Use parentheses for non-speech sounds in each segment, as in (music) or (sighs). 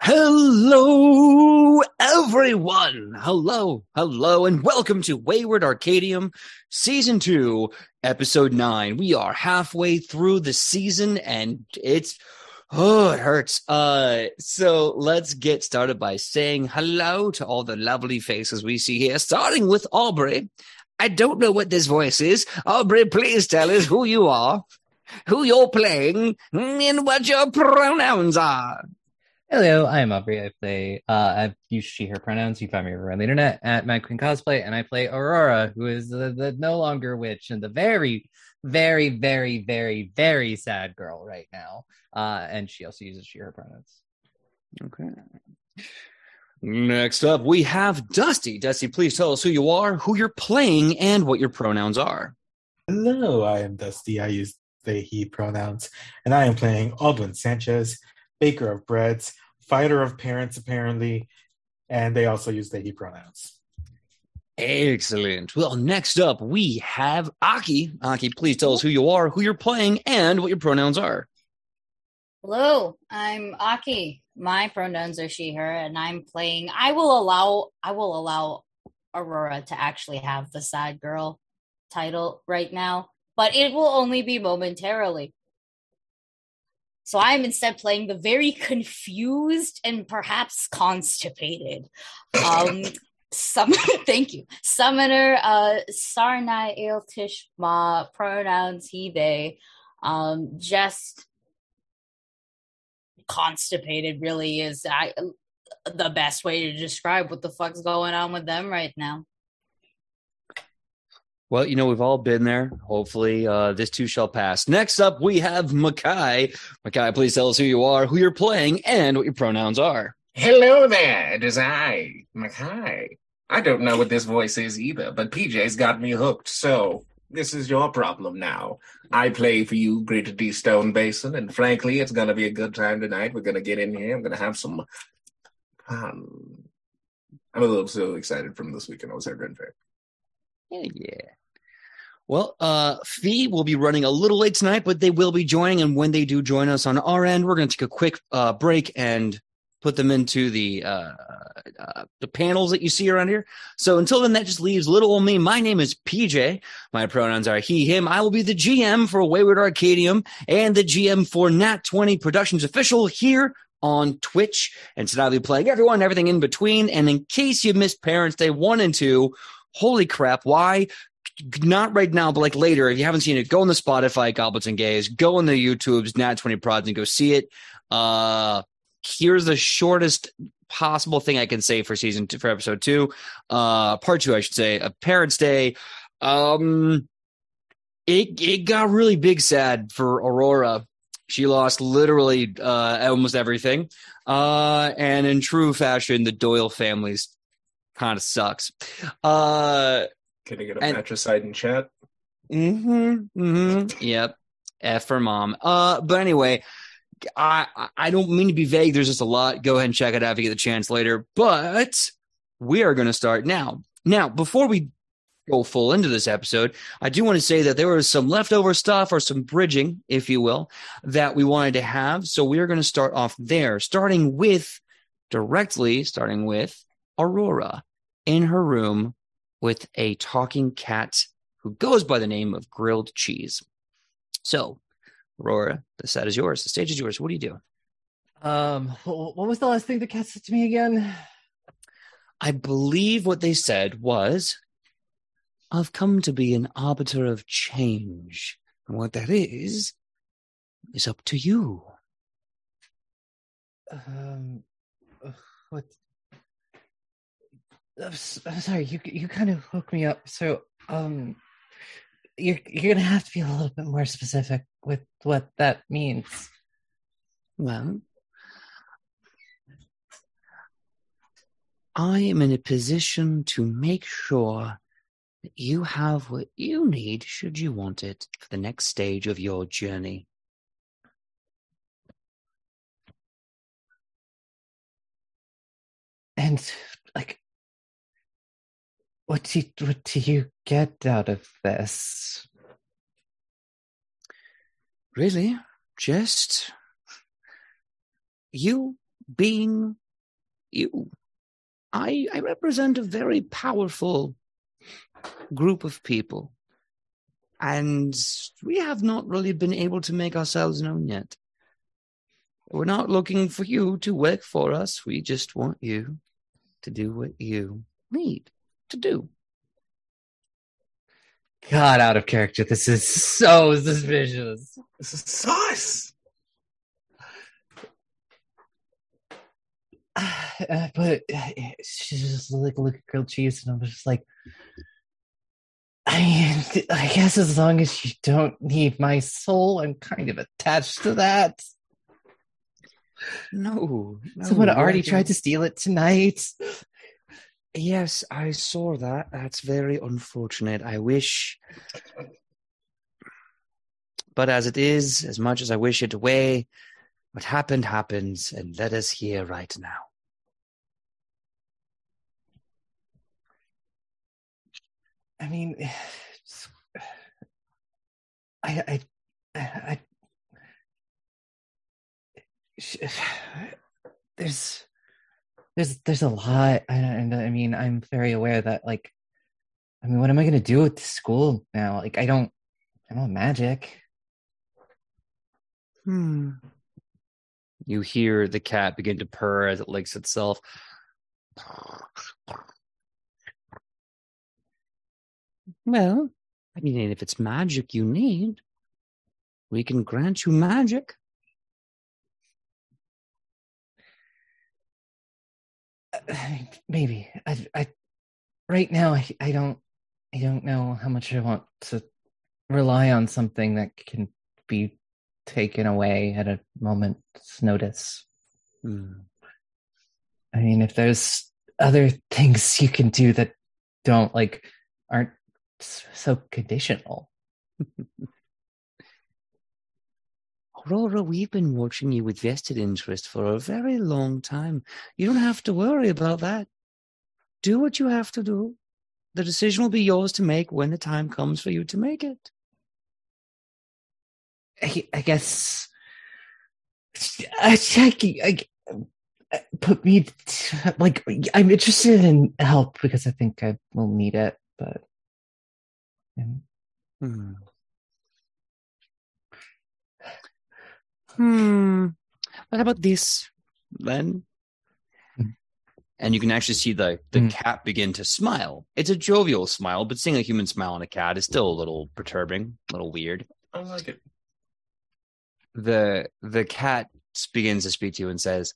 Hello, everyone. Hello, hello, and welcome to Wayward Arcadium, Season 2, Episode 9. We are halfway through the season, and it's, oh, it hurts. Uh, so let's get started by saying hello to all the lovely faces we see here, starting with Aubrey. I don't know what this voice is. Aubrey, please tell us who you are, who you're playing, and what your pronouns are. Hello, I am Aubrey. I play, uh, I've used she, her pronouns. You find me over on the internet at Mad Queen Cosplay, and I play Aurora, who is the, the no longer witch and the very, very, very, very, very sad girl right now. Uh, and she also uses she, her pronouns. Okay. Next up, we have Dusty. Dusty, please tell us who you are, who you're playing, and what your pronouns are. Hello, I am Dusty. I use they, he pronouns, and I am playing Aldwin Sanchez, baker of breads, fighter of parents, apparently, and they also use the he pronouns. Excellent. Well, next up, we have Aki. Aki, please tell us who you are, who you're playing, and what your pronouns are. Hello, I'm Aki. My pronouns are she, her, and I'm playing. I will allow. I will allow Aurora to actually have the sad girl title right now, but it will only be momentarily. So I'm instead playing the very confused and perhaps constipated. Um, (laughs) some (laughs) thank you, summoner. Uh, Sarnai Ailtish Ma pronouns he they. Um, just constipated really is I, the best way to describe what the fuck's going on with them right now. Well, you know, we've all been there. Hopefully, uh, this too shall pass. Next up, we have Makai. Makai, please tell us who you are, who you're playing, and what your pronouns are. Hello there, it is I, Makai. I don't know what this voice is either, but PJ's got me hooked, so this is your problem now. I play for you, Gritta D Stone Basin, and frankly, it's gonna be a good time tonight. We're gonna get in here. I'm gonna have some fun. I'm a little so excited from this weekend. I was at Ren Fair. Yeah. Well, uh, Fee will be running a little late tonight, but they will be joining. And when they do join us on our end, we're going to take a quick uh, break and put them into the uh, uh, the panels that you see around here. So until then, that just leaves little old me. My name is PJ. My pronouns are he, him. I will be the GM for Wayward Arcadium and the GM for Nat 20 Productions Official here on Twitch. And tonight I'll be playing everyone, everything in between. And in case you missed Parents Day 1 and 2, holy crap, why? Not right now, but like later. If you haven't seen it, go on the Spotify Goblets and Gays, go on the YouTube's Nat 20 Prods and go see it. Uh, here's the shortest possible thing I can say for season two, for episode two, uh, part two, I should say, a Parents Day. Um, it it got really big sad for Aurora. She lost literally uh, almost everything. Uh, and in true fashion, the Doyle family's kind of sucks. Uh, Can I get a And- in chat? Mm-hmm. Mm-hmm. Yep. F for mom. Uh, but anyway, I I- I don't mean to be vague. There's just a lot. Go ahead and check it out if you get the chance later. But we are going to start now. Now, before we go full into this episode, I do want to say that there was some leftover stuff or some bridging, if you will, that we wanted to have. So we are going to start off there, starting with directly, starting with Aurora in her room with a talking cat who goes by the name of Grilled Cheese. So, Aurora, the set is yours. The stage is yours. What do you do? Um, what was the last thing the cat said to me again? I believe what they said was, I've come to be an arbiter of change. And what that is, is up to you. Um, what? I'm, sorry, you you kind of hooked me up. So, um, you're you're gonna have to be a little bit more specific with what that means. Well, I am in a position to make sure that you have what you need should you want it for the next stage of your journey. And what do you, what do you get out of this? Really? Just you being you. I, I represent a very powerful group of people, and we have not really been able to make ourselves known yet. We're not looking for you to work for us. We just want you to do what you need to do. God, out of character. This is so suspicious. This is sauce. Uh, (sighs) but uh, (sighs) she's just like look at grilled cheese, and I'm just like, I mean, I guess as long as you don't need my soul, I'm kind of attached to that. No, no Someone you're already tried to steal it tonight. Yes, I saw that. That's very unfortunate. I wish. But as it is, as much as I wish it away, what happened happens, and let us hear right now. I mean, (sighs) I, I, I, I (sighs) there's, there's, there's a lot, and I mean, I'm very aware that, like, I mean, what am I going to do with school now? Like, I don't, I don't have magic. Hmm. You hear the cat begin to purr as it licks itself. Well, I mean, if it's magic you need, we can grant you magic. I mean, (sighs) maybe I, I, right now, I, I don't, I don't know how much I want to rely on something that can be taken away at a moment's notice. Hmm. I mean, if there's other things you can do that don't like aren't so conditional. (laughs) Aurora, we've been watching you with vested interest for a very long time. You don't have to worry about that. Do what you have to do. The decision will be yours to make when the time comes for you to make it. I, I guess I, I, put me like I'm interested in help because I think I will need it, but Hmm. Hmm. What about this then? Hmm. And you can actually see the the Hmm. cat begin to smile. It's a jovial smile, but seeing a human smile on a cat is still a little perturbing, a little weird. I like it. the the cat begins to speak to you and says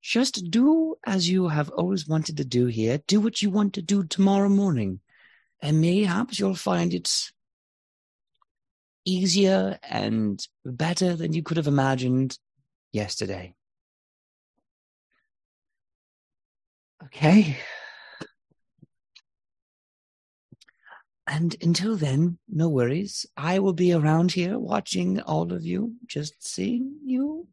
just do as you have always wanted to do here do what you want to do tomorrow morning and mayhaps you'll find it easier and better than you could have imagined yesterday. Okay. and until then no worries. I will be around here watching all of you just seeing you.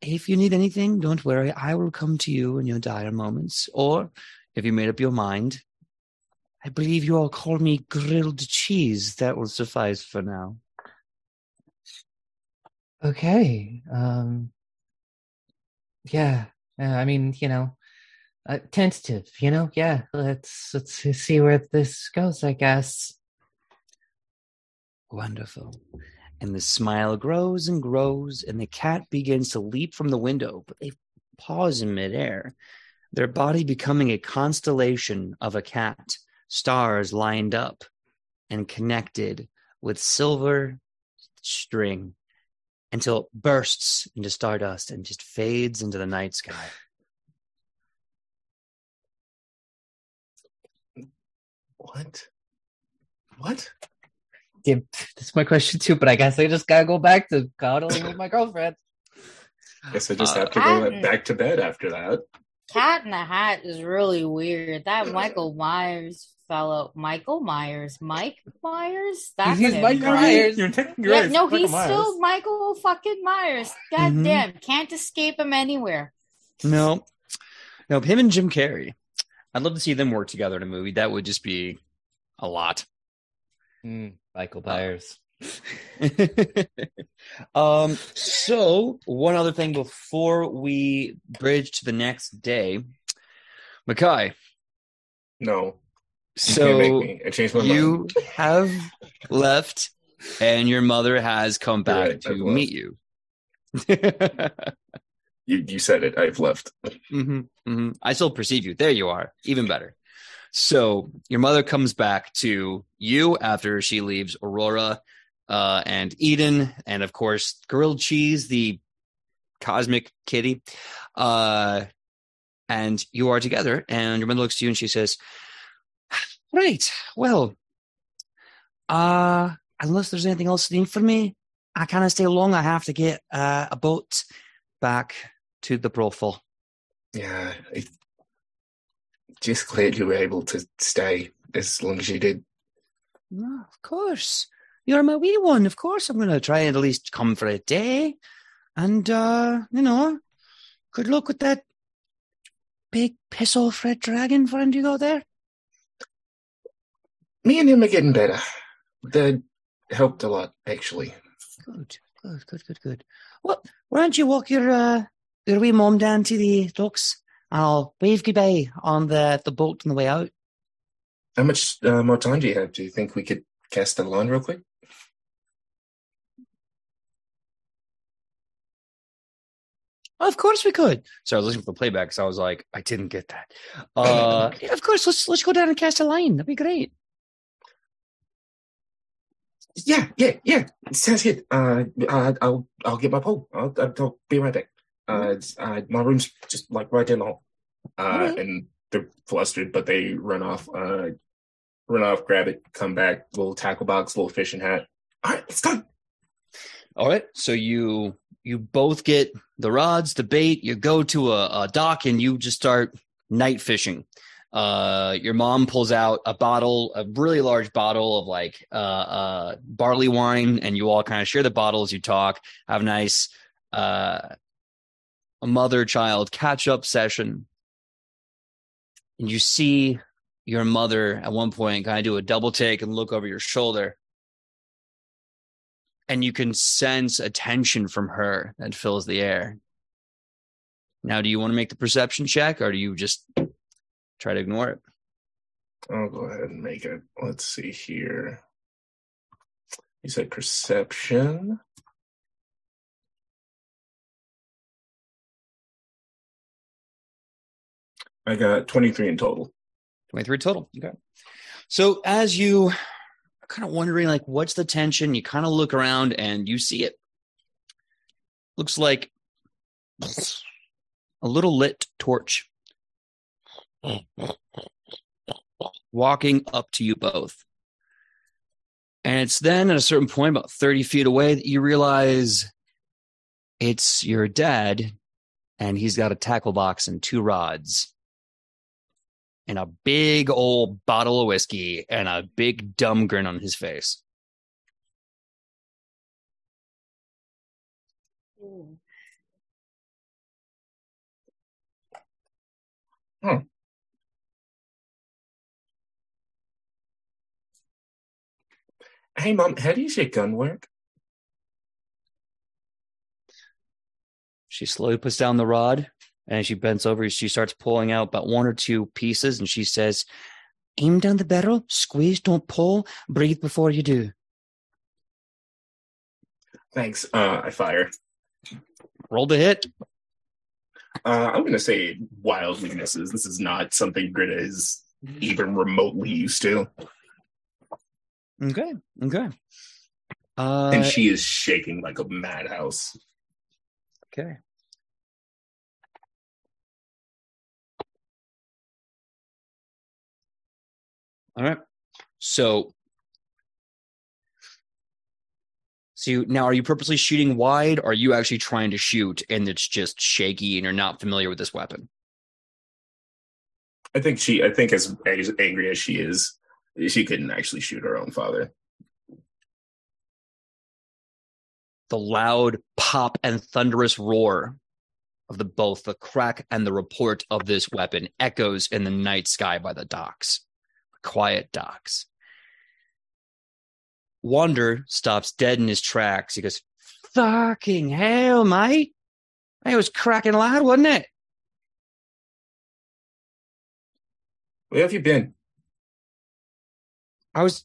If you need anything don't worry. I will come to you in your dire moments. Or if you made up your mind i believe you all call me grilled cheese that will suffice for now Okay. Um yeah. yeah, I mean, you know, uh, tentative, you know? Yeah, let's let's see where this goes, I guess. Wonderful. And the smile grows and grows, and the cat begins to leap from the window, but they pause in midair, their body becoming a constellation of a cat, stars lined up and connected with silver string until it bursts into stardust and just fades into the night sky. What? What? Yeah, that's my question too, but I guess I just gotta go back to cuddling with my girlfriend. Guess I just Uh, have to go I- back to bed after that. Cat in the Hat is really weird. That Michael Myers fellow, Michael Myers, Mike Myers. That's He's him, Michael right? Myers. You're technically Yeah, right. no, Michael he's Myers. still Michael fucking Myers. God Mhm. damn, can't escape him anywhere. No, no, him and Jim Carrey. I'd love to see them work together in a movie. That would just be a lot. Mm, Michael Myers. (laughs) um, so one other thing before we bridge to the next day, Makai. No. So make me. My you have left, and your mother has come back Right, to meet you. (laughs) You you said it. I've left. hmm hmm I still perceive you. There you are. Even better. So your mother comes back to you after she leaves Aurora uh, and Eden, and of course, grilled cheese, the cosmic kitty. Uh, and you are together, and your mother looks to you and she says, Right, well, uh, unless there's anything else need from me, I can't stay long. I have to get uh, a boat back to the brothel. Yeah. I, just glad you were able to stay as long as you did. No, of course. You're my wee one. Of course, I'm going to try and at least come for a day. And, uh, you know, good luck with that big piss off red dragon friend you got there. Me and him are getting better. That helped a lot, actually. Good, good, good, good, good. Well, why don't you walk your, uh, your wee mom down to the docks? I'll wave goodbye on the, the boat on the way out. How much uh, more time do you have? Do you think we could cast the line real quick? Of course we could. So I was listening for the playback, so I was like, I didn't get that. (laughs) Uh, yeah, of course, let's let's go down and cast a line. That'd be great. Yeah, yeah, yeah. Sounds good. Uh, uh I'll I'll get my pole. I'll, I'll, be right back. Uh, uh, my room's just like right down the hall. Uh, and they're flustered, but they run off. Uh, run off, grab it, come back. Little tackle box, little fishing hat. All right, it's done. All right. So you you both get the rods, the bait. You go to a, a dock and you just start night fishing. Uh, your mom pulls out a bottle, a really large bottle of like uh, uh, barley wine, and you all kind of share the bottles. You talk, have a nice uh, mother child catch up session, and you see your mother at one point kind of do a double take and look over your shoulder and you can sense a tension from her that fills the air. Now, do you want to make the perception check or do you just try to ignore it? I'll go ahead and make it. Let's see here. You said perception. I got 23 in total. 23 total. Okay. So as you are kind of wondering, like, what's the tension? You kind of look around and you see it. Looks like a little lit torch walking up to you both. And it's then at a certain point, about 30 feet away, that you realize it's your dad, and he's got a tackle box and two rods and a big old bottle of whiskey and a big dumb grin on his face. Hmm. Hmm. Hey, mom, how does your gun work? She slowly puts down the rod and as she bends over, she starts pulling out about one or two pieces and she says, Aim down the barrel, squeeze, don't pull, breathe before you do. Thanks. Uh, I fire. Roll to hit. Uh, I'm going to say wild weaknesses. This is not something Gritta is even remotely used to. Okay. Okay. Uh, and she is shaking like a madhouse. okay. All right. So, so you, now are you purposely shooting wide? Or are you actually trying to shoot and it's just shaky and you're not familiar with this weapon? I think she, I think as, as angry as she is, she couldn't actually shoot her own father. The loud pop and thunderous roar of the both the crack and the report of this weapon echoes in the night sky by the docks, quiet docks. Wander stops dead in his tracks. He goes, "Fucking hell, mate! It was cracking loud, wasn't it?" Where have you been? I was.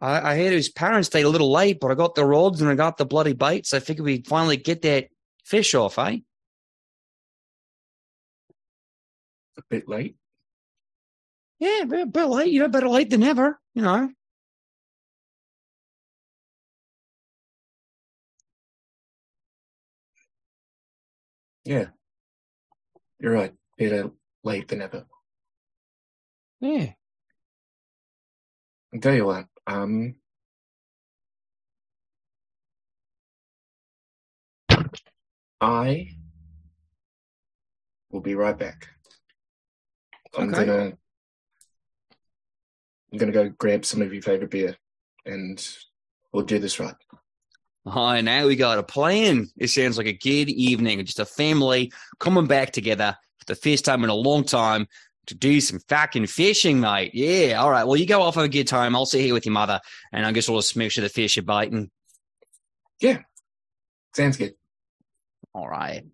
I, I heard his parents stayed a little late, but I got the rods and I got the bloody bites. I figured we'd finally get that fish off, eh? A bit late. Yeah, a bit late. You know, better late than never. You know. Yeah. You're right. Better late than ever. Yeah. I'll you what, um I will be right back. I'm gonna I'm gonna go grab some of your favorite beer and we'll do this right. Oh, now we got a plan. It sounds like a good evening, just a family coming back together for the first time in a long time to do some fucking fishing, mate. Yeah, all right. Well, you go off have a good time. I'll sit here with your mother, and I guess we'll just make sure the fish you're biting. Yeah. Sounds good. All right.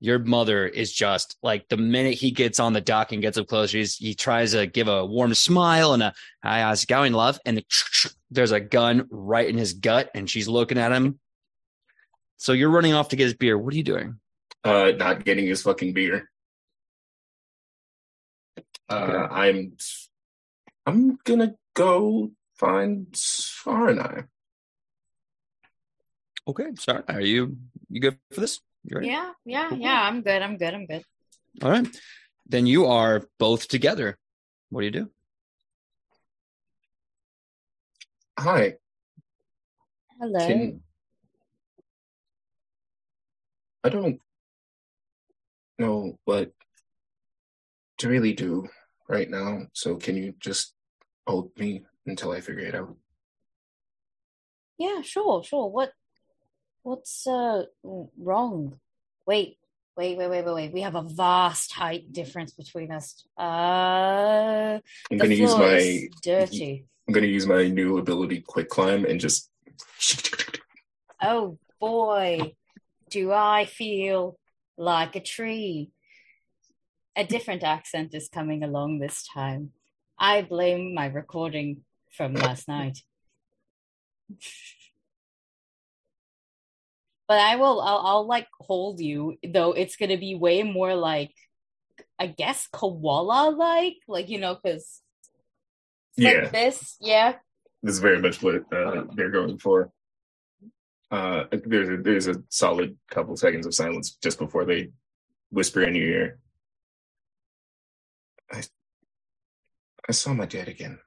Your mother is just like the minute he gets on the dock and gets up close, he's, he tries to give a warm smile and a "Hi, how's it going, love?" And there's a gun right in his gut, and she's looking at him. So you're running off to get his beer. What are you doing? Uh not getting his fucking beer. Uh I'm I'm gonna go find Sarnai. Okay, sorry. Are you you good for this? You ready? Yeah, yeah, yeah. I'm good. I'm good. I'm good. All right. Then you are both together. What do you do? Hi, Hello. can I don't know what to really do right now, so can you just hold me until I figure it out? Yeah, sure, sure. What what's uh wrong? Wait, wait, wait, wait, wait, wait. We have a vast height difference between us. Uh I'm gonna use my dirty. I'm gonna use my new ability quick climb and just Oh boy, do I feel like a tree. A different accent is coming along this time. I blame my recording from last night. But I will I'll, I'll like hold you though it's going to be way more like I guess koala like like you know cuz Yeah. like this, yeah. This is very much what uh, they're going for. Uh, there's a, there's a solid couple seconds of silence just before they whisper in your ear. I I saw my dad again.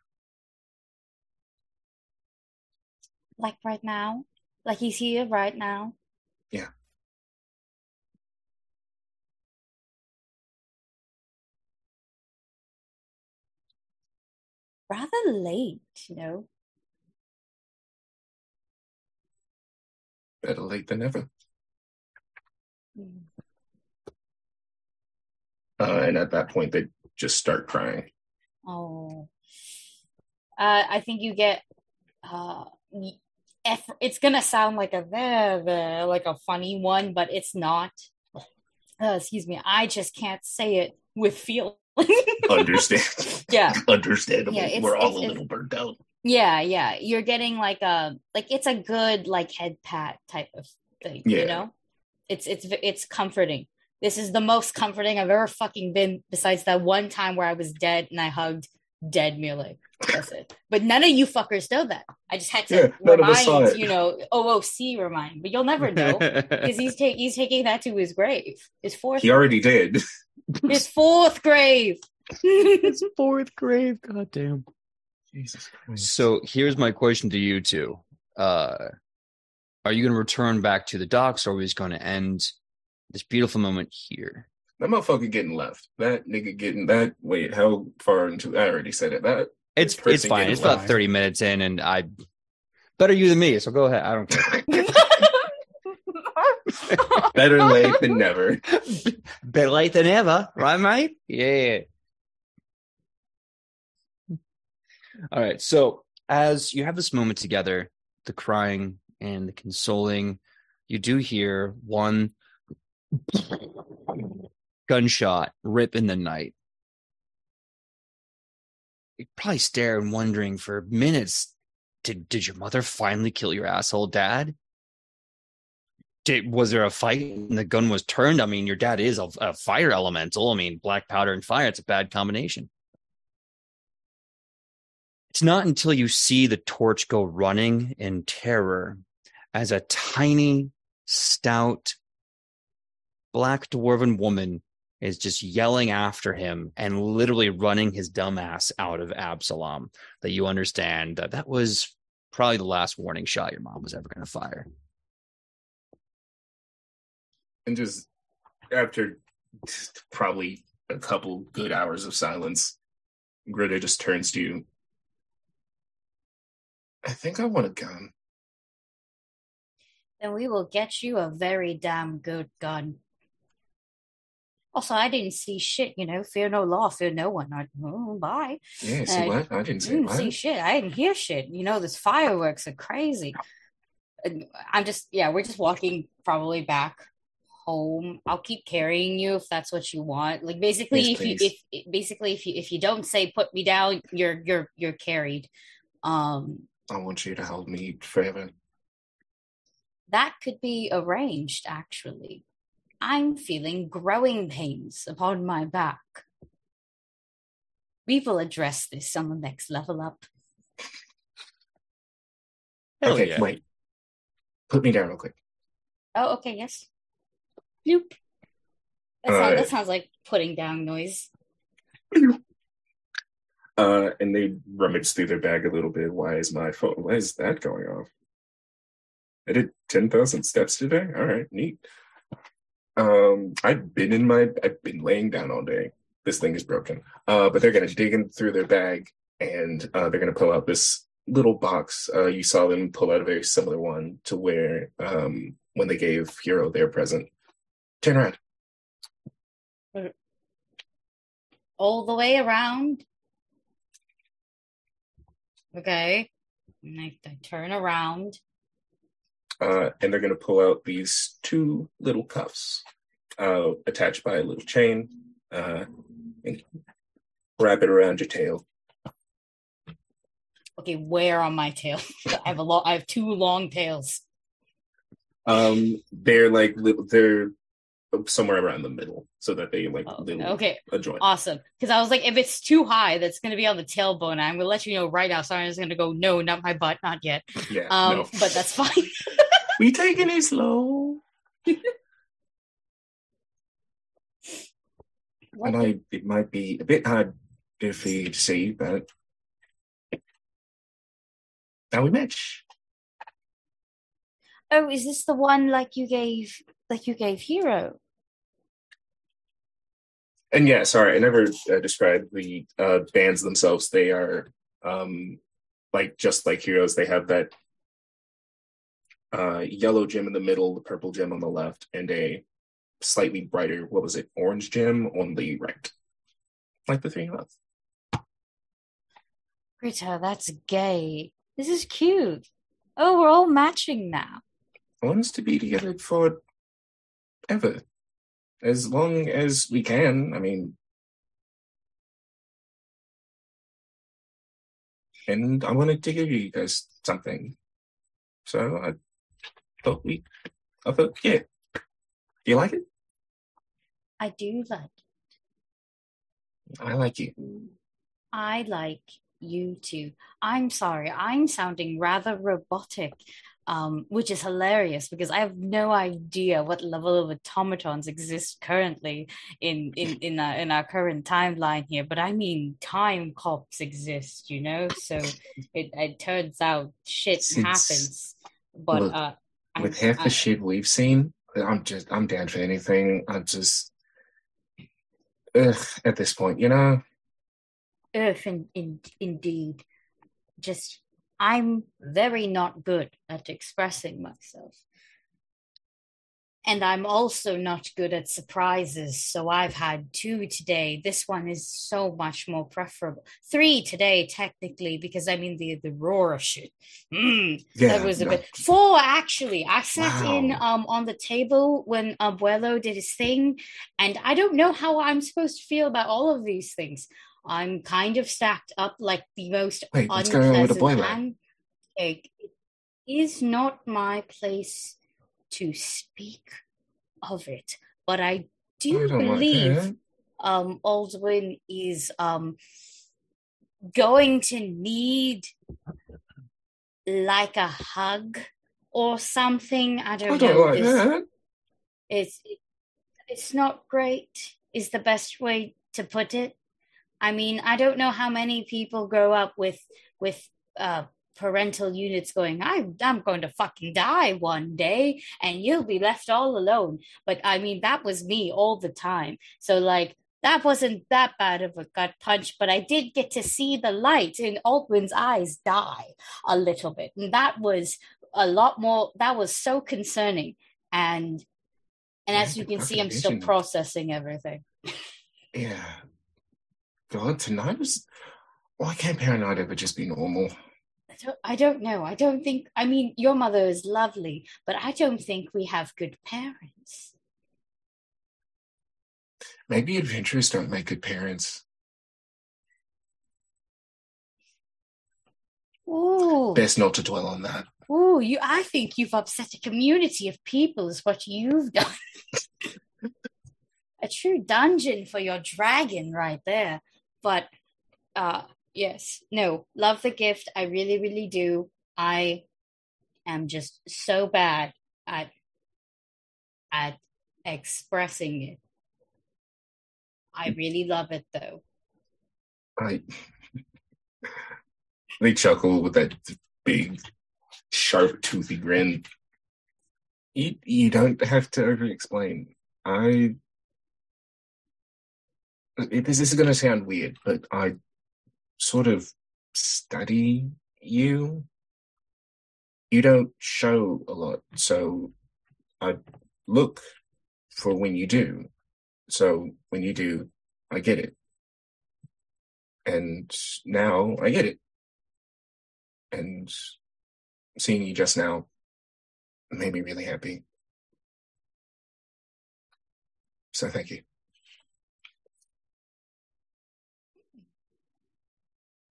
Like right now. Like he's here right now. Yeah. Rather late, you know. Better late than never. Mm. Uh, and at that point, they just start crying. Oh. Uh, I think you get uh eff- it's gonna sound like a very like a funny one, but it's not. Uh, excuse me, I just can't say it with feeling. (laughs) Understand? yeah, (laughs) Understandable. Yeah, We're all a little burnt out. yeah, yeah. You're getting like a like it's a good like head pat type of thing. Yeah. You know, it's it's it's comforting. This is the most comforting I've ever fucking been. Besides that one time where I was dead and I hugged dead Muley. That's it. But none of you fuckers know that. I just had to Yeah, none of us saw remind you know OOC remind, but you'll never know (laughs) because he's take he's taking that to his grave, his fourth He already did. (laughs) his fourth grave. (laughs) it's fourth grade. Goddamn. Jesus Christ. So here's my question to you two. Uh, are you going to return back to the docks or are we just going to end this beautiful moment here? That motherfucker getting left. That nigga getting that. Wait, how far into? I already said it. That It's it's fine. It's about 30 minutes in and I better you than me. So go ahead. I don't care. (laughs) better late than never. (laughs) Better late than ever, right, mate? Yeah. All right. So as you have this moment together, the crying and the consoling, you do hear one gunshot rip in the night. You probably stare and wondering for minutes. Did did your mother finally kill your asshole dad? Did, was there a fight and the gun was turned? I mean, your dad is a, a fire elemental. I mean, black powder and fire, it's a bad combination. It's not until you see the torch go running in terror as a tiny, stout, black dwarven woman is just yelling after him and literally running his dumb ass out of Absalom that you understand that that was probably the last warning shot your mom was ever going to fire. And just after probably a couple good hours of silence, Gritta just turns to you. I think I want a gun. Then we will get you a very damn good gun. Also, I didn't see shit, you know. Fear no law, fear no one. I, oh, bye. Yeah, see Uh, what? I didn't I say didn't what. see shit. I didn't hear shit. You know, this fireworks are crazy. And I'm just, yeah, we're just walking probably back home. I'll keep carrying you if that's what you want. Like basically, Yes, if you if basically if you if you don't say put me down, you're you're you're carried. Um, I want you to hold me forever. that could be arranged. Actually, I'm feeling growing pains upon my back. We will address this on the next level up. Hell okay, yeah. wait. Put me down real quick. Oh, okay, yes. Bloop. That, sounds, Alright. that sounds like putting down noise. Uh, and they rummage through their bag a little bit. Why is my phone? Why is that going off? I did ten thousand steps today. All right, neat. Um, I've been in my. I've been laying down all day. This thing is broken. Uh, but they're gonna dig in through their bag and uh, they're gonna pull out this little box. Uh, you saw them pull out a very similar one to where um when they gave Hiro their present. Turn around. All the way around. Okay. And I, I turn around. Uh, and they're going to pull out these two little cuffs uh, attached by a little chain uh, and wrap it around your tail. Okay, where on my tail? (laughs) I have a long I have two long tails. Um, they're like li- they're somewhere around the middle, so that they like Oh, little okay, a joint. awesome. Because I was like, if it's too high, that's gonna be on the tailbone. I'm gonna let you know right now. So I'm just gonna go, no, not my butt, not yet. Yeah, Um, no. but that's fine. (laughs) we taking it slow. (laughs) I, it might be a bit hard for you to see, but now we match. Oh, is this the one like you gave like you gave Hiro? And yeah, sorry, I never uh, described the uh, bands themselves. They are um, like just like Hiro's. They have that uh, yellow gem in the middle, the purple gem on the left, and a slightly brighter, what was it, orange gem on the right. Like the three of us. Rita, that's gay. This is cute. Oh, we're all matching now. I want us to be together for ever, as long as we can. I mean, and I wanted to give you guys something, so I thought we, I thought, yeah, do you like it? I do like it. I like you. I like you too. I'm sorry, I'm sounding rather robotic, um, which is hilarious because I have no idea what level of automatons exist currently in in (laughs) in our, in our current timeline here. But I mean, time cops exist, you know. So it it turns out shit happens. But uh, With half I- the shit we've seen, I'm just, I'm down for anything. I'm just, ugh, at this point, you know. Ugh, in, in, indeed. Just, I'm very not good at expressing myself. And I'm also not good at surprises, so I've had two today. This one is so much more preferable. Three today, technically, because I mean the the roar of shit. Mm, Yeah, that was a no. bit four actually. I sat Wow. in um on the table when Abuelo did his thing, and I don't know how I'm supposed to feel about all of these things. I'm kind of stacked up like the most Wait, what's going on with unpleasant Abuelo? pancake. It is not my place to speak of it, but I do I like believe that. um Aldwin is um going to need like a hug or something. I don't, I don't know. like This- It's it's not great. Is the best way to put it. I mean, I don't know how many people grow up with with uh parental units going I'm I'm going to fucking die one day and you'll be left all alone. But I mean, that was me all the time. So like that wasn't that bad of a gut punch, but I did get to see the light in Aldwin's eyes die a little bit. And that was a lot more that was so concerning. And and Yeah, as you can can see, I'm still processing everything. Yeah. God, tonight was. Why can't paranoid ever just be normal? I don't, I don't know. I don't think. I mean, your mother is lovely, but I don't think we have good parents. Maybe adventurers don't make good parents. Ooh, Best not to dwell on that. ooh! You, I think you've upset a community of people. Is what you've done. (laughs) a true dungeon for your dragon, right there. But, uh, yes, no, love the gift. I really, really do. I am just so bad at at expressing it. I really love it though. I. (laughs) they chuckle with that big, sharp, toothy grin. You, you don't have to over explain. I. This is going to sound weird, but I sort of study you. You don't show a lot, so I look for when you do. So when you do, I get it. And now I get it. And seeing you just now made me really happy. So thank you.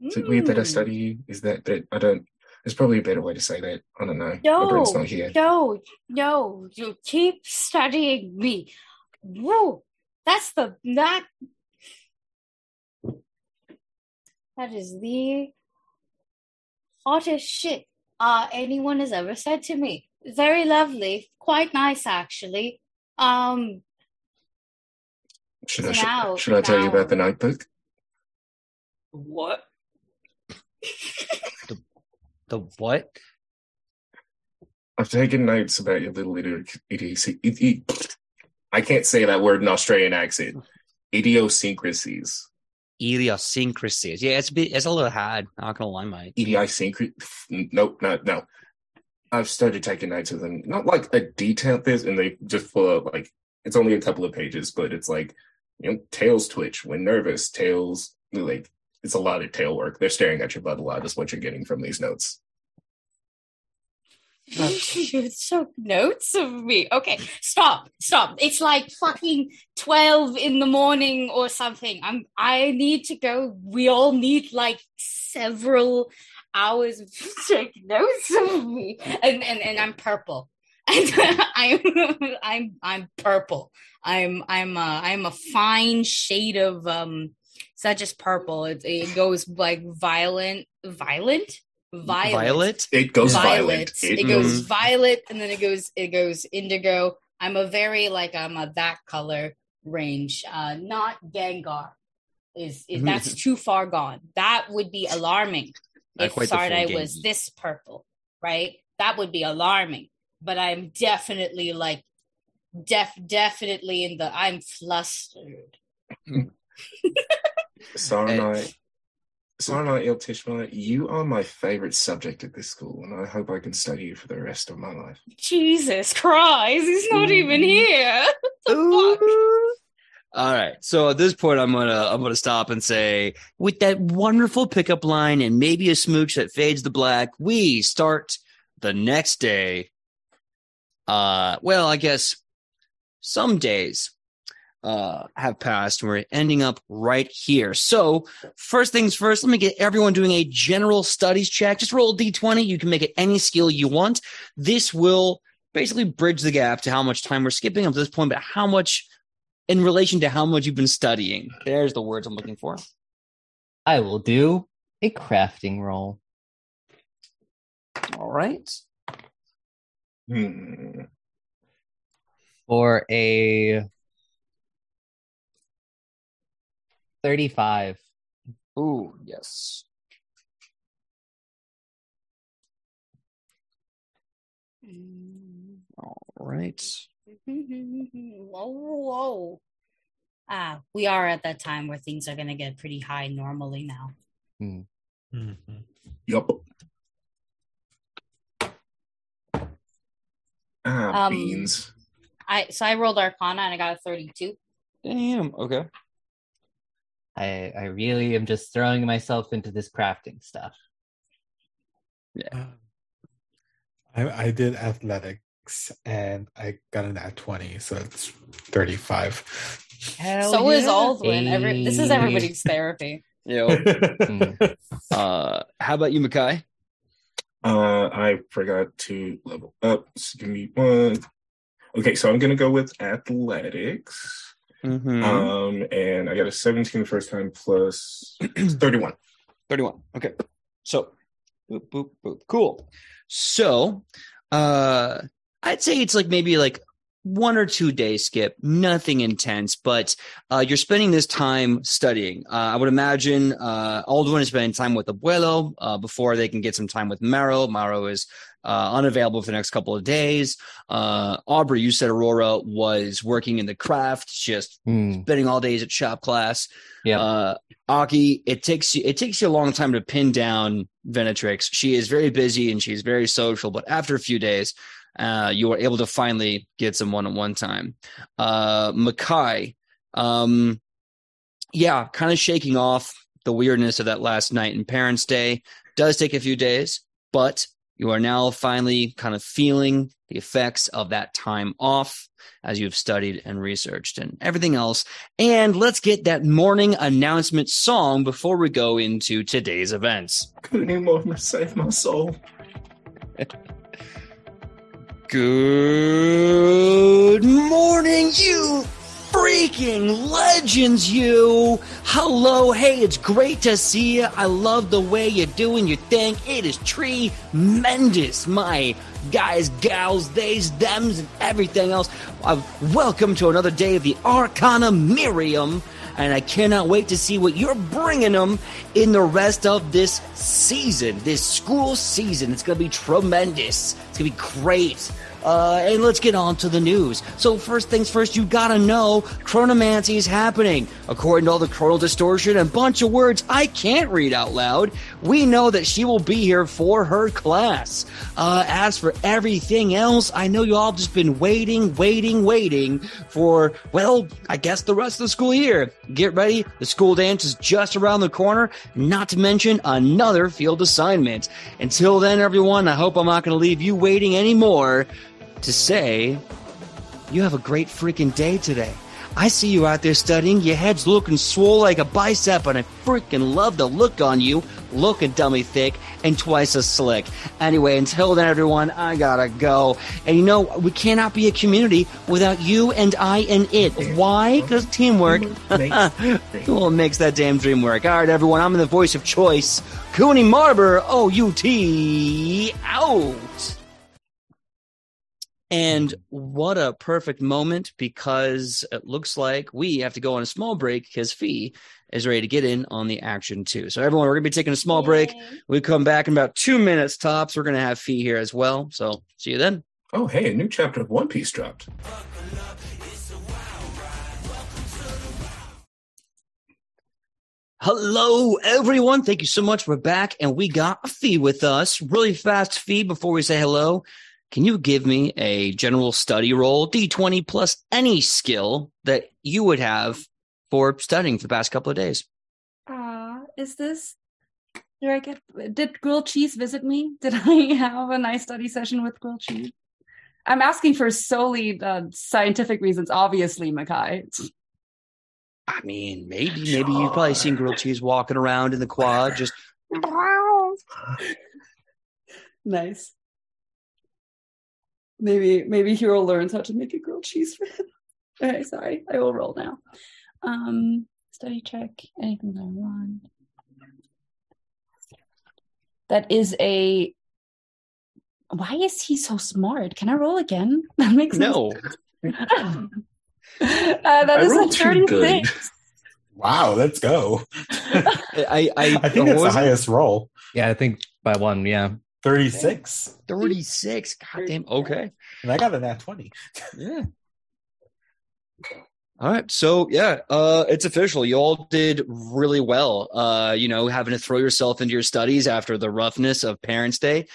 Is it weird that I Mm. study you? Is that that I don't? There's probably a better way to say that. I don't know. My No, brain's not here. no, no. You keep studying me. Whoa, that's the that. That is the hottest shit uh anyone has ever said to me. Very lovely, quite nice actually. Um, Should I So now- should, should I tell you about the notebook? what? The what? I've taken notes about your little idi- idiocy. I can't say that word in Australian accent. Idiosyncrasies. Idiosyncrasies. Yeah, it's a bit, it's a little hard. I'm not gonna lie, mate. Idiosyncrasy. Nope, no, no. I've started taking notes of them. Not like a detailed this, and they just full of like it's only a couple of pages, but it's like you know, tails twitch when nervous, tails like it's a lot of tail work. They're staring at your butt a lot. Is what you're getting from these notes. (laughs) you took notes of me. Okay, stop, stop. It's like fucking twelve in the morning or something. I'm. I need to go. We all need like several hours to (laughs) take notes of me, and and and I'm purple. (laughs) I'm I'm I'm purple. I'm I'm a, I'm a fine shade of um. It's not just purple. It it goes like violent, violent, violet. Violet? It goes violet. violent. It, goes violet, and then it goes it goes indigo. I'm a very like I'm a that color range. Uh, not Gengar. Is, is that's too far gone. That would be alarming if quite the Sarnai was this purple, right? That would be alarming. But I'm definitely like def definitely in the I'm flustered. Saranai, Sarna Il Tishma, you are my favorite subject at this school, and I hope I can study you for the rest of my life. Jesus Christ, he's not even here. (laughs) Ooh. All right. So at this point, I'm gonna I'm gonna stop and say, with that wonderful pickup line and maybe a smooch that fades the black, we start the next day. Uh, well, I guess some days uh have passed. We're ending up right here. So first things first, let me get everyone doing a general studies check. Just roll a d20. You can make it any skill you want. This will basically bridge the gap to how much time we're skipping up to this point, but how much in relation to how much you've been studying. There's the words I'm looking for. I will do a crafting roll. All right. Hmm. for a 35. Ooh, yes. All right. (laughs) whoa, whoa. Ah, we are at that time where things are going to get pretty high normally now. Mhm. Yup. Ah, Um, beans. I so I rolled Arcana and I got a thirty-two. Damn. Okay. I, I really am just throwing myself into this crafting stuff. Yeah. I, I did athletics and I got an nat 20, so it's 35. so is Aldwin. Every this is everybody's therapy. (laughs) Yo. Mm. (laughs) uh, how about you, Makai? Uh, I forgot to level up. So give me one. Okay, so I'm gonna go with athletics. Mm-hmm. Um, and I got a 17 the first time plus (clears throat) 31. 31. Okay. So, boop, boop, boop. Cool. So, uh, I'd say it's like maybe like one or two day skip, nothing intense, but uh, you're spending this time studying. Uh, I would imagine uh, Aldwin is spending time with Abuelo uh, before they can get some time with Maro. Maro is uh, unavailable for the next couple of days. Uh, Aubrey, you said Aurora was working in the craft, just Hmm. spending all days at shop class. Yep. Uh, Aki, it takes you it takes you a long time to pin down Venetrix. She is very busy and she's very social, but after a few days, uh, you are able to finally get some one on one time. Uh, Makai, um, yeah, kind of shaking off the weirdness of that last night and Parents' Day. Does take a few days, but you are now finally kind of feeling the effects of that time off as you've studied and researched and everything else. And let's get that morning announcement song before we go into today's events. Anymore to save my soul. (laughs) Good morning, you freaking legends, you. Hello, hey, it's great to see you. I love the way you're doing your thing. It is tremendous, my guys, gals, theys, thems, and everything else. Uh, welcome to another day of the Arcana Miriam. And I cannot wait to see what you're bringing them in the rest of this season, this school season. It's going to be tremendous. It's going to be great. Uh, and let's get on to the news. So first things first, you gotta know chronomancy is happening. According to all the chronal distortion and bunch of words I can't read out loud, we know that she will be here for her class. Uh, as for everything else, I know you all just been waiting, waiting, waiting for, well, I guess the rest of the school year. Get ready. The school dance is just around the corner, not to mention another field assignment. Until then, everyone, I hope I'm not to leave you waiting anymore to say you have a great freaking day today. I see you out there studying. Your head's looking swole like a bicep, and I freaking love the look on you. Looking dummy thick and twice as slick. Anyway, until then, everyone, I gotta go. And you know, we cannot be a community without you and I and it. Why? Because teamwork. (laughs) well, it makes that damn dream work. All right, everyone, I'm in the voice of choice. Cooney Marber, O U T, out. And mm-hmm. what a perfect moment because it looks like we have to go on a small break because Fee is ready to get in on the action too. So, everyone, we're going to be taking a small break. We come back in about two minutes tops. We're going to have Fee here as well. So, see you then. Oh, hey, a new chapter of One Piece dropped. Hello, everyone. Thank you so much. We're back and we got a fee with us. Really fast fee before we say hello. Can you give me a general study roll, D20 plus any skill that you would have for studying for the past couple of days? Uh, is this do I get did grilled cheese visit me? (laughs) Did I have a nice study session with grilled cheese? I'm asking for solely uh, scientific reasons, obviously, Makai. I mean, maybe, maybe you've probably seen grilled cheese walking around in the quad, just (laughs) nice. Maybe maybe Hiro learns how to make a grilled cheese for him. (laughs) Okay, sorry, I will roll now. Um, study check. Anything that I want. That is a. Why is he so smart? Can I roll again? (laughs) That makes no. (laughs) uh, that I is a rolled too 36. Wow, let's go. I, I, I think what it's the highest roll. Yeah, I think by one. Yeah. 36. 36. God damn. Okay. And I got a nat 20. Yeah. (laughs) All right. So yeah, uh, it's official. You all did really well. Uh, you know, having to throw yourself into your studies after the roughness of Parents' Day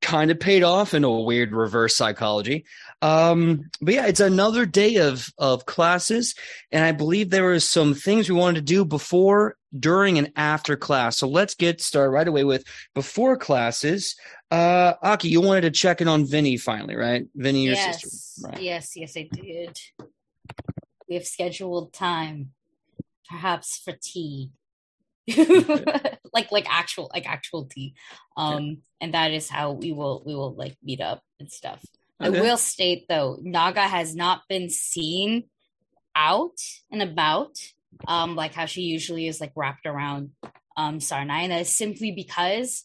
kind of paid off in a weird reverse psychology. Um, but yeah, it's another day of of classes, and I believe there were some things we wanted to do before, during, and after class. So let's get started right away with before classes. Uh, Aki, you wanted to check in on Vinny finally, right? Vinny, your yes, sister. Right. yes, yes, I did. We have scheduled time, perhaps for tea, (laughs) like like actual like actual tea, um, and that is how we will we will like meet up and stuff. Okay. I will state though, Naga has not been seen out and about, um, like how she usually is like wrapped around um Sarnai, and simply because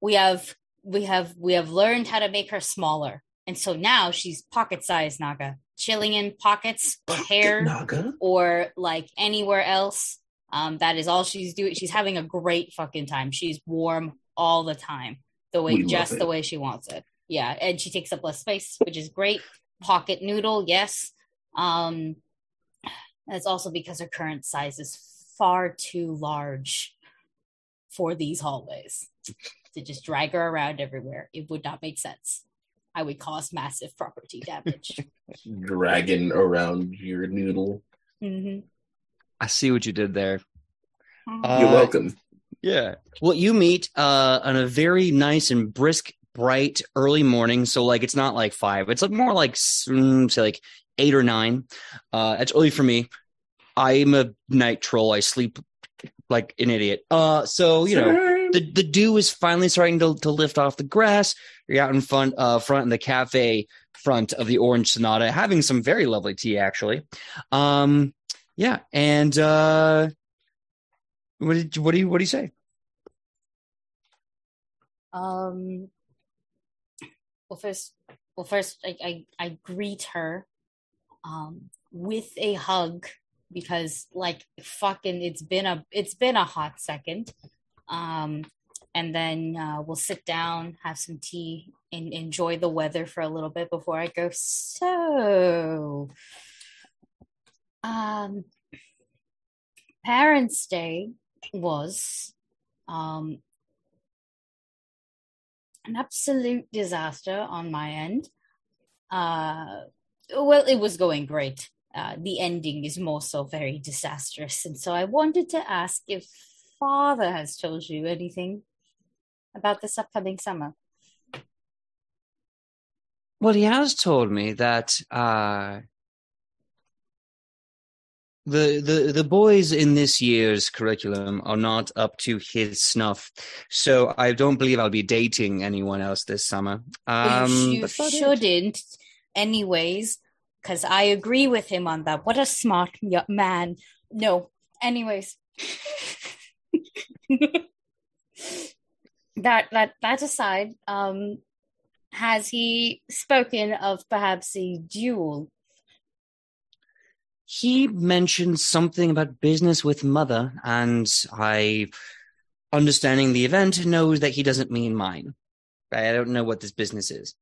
we have we have we have learned how to make her smaller. And so now she's pocket sized Naga, chilling in pockets or hair Naga? or like anywhere else. Um, that is all she's doing. She's having a great fucking time. She's warm all the time, the way We just the way she wants it. Yeah, and she takes up less space, which is great. Pocket noodle, yes. Um, that's also because her current size is far too large for these hallways to just drag her around everywhere. It would not make sense. I would cause massive property damage. (laughs) Dragging around your noodle. hmm I see what you did there. Mm-hmm. Uh, You're welcome. Yeah. Well, you meet uh, on a very nice and brisk, bright early morning. So, like, it's not like five. It's like more like mm, say like eight or nine. Uh, it's early for me. I'm a night troll. I sleep like an idiot. Uh, so you know, the the dew is finally starting to to lift off the grass. You're out in front uh front in the cafe front of the Orange Sonata, having some very lovely tea actually. Um, yeah, and uh, what did what do you what do you say? Um. Well, first, well, first, I, I I greet her, um, with a hug because, like, fucking, it's been a it's been a hot second. Um, and then uh, we'll sit down, have some tea, and enjoy the weather for a little bit before I go. So, um, Parents' Day was um an absolute disaster on my end. Uh, well, it was going great. Uh, the ending is more so very disastrous. And so I wanted to ask if Father has told you anything about this upcoming summer. Well, he has told me that uh, the the the boys in this year's curriculum are not up to his snuff, so I don't believe I'll be dating anyone else this summer. Um, you, about it. Anyways, because I agree with him on that. What a smart man. No, anyways. (laughs) that that that aside, um, has he spoken of perhaps a duel? He mentioned something about business with mother, and I, understanding the event, knows that he doesn't mean mine. I don't know what this business is.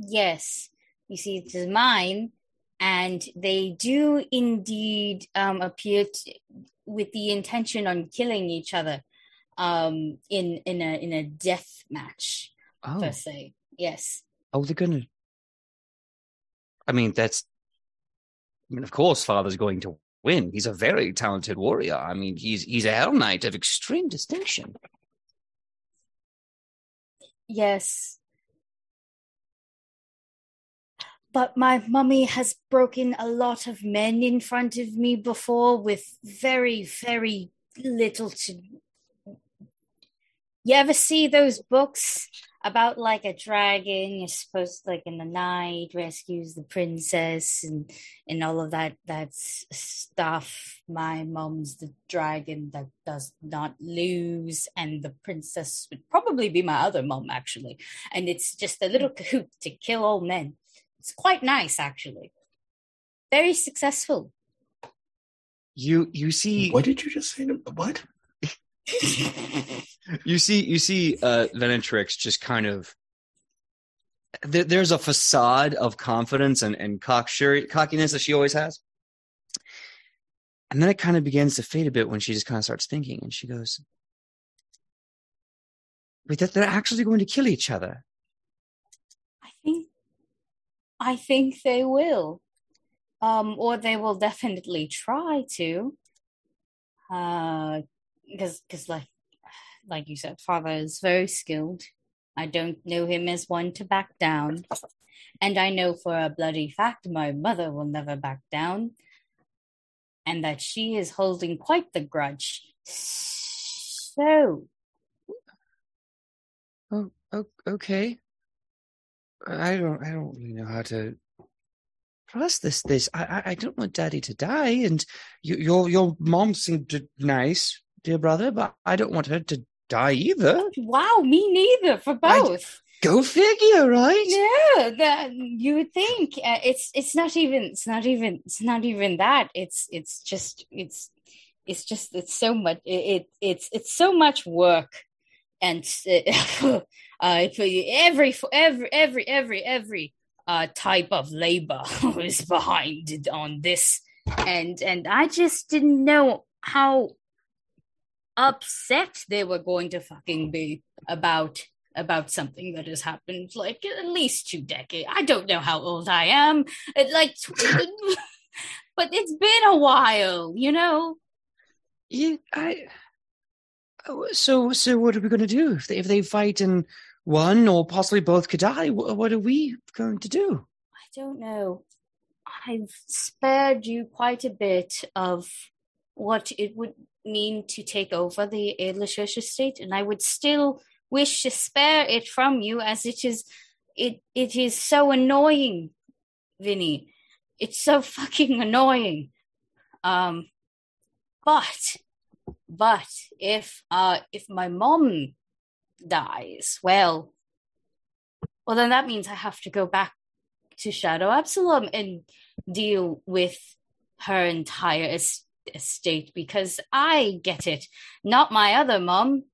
Yes, you see, it is mine, and they do indeed um, appear to with the intention on killing each other um in in a in a death match Oh, per se yes oh, they're gonna. I mean, that's. I mean, of course, father's going to win. He's a very talented warrior. I mean, he's he's a Hell Knight of extreme distinction. yes but my mummy has broken a lot of men in front of me before with very very little to you ever see those books about like a dragon? You're supposed to, like in the night rescues the princess and and all of that that stuff. My mom's the dragon that does not lose and the princess would probably be my other mom actually. And it's just a little hmm. cahoot to kill all men it's quite nice actually very successful You you see What did you just say? To, what? (laughs) you see you see uh Venetrix just kind of there, there's a facade of confidence and, and cocksure, cockiness that she always has. And then it kind of begins to fade a bit when she just kind of starts thinking and she goes, Wait, that they're actually going to kill each other. I think they will. Um or they will definitely try to. Uh because like like you said father is very skilled. I don't know him as one to back down. And I know for a bloody fact my mother will never back down. And that she is holding quite the grudge. So, oh okay. I don't I don't really know how to process this this. I I, I don't want daddy to die and you, your your mom seemed nice, dear brother, but I don't want her to die either. wow, me neither for I- both. Go figure, right? Yeah, that you would think uh, it's it's not even it's not even it's not even that. It's it's just it's it's just it's so much it, it it's it's so much work and uh, (laughs) every every every every every uh type of labor (laughs) is behind on this and and I just didn't know how upset they were going to fucking be about about something that has happened like at least two decades. I don't know how old I am. It, like, (laughs) but it's been a while, you know. Yeah, I. oh, So, so what are we going to do if they, if they fight and one or possibly both could die? wh- What are we going to do? I don't know. I've spared you quite a bit of what it would mean to take over the Adlershirch estate, and I would still wish to spare it from you, as it is, it it is so annoying, Vinny. It's so fucking annoying. Um, but, but if uh if my mom dies, well, well then that means I have to go back to Shadow Absalom and deal with her entire es- estate because I get it, not my other mom,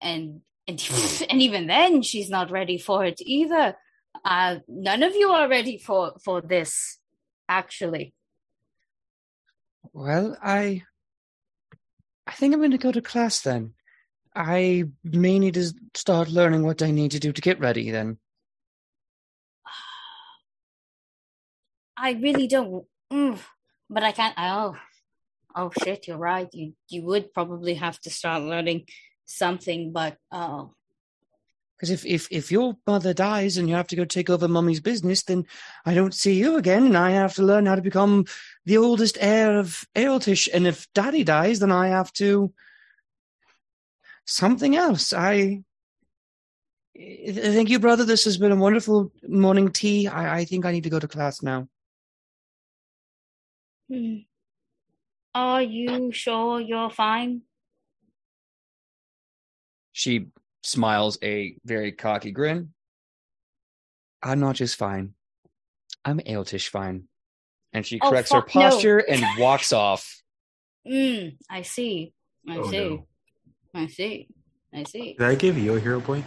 and and (laughs) and even then she's not ready for it either. Uh, none of you are ready for for this, actually. Well, I. I think I'm going to go to class then. I may need to start learning what I need to do to get ready then. I really don't. Mm, but I can't. Oh, oh shit! You're right. You you would probably have to start learning something, but oh, Because if, if, if your mother dies and you have to go take over mummy's business, then I don't see you again, and I have to learn how to become the oldest heir of Eiltish. And if daddy dies, then I have to something else. I I thank you, brother. This has been a wonderful morning tea. I, I think I need to go to class now. Hmm. Are you sure you're fine? She smiles a very cocky grin. I'm not just fine. I'm Eiltish fine. And she Oh, corrects her fuck no. posture and (laughs) walks off. Mm, I see. I Oh, see. no. I see. I see. Did I give you a hero point?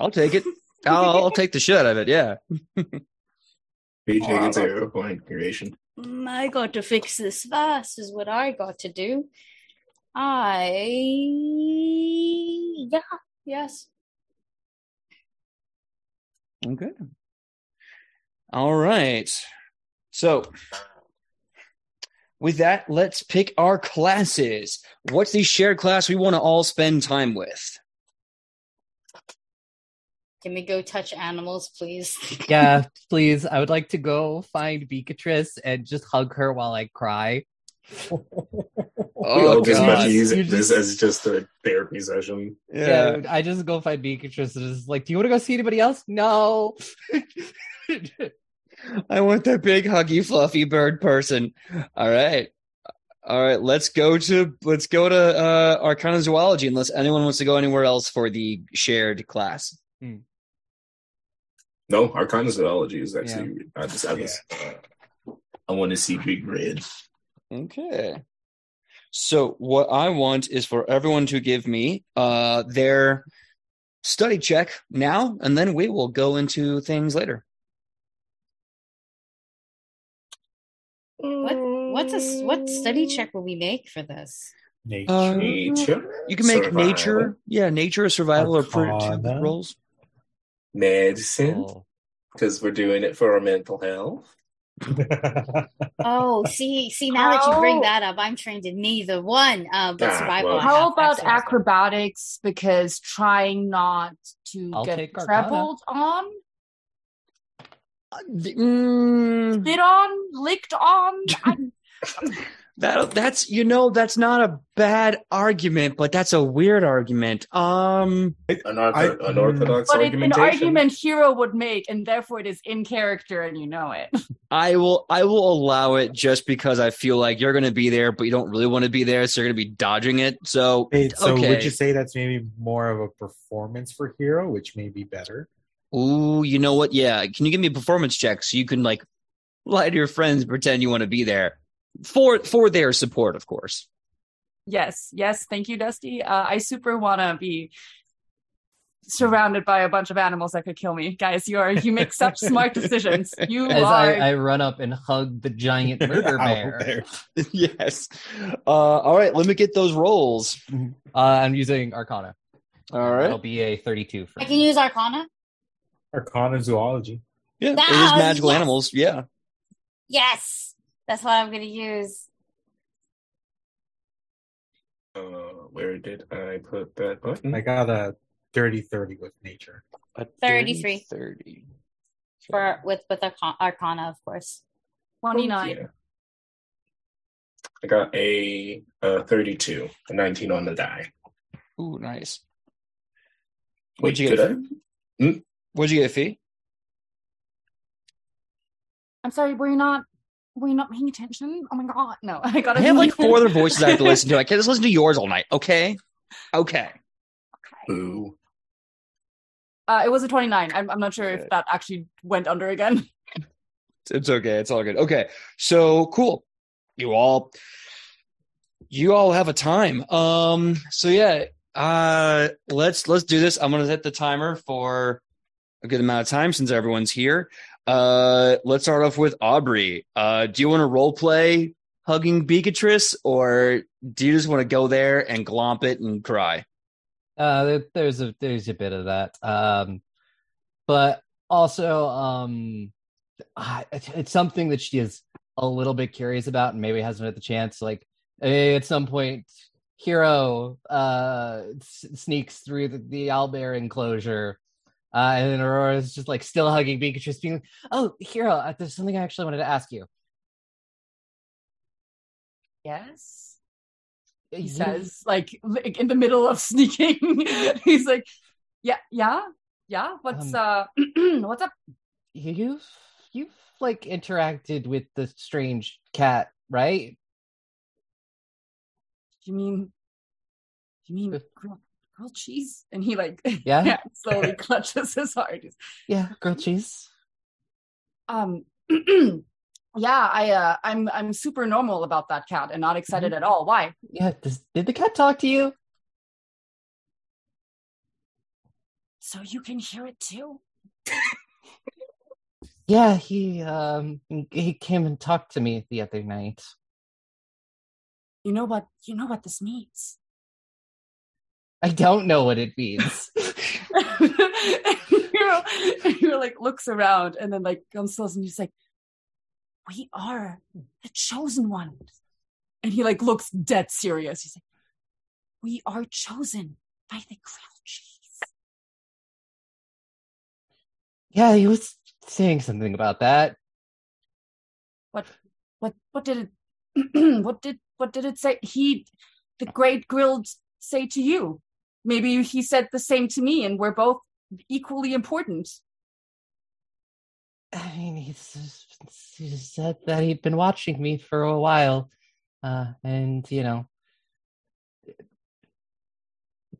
I'll take it. I'll, I'll take the shit out of it. Yeah. (laughs) BJ gets a hero point creation. I got to fix this fast, is what I got to do. I. Yeah, yes. Okay. All right. So, with that, let's pick our classes. What's the shared class we want to all spend time with? Can we go touch animals, please? Yeah, please. I would like to go find Beatrice and just hug her while I cry. (laughs) we Oh, all just God. use You this just- as just a therapy session. Yeah. I just go find Beatrice and just like, do you want to go see anybody else? No. (laughs) I want that big huggy fluffy bird person. All right. All right, let's go to let's go to uh Arcana Zoology unless anyone wants to go anywhere else for the shared class. No, Arcana Zoology is actually. I just, I just, I want to see Big Red. Okay. So what I want is for everyone to give me uh their study check now and then we will go into things later. What what's a what study check will we make for this? Nature. Uh, You can make survival, nature, yeah, nature or survival or pretty two Arcana. rolls. medicine, Oh. because we're doing it for our mental health. Oh, (laughs) see, see now that you bring that up, I'm trained in neither one. Uh, but Ah, survival. well. How about excellent. acrobatics? Because trying not to I'll get take trampled on, Uh, th- mm, spit on, licked on. (laughs) I, that that's you know that's not a bad argument, but that's a weird argument. Um, An, ortho- I- unorthodox but it's an argument Hiro would make, and therefore it is in character, and you know it. (laughs) I will I will allow it just because I feel like you're going to be there, but you don't really want to be there, so you're going to be dodging it. So Wait, so okay. would you say that's maybe more of a performance for Hiro, which may be better? Ooh, you know what? Yeah. Can you give me a performance check so you can like lie to your friends pretend you want to be there for for their support, of course. yes, yes, thank you, Dusty. Uh, I super want to be surrounded by a bunch of animals that could kill me, guys. You are you make (laughs) such smart decisions. You As are. I, I run up and hug the giant (laughs) murder Owl bear. (laughs) yes. Uh, all right. Let me get those rolls. Uh, I'm using Arcana. All right. That'll be a 32 for I me. can use Arcana. Arcana zoology. Yeah. It is magical yes. animals. Yeah. Yes, that's what I'm going to use. Uh, where did I put that button? I got a dirty 30 with nature. A 33. 30. For with with Arcana, Arcana, of course. 29. Yeah. I got a, uh 32, a 19 on the die. Ooh, nice. What'd you did get? I? What'd you get, Fee? I'm sorry, were you not were you not paying attention? Oh my god. No, (laughs) I got I have like four other voices I have to listen to. I can't just listen to yours all night. Okay. Okay. Ooh. Uh, it was a 29. I'm, I'm not sure Okay. if that actually went under again. (laughs) It's okay. It's all good. Okay. So cool. You all you all have a time. Um so yeah, uh let's let's do this. I'm gonna set the timer for a good amount of time since everyone's here. Uh let's start off with Aubrey. Uh do you want to role play hugging Beatrice or do you just want to go there and glomp it and cry? Uh, there's a there's a bit of that. Um, but also, um, it's, something that she is a little bit curious about and maybe hasn't had the chance. Like at some point, Hiro uh s- sneaks through the, the owlbear enclosure. Uh, and then Aurora is just like still hugging Beatrice, being like, "Oh, Hiro, uh, there's something I actually wanted to ask you." Yes. He You- says, like, like in the middle of (laughs) sneaking. He's like, Yeah, yeah, yeah. What's uh (clears throat) what's up? you've you've like interacted with the strange cat, right? You mean you mean grilled, cheese? And he like (laughs) Yeah. slowly (laughs) clutches his heart. Yeah, grilled cheese. um (clears throat) yeah, I uh I'm I'm super normal about that cat and not excited at all. Why? Yeah, does, did the cat talk to you? So you can hear it too? (laughs) Yeah, he um he came and talked to me the other night. You know what? You know what this means. I don't know what it means. and (laughs) Hiro, and Hiro like looks around and then like comes close and he's like, "We are the chosen ones." And he like looks dead serious. He's like, "We are chosen by the grilled cheese." yeah, he was saying something about that. What? What? What did it? (clears throat) what did? What did it say? He, the great grilled, say to you. Maybe he said the same to me, and we're both equally important. I mean, he's, he said that he'd been watching me for a while, uh, and you know,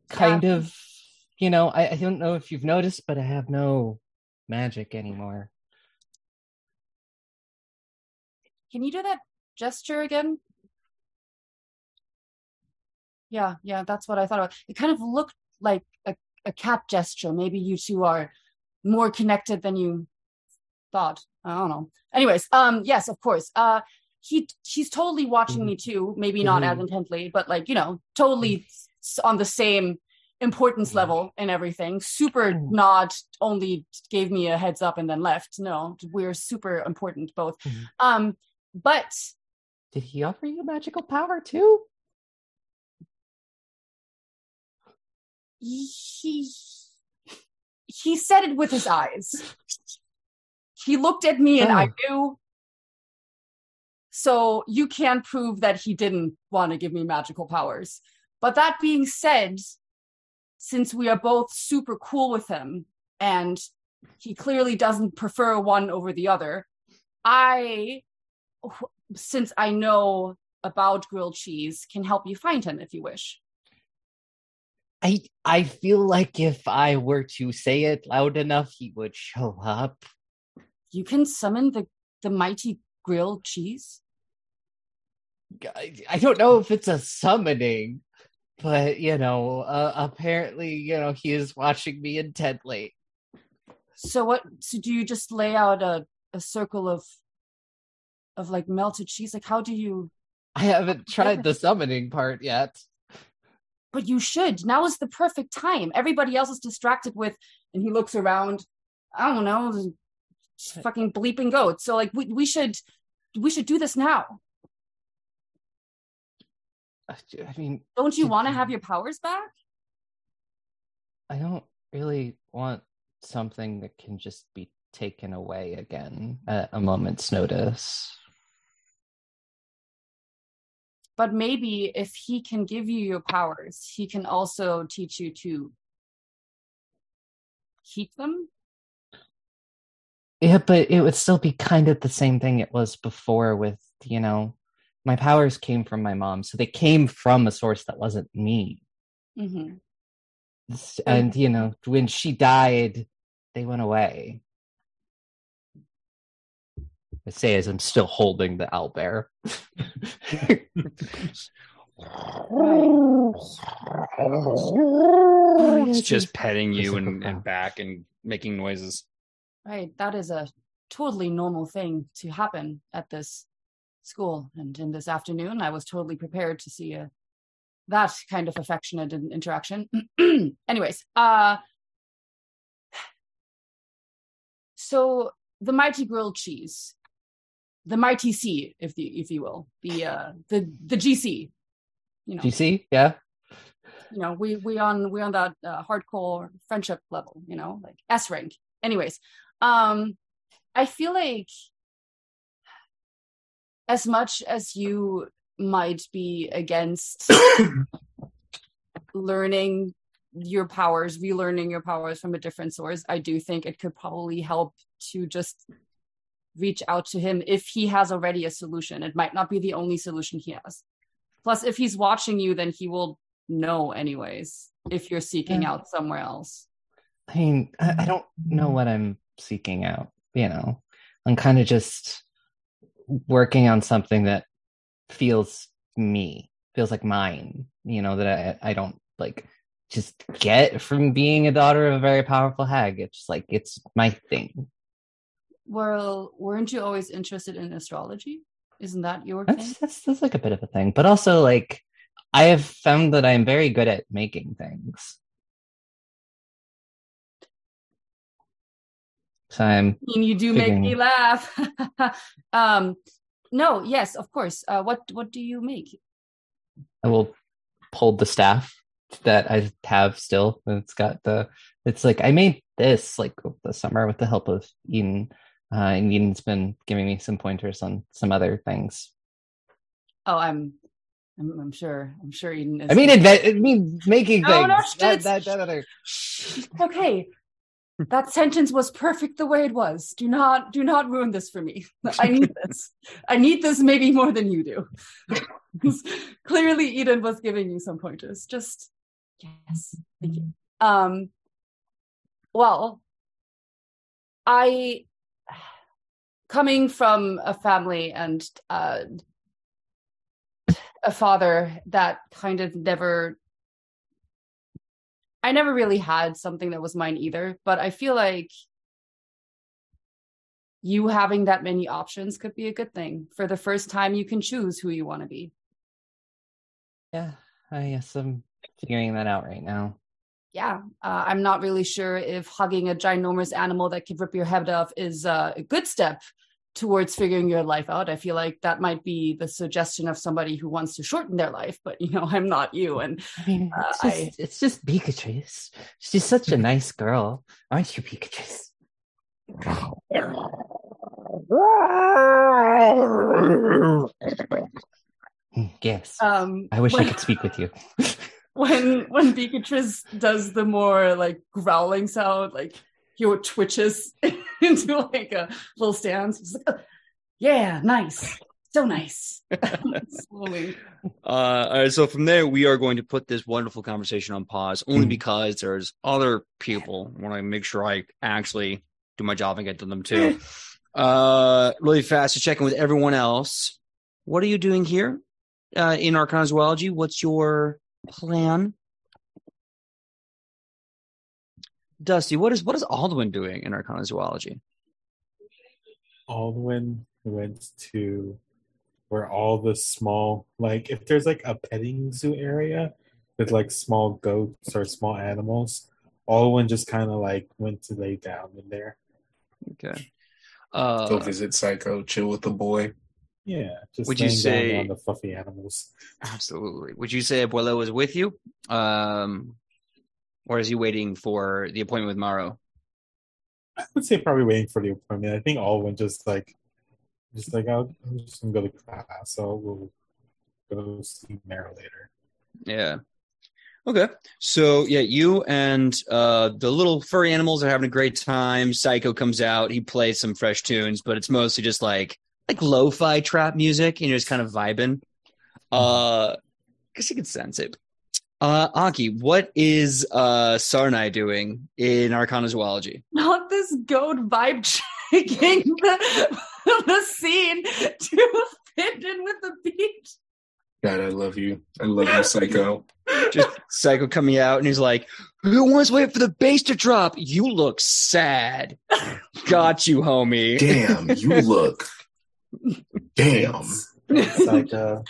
kind Yeah. of, you know, I, I don't know if you've noticed, but I have no magic anymore. Can you do that gesture again? Yeah, yeah, that's what I thought about. It kind of looked like a, a cat gesture. Maybe you two are more connected than you thought. I don't know. Anyways, um, yes, of course. Uh he he's totally watching me too. Maybe not as Mhm. intently, but like, you know, totally s- on the same importance Mhm. level and everything. Super Mhm. nod only gave me a heads up and then left. No, we're super important both. Mhm. Um, but Did he offer you magical power too? He he said it with his eyes. He looked at me and I Oh. knew. So you can't prove that he didn't want to give me magical powers. But that being said, since we are both super cool with him and he clearly doesn't prefer one over the other, I since I know about grilled cheese can help you find him if you wish. I I feel like if I were to say it loud enough, he would show up. you can summon the the mighty grilled cheese I, I don't know if it's a summoning, but you know, uh, apparently, you know, he is watching me intently. so what so do you just lay out a a circle of of like melted cheese like how do you I haven't tried the summoning part yet. But you should. Now is the perfect time. Everybody else is distracted with and he looks around i don't know fucking bleeping goats. So like we, we should we should do this now. I mean, don't you want to have your powers back? I don't really want something that can just be taken away again at a moment's notice. But maybe if he can give you your powers he can also teach you to keep them Yeah, but it would still be kind of the same thing it was before with, you know, my powers came from my mom, so they came from a source that wasn't me. mm-hmm. And, you know, when she died, they went away. I say as I'm still holding the owlbear. It's just petting you and, and back and making noises. Right. That is a totally normal thing to happen at this school. And in this afternoon, I was totally prepared to see a that kind of affectionate in- interaction. (clears throat) Anyways, uh so the mighty grilled cheese, the mighty C, if the if you will, the uh the the GC. You know, GC. Yeah. you know we we on we on that uh, hardcore friendship level you know like s rank anyways um i feel like as much as you might be against learning your powers relearning your powers from a different source i do think it could probably help to just reach out to him if he has already a solution it might not be the only solution he has plus if he's watching you then he will know anyways if you're seeking Yeah. out somewhere else I mean, I, I don't know what I'm seeking out. You know, I'm kind of just working on something that feels me, feels like mine. You know, that I I don't like just get from being a daughter of a very powerful hag. It's like it's my thing. Well, weren't you always interested in astrology? Isn't that your thing? That's, that's that's like a bit of a thing, but also like I have found that I am very good at making things. So I'm I mean, you do make me laugh. (laughs) um, no, yes, of course. Uh, what what do you make? I will hold the staff that I have still. It's got the. It's like I made this like the summer with the help of Eden, uh, and Eden's been giving me some pointers on some other things. Oh, I'm, I'm, I'm sure. I'm sure Eden is. I mean, inve- I mean, making No, things. no, that, that, that other. okay. That sentence was perfect the way it was. Do not, do not ruin this for me. (laughs) I need this. I need this maybe more than you do. (laughs) Clearly, Eden was giving you some pointers. Just yes, thank you. Um, well, I coming from a family and uh, a father that kind of never I never really had something that was mine either, but I feel like you having that many options could be a good thing. For the first time, you can choose who you want to be. Yeah, I guess I'm figuring that out right now. Yeah, uh, I'm not really sure if hugging a ginormous animal that could rip your head off is uh, a good step towards figuring your life out. I feel like that might be the suggestion of somebody who wants to shorten their life, but you know, (laughs) I'm not you. And I mean, Uh, it's just, I- it's just Beatrice. She's such a nice girl, aren't you, Beatrice? (laughs) Hmm, Yes. um, I wish I could speak with you. (laughs) when when Beatrice does the more like growling sound, like he twitches (laughs) into like a little stance. It's like, "Oh, yeah, nice, so nice. (laughs) Slowly. Uh, all right, so from there, we are going to put this wonderful conversation on pause, only Mm. because there's other people. I want to make sure I actually do my job and get to them too. (laughs) uh, really fast to check in with everyone else. What are you doing here uh, in Arcana Zoology? What's your plan? Dusty, what is what is Aldwin doing in Arcana Zoology? Aldwin went to where all the small, like if there's like a petting zoo area with like small goats or small animals, Aldwin just kind of like went to lay down in there. Okay. Uh, Go visit Psycho, chill with the boy. Yeah, just Would you say- on the fluffy animals. Absolutely. Would you say Abuelo is with you? Um, or is he waiting for the appointment with Maro? I would say probably waiting for the appointment. I think Aldwin just like, just like I'll, I'm just gonna go to class, so we'll go see Maro later. Yeah. Okay. So yeah, you and uh the little furry animals are having a great time. Psycho comes out, he plays some fresh tunes, but it's mostly just like like lo-fi trap music and you're just kind of vibing. Uh guess you can sense it. Uh Aki, what is uh Sarnai doing in Arcana Zoology? (laughs) Not this goat vibe checking (laughs) the, the scene to fit in with the beat. God, I love you. I love you, Psycho. (laughs) Just Psycho coming out and he's like, Who wants to wait for the bass to drop? You look sad. Got you, homie. Damn, you look. Damn. It's like uh,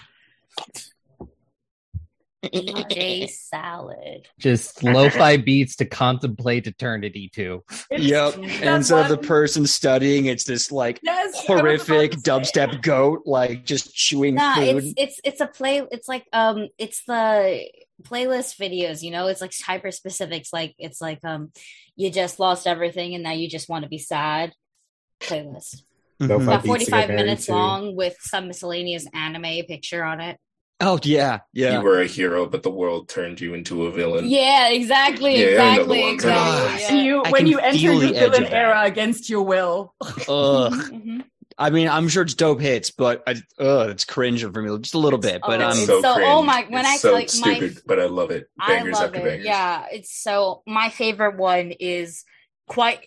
PJ salad. Just (laughs) lo-fi beats to contemplate eternity to. Yep. And instead of the person studying, it's this like yes, horrific about say. dubstep goat, like just chewing Nah, food. it's it's it's a play. It's like um, it's the playlist videos. You know, it's like hyper specifics. Like it's like um, you just lost everything and now you just want to be sad. Playlist Mhm. About beats forty to five get married minutes to. long with some miscellaneous anime picture on it. Oh yeah, yeah. You were a hero, but the world turned you into a villain. Yeah, exactly, Yeah, I know the exactly, one. exactly. Yeah. You when you enter the the villain era against your will. Ugh. (laughs) Mhm. I mean, I'm sure it's dope hits, but I, ugh, it's cringe for me just a little bit. But Oh, um, so, so- oh my- when It's I so like my- stupid, but I love it. I Bangers love after it. bangers. Yeah, it's so my favorite one is quite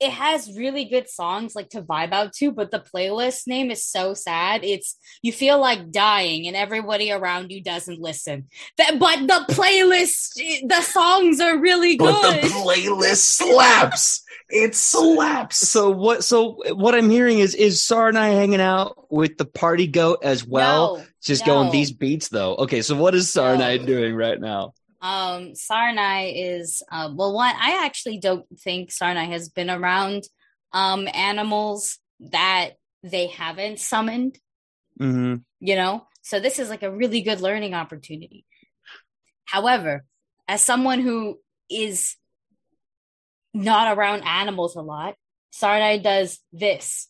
it has really good songs like to vibe out to, but the playlist name is so sad. It's you feel like dying, and everybody around you doesn't listen. That, but the playlist, the songs are really good. But the playlist slaps. It slaps. So what? So what I'm hearing is is Sarnai hanging out with the party goat as well, No, just no. going these beats though. Okay, so what is Sarnai No. doing right now? Um, Sarnai is uh, well. One, I actually don't think Sarnai has been around um animals that they haven't summoned. hmm You know, so this is like a really good learning opportunity. However, as someone who is not around animals a lot, Sarnai does this.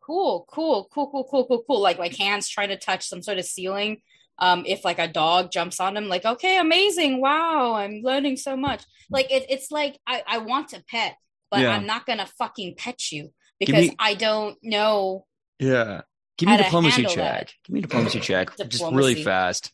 Cool, cool, cool, cool, cool, cool, cool. Like like hands trying to touch some sort of ceiling. Um, if like a dog jumps on him, like okay, amazing, wow, I'm learning so much. Like it, it's like I, I want to pet, but Yeah. I'm not gonna fucking pet you because me- I don't know. Yeah. Give me How diplomacy check. that. Give me diplomacy check. Just really fast.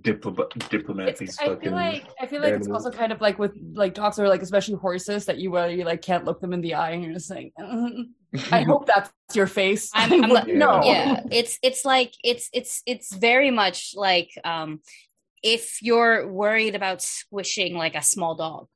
Diplomat, diplomat these I fucking. feel like I feel like it's also kind of like with like dogs or like especially horses that you where you like can't look them in the eye and you're just saying, (laughs) I (laughs) hope that's your face. I'm- (laughs) I I'm would- like- no. yeah it's it's like it's it's it's very much like um if you're worried about squishing like a small dog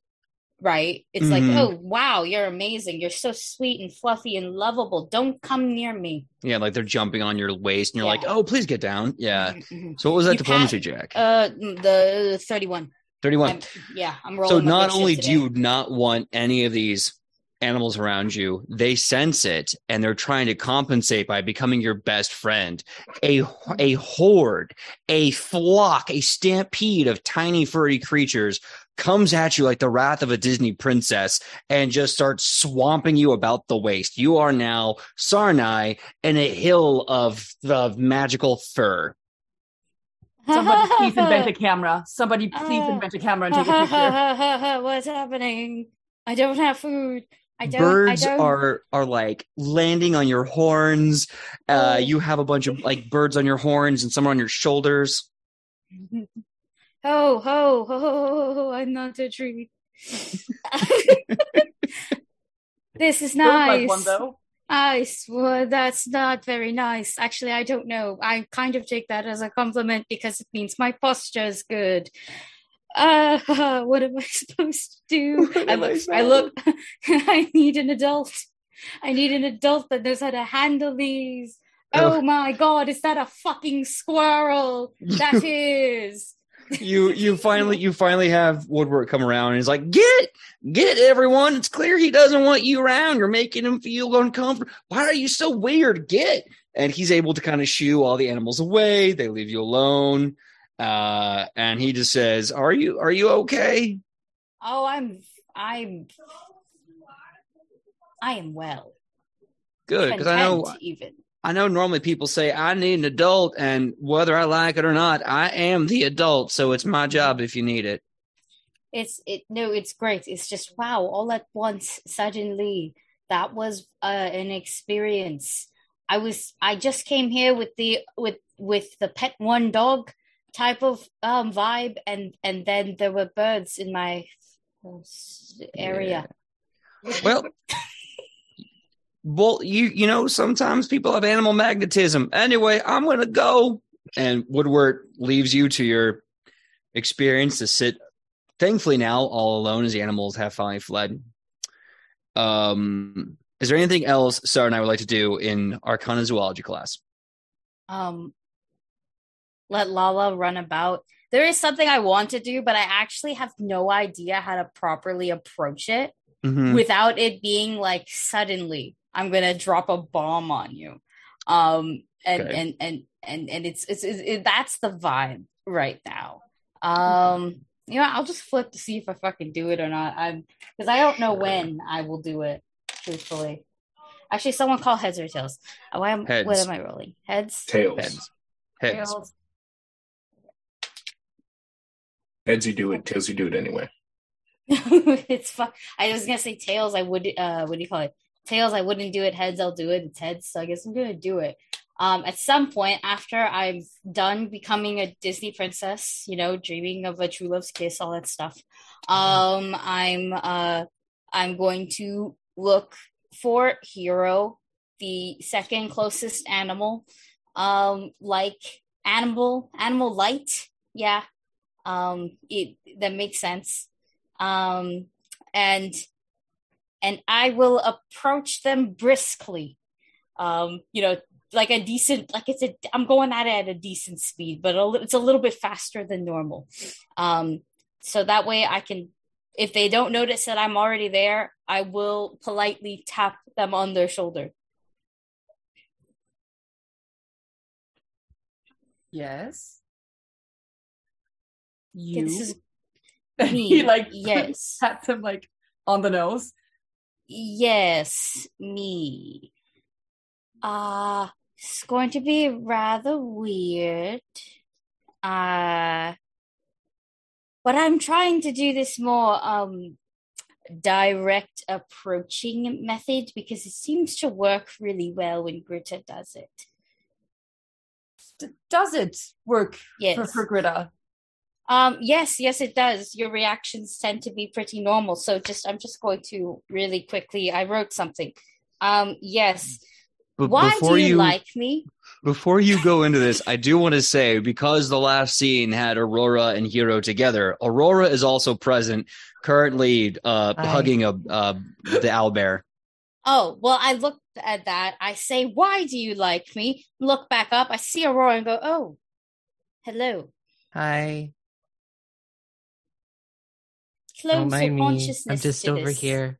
right it's like Mhm. oh wow you're amazing you're so sweet and fluffy and lovable don't come near me Yeah, like they're jumping on your waist and you're like, oh, please get down. Yeah. Mhm, mhm. So what was that You diplomacy pat- check? uh the 31 31. I'm, yeah i'm rolling So not good shit only do you not want any of these animals around you, they sense it and they're trying to compensate by becoming your best friend. A a horde, a flock, a stampede of tiny furry creatures comes at you like the wrath of a Disney princess and just starts swamping you about the waist. You are now Sarnai in a hill of of magical fur. Somebody (laughs) please invent a camera. Somebody please Ah. invent a camera and take a (laughs) picture. (laughs) what's happening i don't have food i don't birds I don't. are are like landing on your horns uh Oh. you have a bunch of like birds on your horns and some are on your shoulders (laughs) Ho, ho, ho, ho, ho, I'm not a tree. (laughs) this is Don't like nice. one though. Nice. Well, that's not very nice. Actually, I don't know. I kind of take that as a compliment because it means my posture is good. Uh, (laughs) what am I (laughs) supposed to do? I look, I look, (laughs) I need an adult. I need an adult that knows how to handle these. Oh. Oh my god, is that a fucking squirrel? That is. you you finally you finally have woodward come around and he's like get get everyone it's clear he doesn't want you around you're making him feel uncomfortable why are you so weird get and he's able to kind of shoo all the animals away they leave you alone uh and he just says are you are you okay Oh, I'm I'm I am well. good because i know even. I know normally people say I need an adult, and whether I like it or not, I am the adult. So it's my job if you need it. It's it no, it's great. It's just wow, all at once, suddenly. That was uh, an experience. I was I just came here with the with with the pet one dog type of um vibe and and then there were birds in my area. Well, well, you you know sometimes people have animal magnetism. Anyway, I'm gonna go, and Woodward leaves you to your experience to sit. Thankfully, now all alone as the animals have finally fled. Um, is there anything else Sarnai would like to do in Arcana Zoology class? um let Lala run about. There is something I want to do, but I actually have no idea how to properly approach it Mhm. without it being like suddenly I'm gonna drop a bomb on you. Um and Okay. and and and and it's it's, it's it, that's the vibe right now. Um you know, I'll just flip to see if I fucking do it or not. I'm because I don't know when I will do it, truthfully. Actually, someone call heads or tails. Uh, Why am, what am I rolling? Heads? Tails. Heads. Heads. Tails. Heads you do it, tails you do it anyway. (laughs) it's fun. I was gonna say tails. I would. Uh, what do you call it? Tails. I wouldn't do it. Heads. I'll do it. It's heads. So I guess I'm gonna do it. Um, at some point after I'm done becoming a Disney princess, you know, dreaming of a true love's kiss, all that stuff. Um, I'm uh, I'm going to look for Hiro, the second closest animal. Um, like animal, animal light. Yeah. Um, it that makes sense. Um, and and I will approach them briskly. Um, you know, like a decent, like it's a, I'm going at it at a decent speed, but a, it's a little bit faster than normal. Um, so that way I can, if they don't notice that I'm already there, I will politely tap them on their shoulder. Yes. You. this is (laughs) he me. like (laughs) yes, pats him like on the nose. yes, me. Uh, it's going to be rather weird. Uh, but I'm trying to do this more um direct approaching method because it seems to work really well when Gritta does it. D- does it work Yes. for, for Gritta? Um, yes, yes, it does. Your reactions tend to be pretty normal. So just, I'm just going to really quickly. I wrote something. Um, yes. But Why before do you, you like me? before you go into this, I do want to say because the last scene had Aurora and Hiro together, Aurora is also present, currently uh, Hi. hugging a uh, the owlbear. Oh, well, I looked at that. I say, why do you like me? Look back up. I see Aurora and go, oh, hello. Hi. Close Don't your mind me. consciousness. I'm just to over this. here.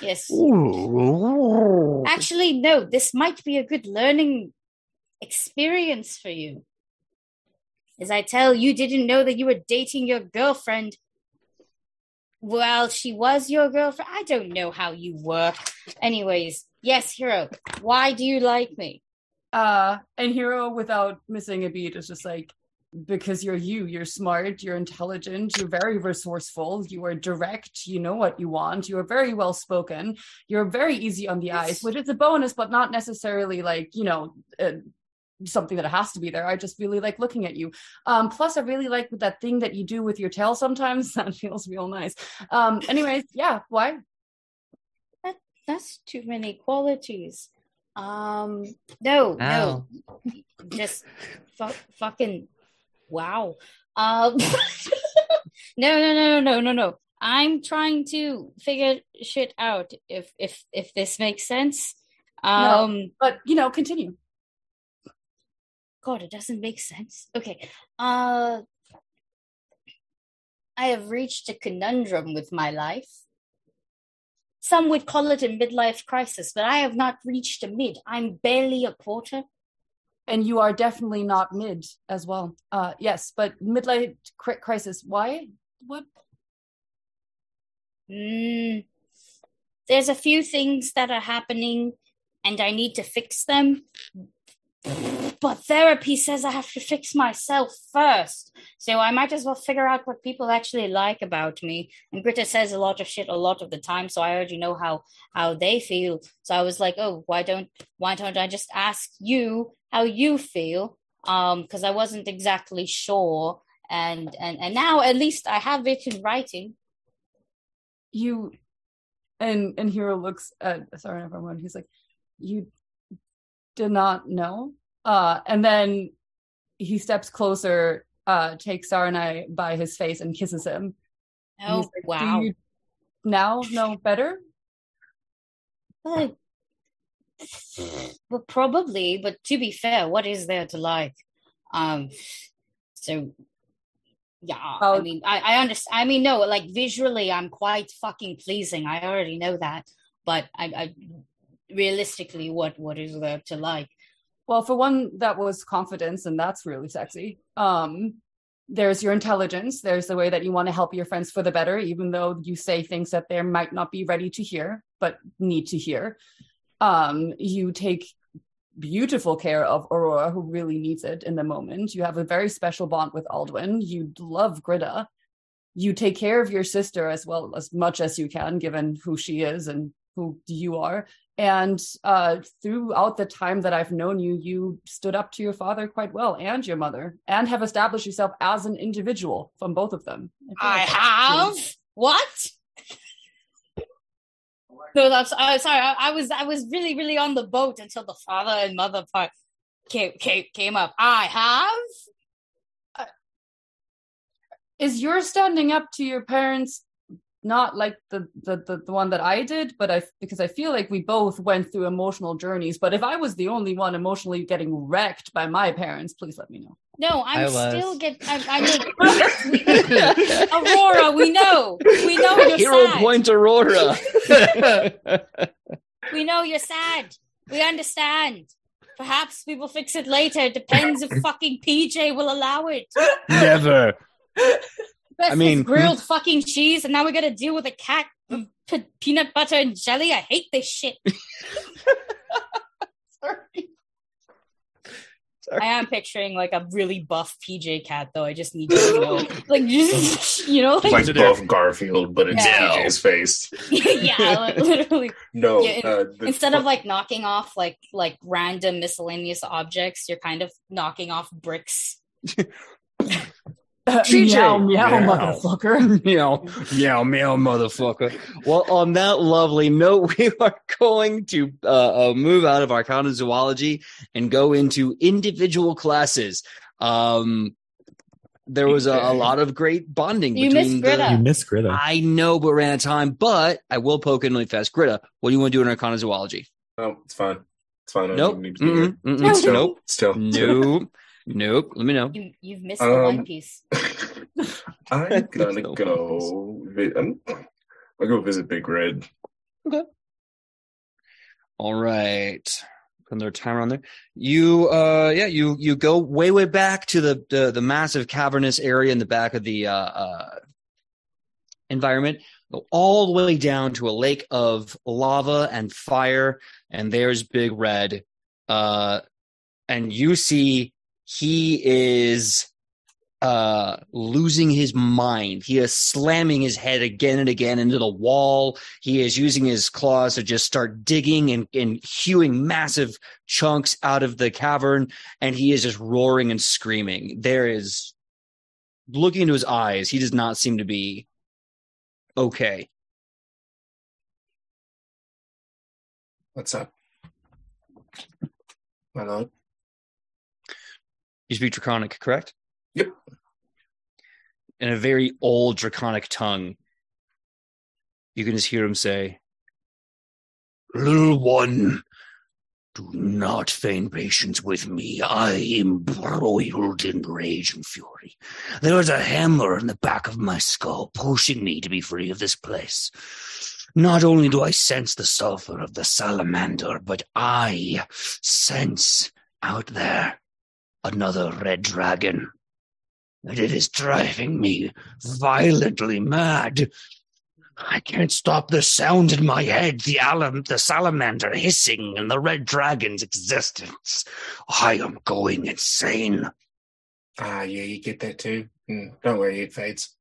Yes. Ooh. Actually, no, this might be a good learning experience for you. As I tell you, didn't know that you were dating your girlfriend. Well, she was your girlfriend. I don't know how you work. Anyways, yes, Hiro, why do you like me? Uh, and Hiro, without missing a beat, is just like, because you're you, you're smart, you're intelligent, you're very resourceful, you are direct, you know what you want, you are very well spoken, you're very easy on the eyes, which is a bonus, but not necessarily like, you know, uh, something that has to be there. I just really like looking at you. Um, plus, I really like that thing that you do with your tail sometimes. (laughs) That feels real nice. Um, anyways, yeah, why? That's too many qualities. Um, no, Ow. no, just fu- fucking wow. Um, (laughs) no, no, no, no, no, no. I'm trying to figure shit out. If if if this makes sense. Um, But you know, continue. God, it doesn't make sense. Okay. Uh, I have reached a conundrum with my life. Some would call it a midlife crisis, but I have not reached a mid. I'm barely a quarter. And you are definitely not mid as well. Uh, yes, but midlife cri- crisis. Why? What? Mm, there's a few things that are happening, and I need to fix them. But therapy says I have to fix myself first. So I might as well figure out what people actually like about me. And Gritta says a lot of shit a lot of the time, so I already know how how they feel. So I was like, oh, why don't why don't I just ask you how you feel? Um, because I wasn't exactly sure. And and and now at least I have it in writing. You and and Hiro looks at sorry everyone. He's like, you did not know. Uh, and then he steps closer, uh, takes Sarnai by his face and kisses him. Oh like, "Do wow. now (laughs) know better? But, well, probably. But to be fair, what is there to like? Um, so yeah. I Oh. mean, I I understand. I mean, no, like visually, I'm quite fucking pleasing. I already know that. But I, I realistically, what what is there to like? Well, for one, that was confidence, and that's really sexy. Um, there's your intelligence. There's the way that you want to help your friends for the better, even though you say things that they might not be ready to hear, but need to hear. Um, you take beautiful care of Aurora, who really needs it in the moment. You have a very special bond with Aldwin. You love Gritta. You take care of your sister as well as much as you can, given who she is and who you are. And uh, throughout the time that I've known you, you stood up to your father quite well and your mother, and have established yourself as an individual from both of them. I like have what? No, that's uh, sorry. I, I was I was really really on the boat until the father and mother part came came, came up. I have. Is your standing up to your parents not like the, the the the one that I did, but I because I feel like we both went through emotional journeys. But if I was the only one emotionally getting wrecked by my parents, please let me know. No, I'm I still get. I, I know. (laughs) Aurora, we know. We know you're Hero sad. point Aurora. (laughs) We know you're sad. We understand. Perhaps we will fix it later. It depends if (laughs) fucking PJ will allow it. Never. Best I mean- grilled fucking cheese, and now we got to deal with a cat, with pe- peanut butter and jelly. I hate this shit. (laughs) Sorry. I am picturing like a really buff PJ cat, though. I just need you to know, (laughs) like, just (laughs) you know, like, Like Buff Garfield, but it's Yeah. PJ's face. yeah, li- literally. No, Yeah, in- uh, the Instead of like knocking off like like random miscellaneous objects, you're kind of knocking off bricks. TJ. meow, meow, Meow. motherfucker. (laughs) meow, meow, meow, motherfucker. Well, on that lovely note, (laughs) we are going to uh, uh, move out of Arcana Zoology and go into individual classes. Um, there was a, a lot of great bonding You between missed Gritta. the. You miss Gritta. I know, but ran out of time. But I will poke in really fast. Gritta, what do you want to do in Arcana Zoology? oh, it's fine. It's fine. I Nope. don't need to be here. Mm-mm, mm-mm, Still, Nope. Still. Nope. (laughs) Nope. Let me know. You you've missed the One Um, Piece. (laughs) I'm (laughs) gonna No. go. Vi- I'm, I'll go visit Big Red. Okay. All right. Put their timer on there. You uh yeah, you you go way, way back to the the, the massive cavernous area in the back of the uh, uh environment. Go all the way down to a lake of lava and fire, and there's Big Red. Uh and you see he is uh losing his mind he is slamming his head again and again into the wall he is using his claws to just start digging and, and hewing massive chunks out of the cavern and he is just roaring and screaming there is looking into his eyes he does not seem to be okay What's up? Lord. You speak draconic correct Yep. in a very old draconic tongue you can just hear him say little one do not feign patience with me. I am broiled in rage and fury. There is a hammer in the back of my skull pushing me to be free of this place. Not only do I sense the sulfur of the salamander, but I sense out there another red dragon. And it is driving me violently mad. I can't stop the sound in my head, the alam- the salamander hissing and the red dragon's existence. I am going insane. Ah, yeah, you get that too. Mm, don't worry, it fades.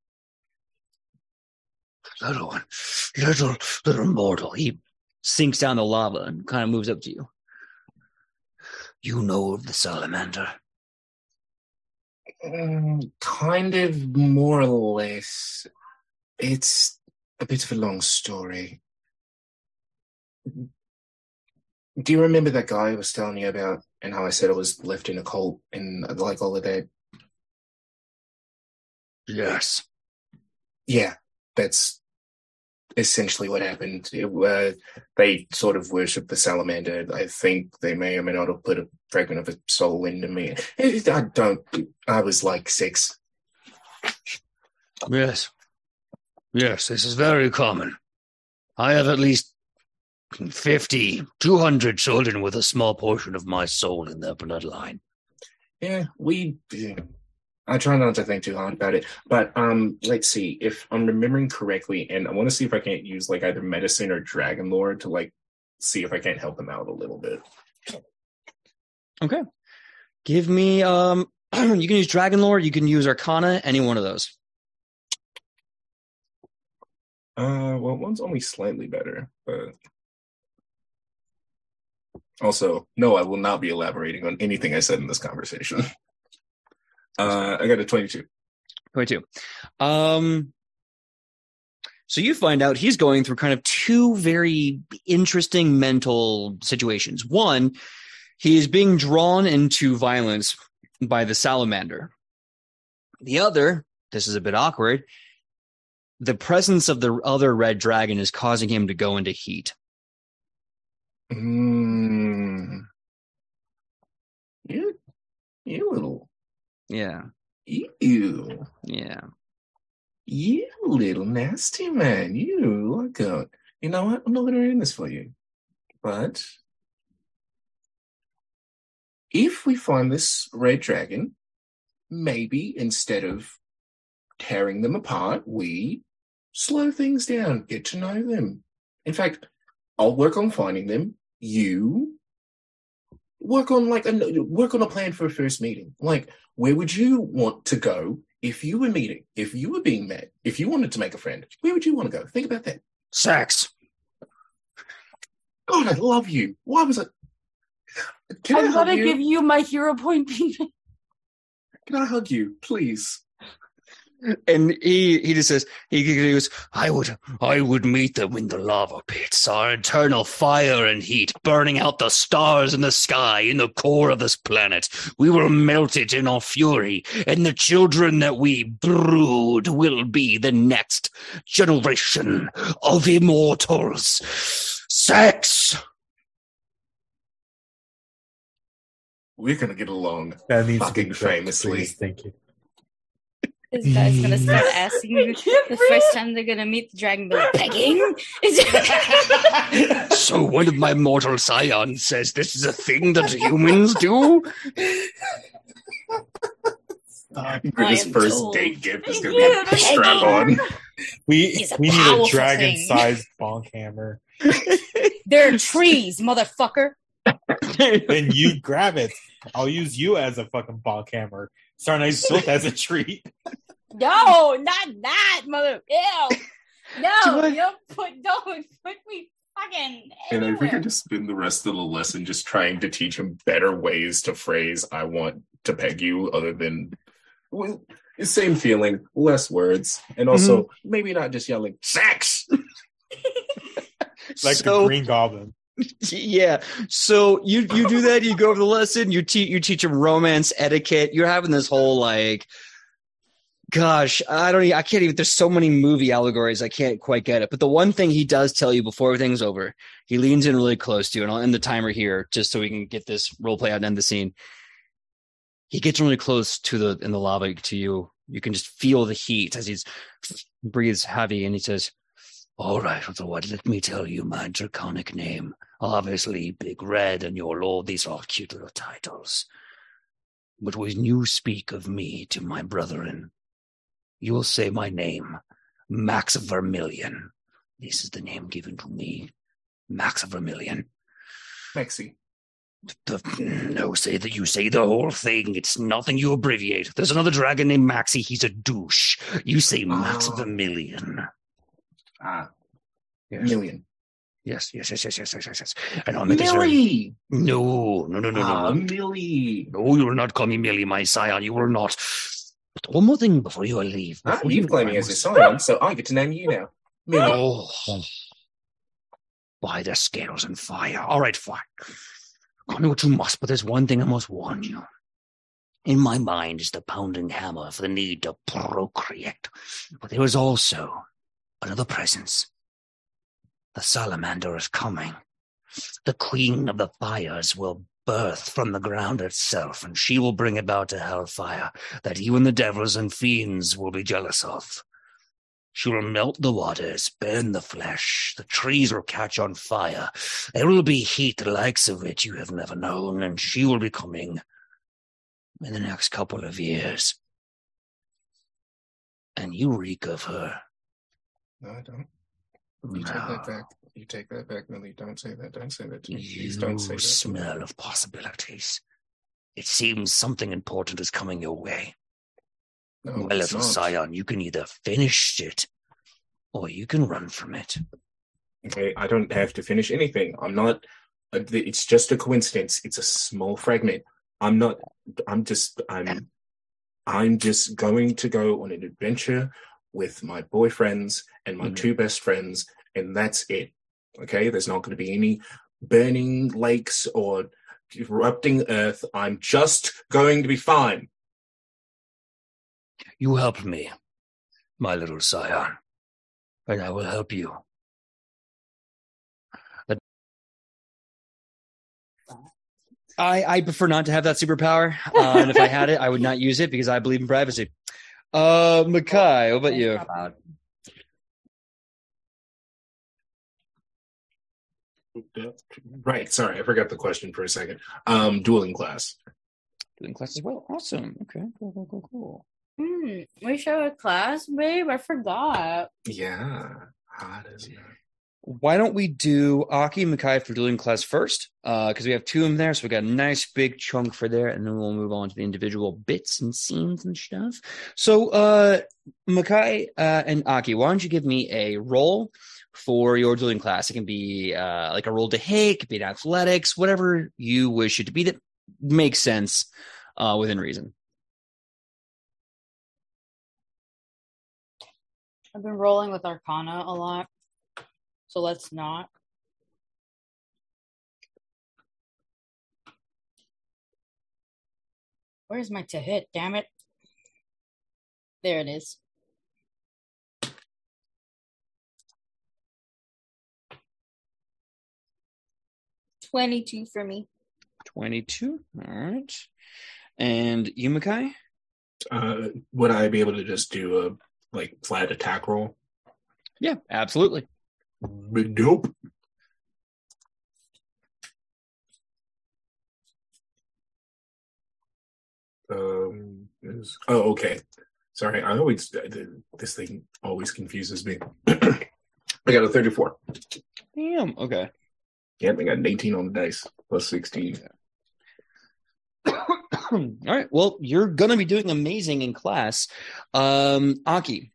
Little one, little, little mortal. He sinks down the lava and kind of moves up to you. You know of the salamander. Mm, kind of, more or less. It's a bit of a long story. Do you remember that guy I was telling you about and how I said I was left in a cult and like all of that? Yes. Yeah, that's essentially what happened. It, uh, they sort of worship the salamander. I think they may or may not have put a fragment of a soul into me. I don't. I was like six. Yes. Yes, this is very common. I have at least 50, 200 children with a small portion of my soul in their bloodline. Yeah, we. yeah. I try not to think too hard about it, but um, let's see if I'm remembering correctly, and I want to see if I can't use like either medicine or dragon lore to like see if I can't help them out a little bit. Okay. Give me um (clears throat) you can use Dragon Lore, you can use Arcana, any one of those. Uh, well, one's only slightly better, but also, no, I will not be elaborating on anything I said in this conversation. (laughs) Uh, I got a 22. 22. Um So you find out he's going through kind of two very interesting mental situations. One, he is being drawn into violence by the salamander. The other, this is a bit awkward, the presence of the other red dragon is causing him to go into heat. Mm. You, you little, Yeah, you, yeah. you little nasty man. You look out. You know what? I'm not gonna ruin this for you. But if we find this red dragon, maybe instead of tearing them apart, we slow things down, get to know them. In fact, I'll work on finding them. You work on like a work on a plan for a first meeting. Like, where would you want to go if you were meeting, if you were being met, if you wanted to make a friend? Where would you want to go? Think about that. Sex. God, I love you. Why was it? Can I, I'm hug gonna you? give you my hero point penis. Can I hug you, please? And he he just says he, he goes, I would I would meet them in the lava pits, our eternal fire and heat, burning out the stars in the sky in the core of this planet. We will melt it in our fury, and the children that we brood will be the next generation of immortals. Sex. We're gonna get along. That needs to Fucking famously. please. Thank you. This guy's gonna (laughs) start asking you the first time they're gonna meet the dragon, be like, pegging? (laughs) So one of my mortal scions says this is a thing that humans do. His am first told. date gift is gonna Yeah, be a strap on. We we need a dragon-sized bonk hammer, (laughs) There are trees, motherfucker. and you grab it. I'll use you as a fucking bonk hammer. Sarnai's built as a tree. (laughs) No, not that, mother. Ew. No, Do I- you don't put don't put me fucking And if we anywhere. could just spend the rest of the lesson just trying to teach him better ways to phrase "I want to peg you," other than well, same feeling, less words, and also mm-hmm. maybe not just yelling "sex." like So- the Green Goblin. Yeah. So you you do that. You go over the lesson. You teach you teach them romance etiquette. You're having this whole like, gosh, I don't. I can't even. There's so many movie allegories. I can't quite get it. But the one thing he does tell you before everything's over, he leans in really close to you, and I'll end the timer here just so we can get this role play out and end the scene. He gets really close to the in the lava to you. You can just feel the heat as he's breathes heavy, and he says, "All right, so what? Let me tell you my draconic name." Obviously, Big Red and your Lord, these are cute little titles. But when you speak of me to my brethren, you will say my name, Max Vermilion. This is the name given to me, Max Vermilion. Maxie, no, say that you say the whole thing. It's nothing you abbreviate. There's another dragon named Maxie. He's a douche. You say Max Oh. Vermilion. ah, Yes. million, yes, yes, yes, yes, yes, yes, yes, yes. And it very- Millie, No, no, no, no, no, ah, no. Millie. No, you will not call me Millie, my scion. You will not. But one more thing before you leave. Ah, you you claim me I as a scion, so I get to name you now. Millie. Oh. By the scales and fire. All right, fine. Call me what you must, but there's one thing I must warn you. In my mind is the pounding hammer of the need to procreate. But there is also another presence. The salamander is coming. The queen of the fires will birth from the ground itself, and she will bring about a hellfire that even the devils and fiends will be jealous of. She will melt the waters, burn the flesh, the trees will catch on fire. There will be heat the likes of which you have never known, and she will be coming in the next couple of years. And you reek of her. No, I don't. You take that back. You take that back, Millie. Don't say that. Don't say that to me. Please You don't say that. smell of possibilities. It seems something important is coming your way. No, well, it's little not. scion, you can either finish it or you can run from it. Okay, I don't have to finish anything. I'm not. uh, It's just a coincidence. It's a small fragment. I'm not. I'm just. I'm. I'm just going to go on an adventure with my boyfriends and my Mhm. two best friends, and that's it. Okay, there's not going to be any burning lakes or erupting earth. I'm just going to be fine. You help me, my little sire, and I will help you. But- I, I prefer not to have that superpower, uh, and if I had it, I would not use it because I believe in privacy. Uh, Makai, what about you? Right. Sorry, I forgot the question for a second. Um, dueling class. Dueling class as well. Awesome. Okay. Cool. Cool. Cool. Cool. Hmm, we show a class, babe. I forgot. Yeah. Hot as that. Why don't we do Aki and Makai for dueling class first? Because we have two of them there, so we got a nice big chunk for there, and then we'll move on to the individual bits and scenes and stuff. So, uh, Makai uh, and Aki, why don't you give me a roll for your dueling class? It can be uh, like a roll to hit, it be an athletics, whatever you wish it to be that makes sense uh, within reason. I've been rolling with Arcana a lot, so let's not. Where's my to hit? Damn it! There it is. Twenty-two for me. 22. All right. And you, Makai? Uh, would I be able to just do a like flat attack roll? Yeah, absolutely. Nope. Um. is- oh, okay. Sorry, I always this thing always confuses me. (clears throat) I got a thirty-four. Damn. Okay. yeah I got an eighteen on the dice plus sixteen. (coughs) All right. Well, you're going to be doing amazing in class. Um, Aki,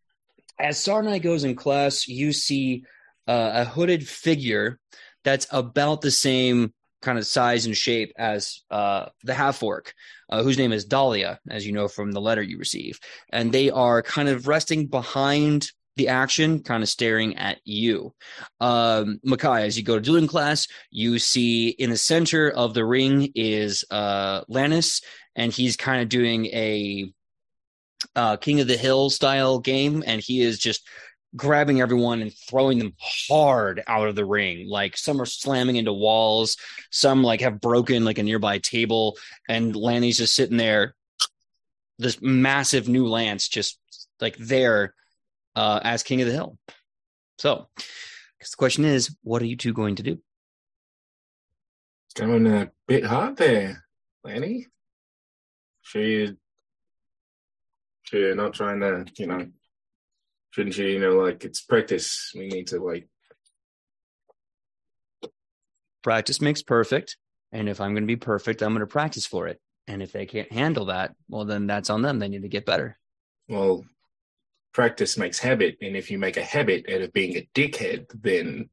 as Sarnai goes in class, you see uh, a hooded figure that's about the same kind of size and shape as uh, the half orc, uh, whose name is Dahlia, as you know from the letter you receive. And they are kind of resting behind the action, kind of staring at you. Um, Makai, as you go to dueling class, you see in the center of the ring is uh, Lannis, and he's kind of doing a uh, King of the Hill style game, and he is just grabbing everyone and throwing them hard out of the ring. Like some are slamming into walls, some like have broken like a nearby table, and Lanny's just sitting there, this massive new lance just like there uh, as King of the Hill. So, guess the question is, what are you two going to do? It's going a bit hard there, Lanny. Sure you, sure not trying to, you know, shouldn't you, you know, like it's practice. We need to like, practice makes perfect and if i'm going to be perfect i'm going to practice for it. And if they can't handle that well then that's on them. They need to get better. Well, practice makes habit, and if you make a habit out of being a dickhead, then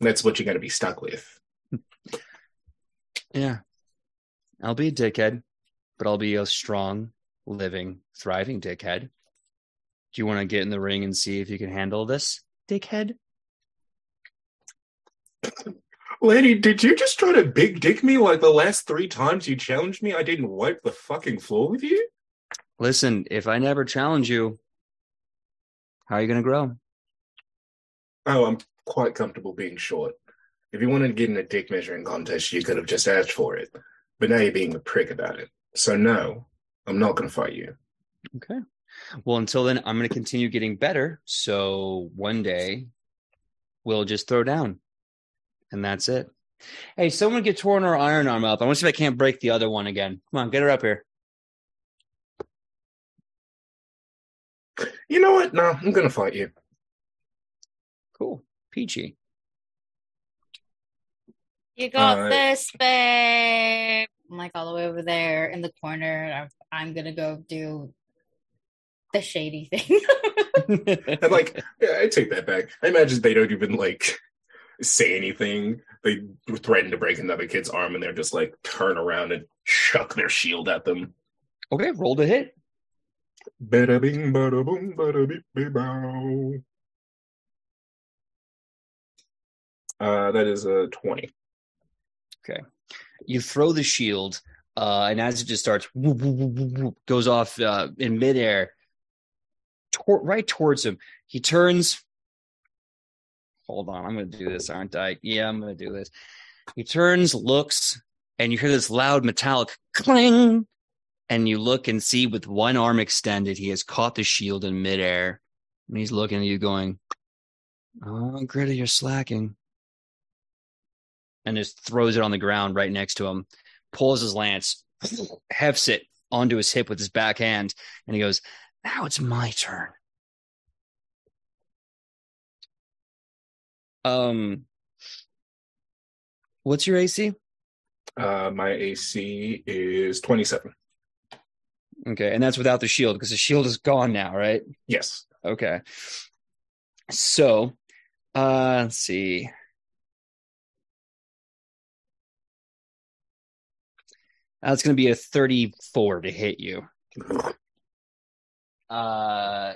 that's what you're going to be stuck with. (laughs) yeah. I'll be a dickhead but i'll be a strong living thriving dickhead do you want to get in the ring and see if you can handle this dickhead Lanny, did you just try to big dick me like the last three times you challenged me? I didn't wipe the fucking floor with you. listen if i never challenge you how are you going to grow Oh, I'm quite comfortable being short. If you wanted to get in a dick measuring contest, you could have just asked for it. But now you're being a prick about it. So no, I'm not going to fight you. Okay. Well, until then, I'm going to continue getting better. So one day we'll just throw down. And that's it. Hey, someone get torn our iron arm up. I want to see if I can't break the other one again. Come on, get her up here. You know what? No, I'm going to fight you. Cool. Peachy. You got Uh, this, babe. I'm like all the way over there in the corner. I'm, I'm gonna go do the shady thing. (laughs) (laughs) And like, yeah, I take that back. I imagine they don't even like say anything. They threaten to break another kid's arm, and they're just like turn around and chuck their shield at them. okay, roll to hit. Bada bing, bada boom, bada beep, beep, bow. Uh, that is a 20. Okay, You throw the shield, uh, and as it just starts, whoop, whoop, whoop, whoop, whoop, goes off uh, in midair, right towards him. He turns. Hold on, I'm going to do this, aren't I? Yeah, I'm going to do this. He turns, looks, and you hear this loud metallic clang. And you look and see with one arm extended, he has caught the shield in midair. And he's looking at you going, Oh, Gritta, you're slacking. And just throws it on the ground right next to him, pulls his lance, (sniffs) hefts it onto his hip with his backhand, and he goes, Now it's my turn. Um, what's your AC? Uh, my AC is 27. Okay, and that's without the shield because the shield is gone now, right? Yes. Okay. So, uh, let's see. That's going to be a 34 to hit you. (laughs) Uh,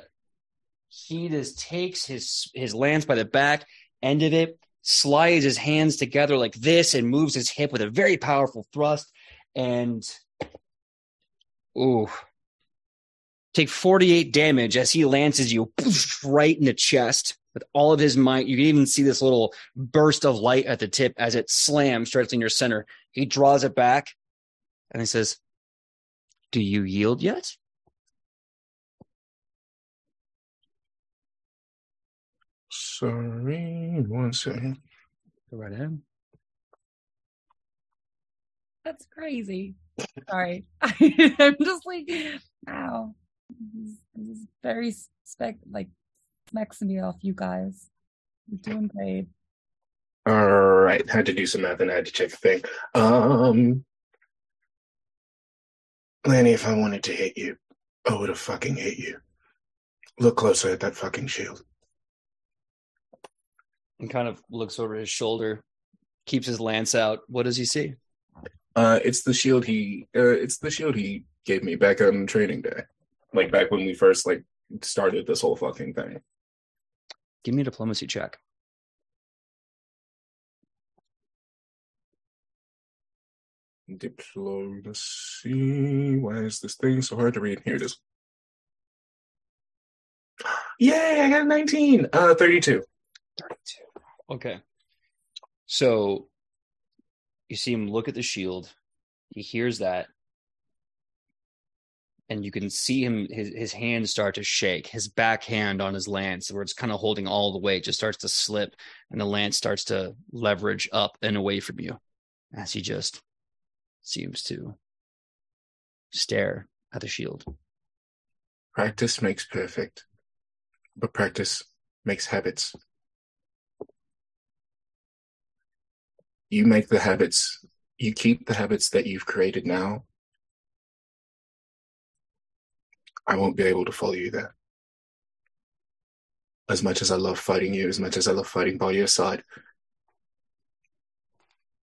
he just takes his his lance by the back end of it, slides his hands together like this, and moves his hip with a very powerful thrust. And ooh, take 48 damage as he lances you (laughs) right in the chest with all of his might. You can even see this little burst of light at the tip as it slams straight in your center. He draws it back and he says, Do you yield yet? Sorry, one second. Go right in. That's crazy. Sorry. (laughs) I'm just like, wow. This is, this is very spec like smacks me off, you guys. You're doing great. All right, had to do some math and I had to check a thing. Um, Lanny, if I wanted to hit you, I would have fucking hit you. Look closer at that fucking shield. And kind of looks over his shoulder, keeps his lance out. What does he see? Uh, it's the shield he, uh, it's the shield he gave me back on training day, like back when we first like started this whole fucking thing. Give me a diplomacy check. Diplomacy. Why is this thing so hard to read? Here it is. Yay! I got a nineteen. Uh, thirty-two. 32. Okay. So you see him look at the shield. He hears that. And you can see him, his, his hand start to shake. His back hand on his lance, where it's kind of holding all the weight, just starts to slip. And the lance starts to leverage up and away from you as he just seems to stare at the shield. Practice makes perfect, but practice makes habits. You make the habits, you keep the habits that you've created now. I won't be able to follow you there. As much as I love fighting you, as much as I love fighting by your side,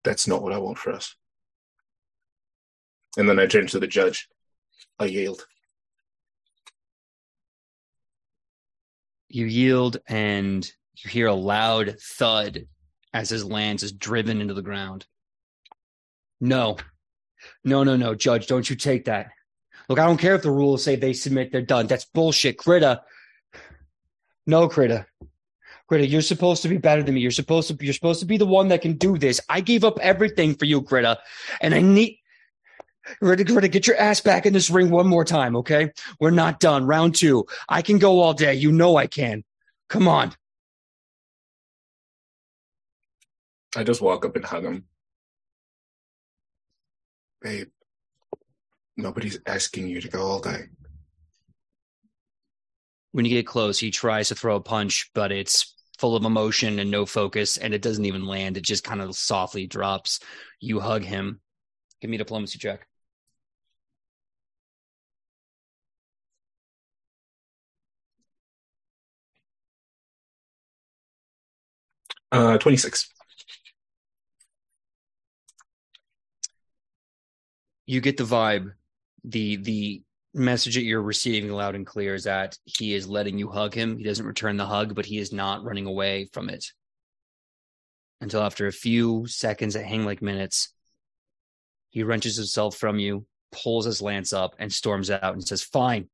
that's not what I want for us. And then I turn to the judge. I yield. You yield and you hear a loud thud as his lance is driven into the ground. No, no, no, no, Judge, don't you take that. Look, I don't care if the rules say they submit, they're done. That's bullshit. Gritta. No, Gritta. Gritta, you're supposed to be better than me. You're supposed to be, you're supposed to be the one that can do this. I gave up everything for you, Gritta. And I need Gritta, Gritta, get your ass back in this ring one more time, okay? We're not done. Round two. I can go all day. You know I can. Come on. I just walk up and hug him. Babe, nobody's asking you to go all day. When you get close, he tries to throw a punch, but it's full of emotion and no focus, and it doesn't even land. It just kind of softly drops. You hug him. Give me a diplomacy check. Uh, 26. You get the vibe, the the message that you're receiving loud and clear is that he is letting you hug him. He doesn't return the hug, but he is not running away from it. Until after a few seconds that hang like minutes, he wrenches himself from you, pulls his lance up, and storms out and says, Fine.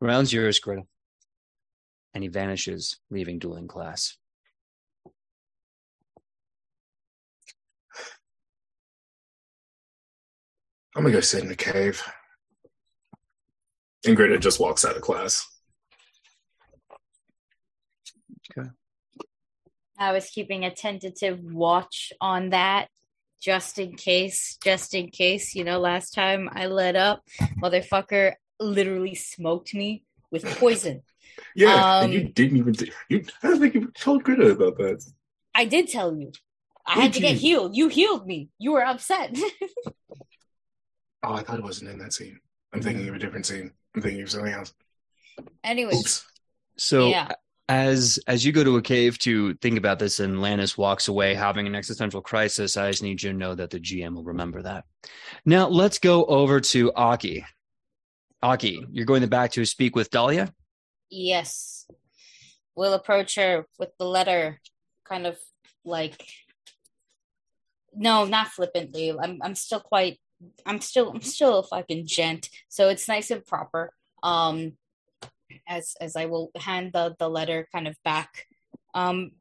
Round's yours, Gritta. And he vanishes, leaving dueling class. I'm gonna go sit in the cave. And Gritta just walks out of class. Okay. I was keeping a tentative watch on that just in case, just in case. You know, last time I let up, motherfucker literally smoked me with poison. (laughs) Yeah, and Um, you didn't even. Th- you, I don't think you told Gritta about that. I did tell you. I had to Did get healed. You healed me. You were upset. (laughs) Oh, I thought it wasn't in that scene. I'm thinking of a different scene. I'm thinking of something else. Anyways, Oops. So Yeah. as as you go to a cave to think about this and Lannis walks away having an existential crisis, I just need you to know that the GM will remember that. Now let's go over to Aki. Aki, you're going back to speak with Dahlia? yes. We'll approach her with the letter kind of like no, not flippantly. I'm I'm still quite I'm still I'm still a fucking gent. So it's nice and proper. Um as as I will hand the the letter kind of back um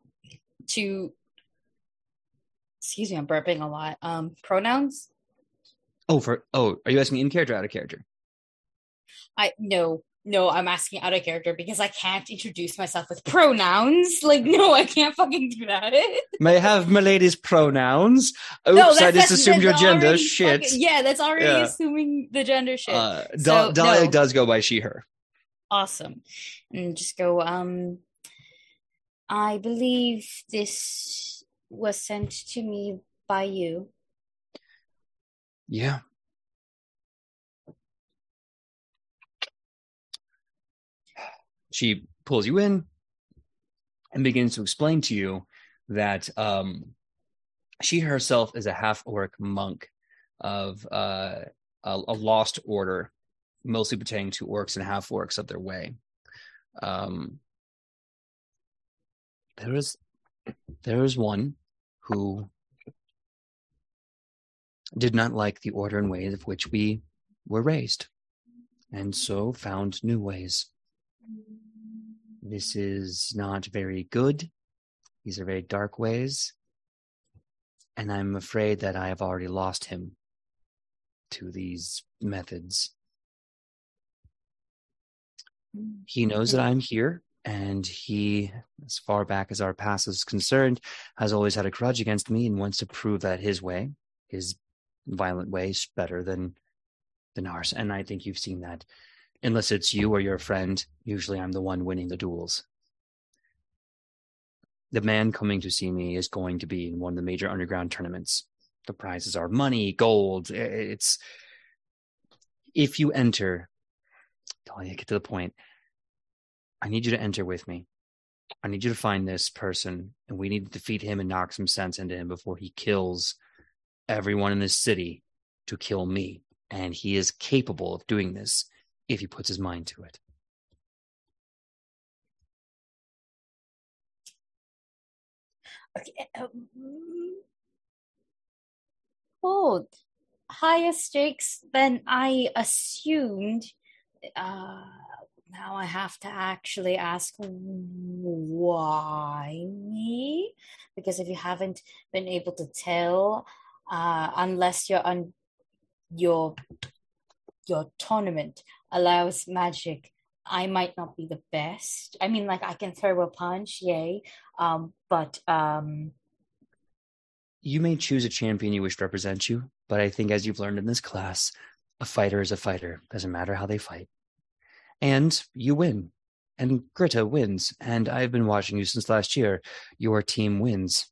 to excuse me, I'm burping a lot. Um pronouns? Oh, for oh, are you asking in character or out of character? I no, no, I'm asking out of character because I can't introduce myself with pronouns. Like, no, I can't fucking do that. (laughs) May I have my lady's pronouns? Oops, no, I just assumed your gender. Shit. fucking- yeah, that's already Yeah. assuming the gender shit. Uh, So, no. does go by she, her. awesome. And just go, um I believe this was sent to me by you. Yeah. She pulls you in and begins to explain to you that um, she herself is a half orc monk of uh, a, a lost order, mostly pertaining to orcs and half orcs of their way. Um, there is there is one who did not like the order and ways of which we were raised, and so found new ways. This is not very good. These are very dark ways. And I'm afraid that I have already lost him to these methods. He knows that I'm here, and he, as far back as our past is concerned, has always had a grudge against me and wants to prove that his way, his violent way, is better than than ours. And I think you've seen that. Unless it's you or your friend, usually I'm the one winning the duels. The man coming to see me is going to be in one of the major underground tournaments. The prizes are money, gold. It's if you enter, Talia, get to the point. I need you to enter with me. I need you to find this person, and we need to defeat him and knock some sense into him before he kills everyone in this city to kill me. And he is capable of doing this if he puts his mind to it. Okay. um, Oh, higher stakes than I assumed. Uh, now I have to actually ask why me? Because if you haven't been able to tell, uh, unless you're on your your tournament allows magic, I might not be the best. I mean, like I can throw a punch, yay. Um, but um, You may choose a champion you wish to represent you, but I think as you've learned in this class, a fighter is a fighter. Doesn't matter how they fight. And you win. And Gritta wins. And I've been watching you since last year. Your team wins.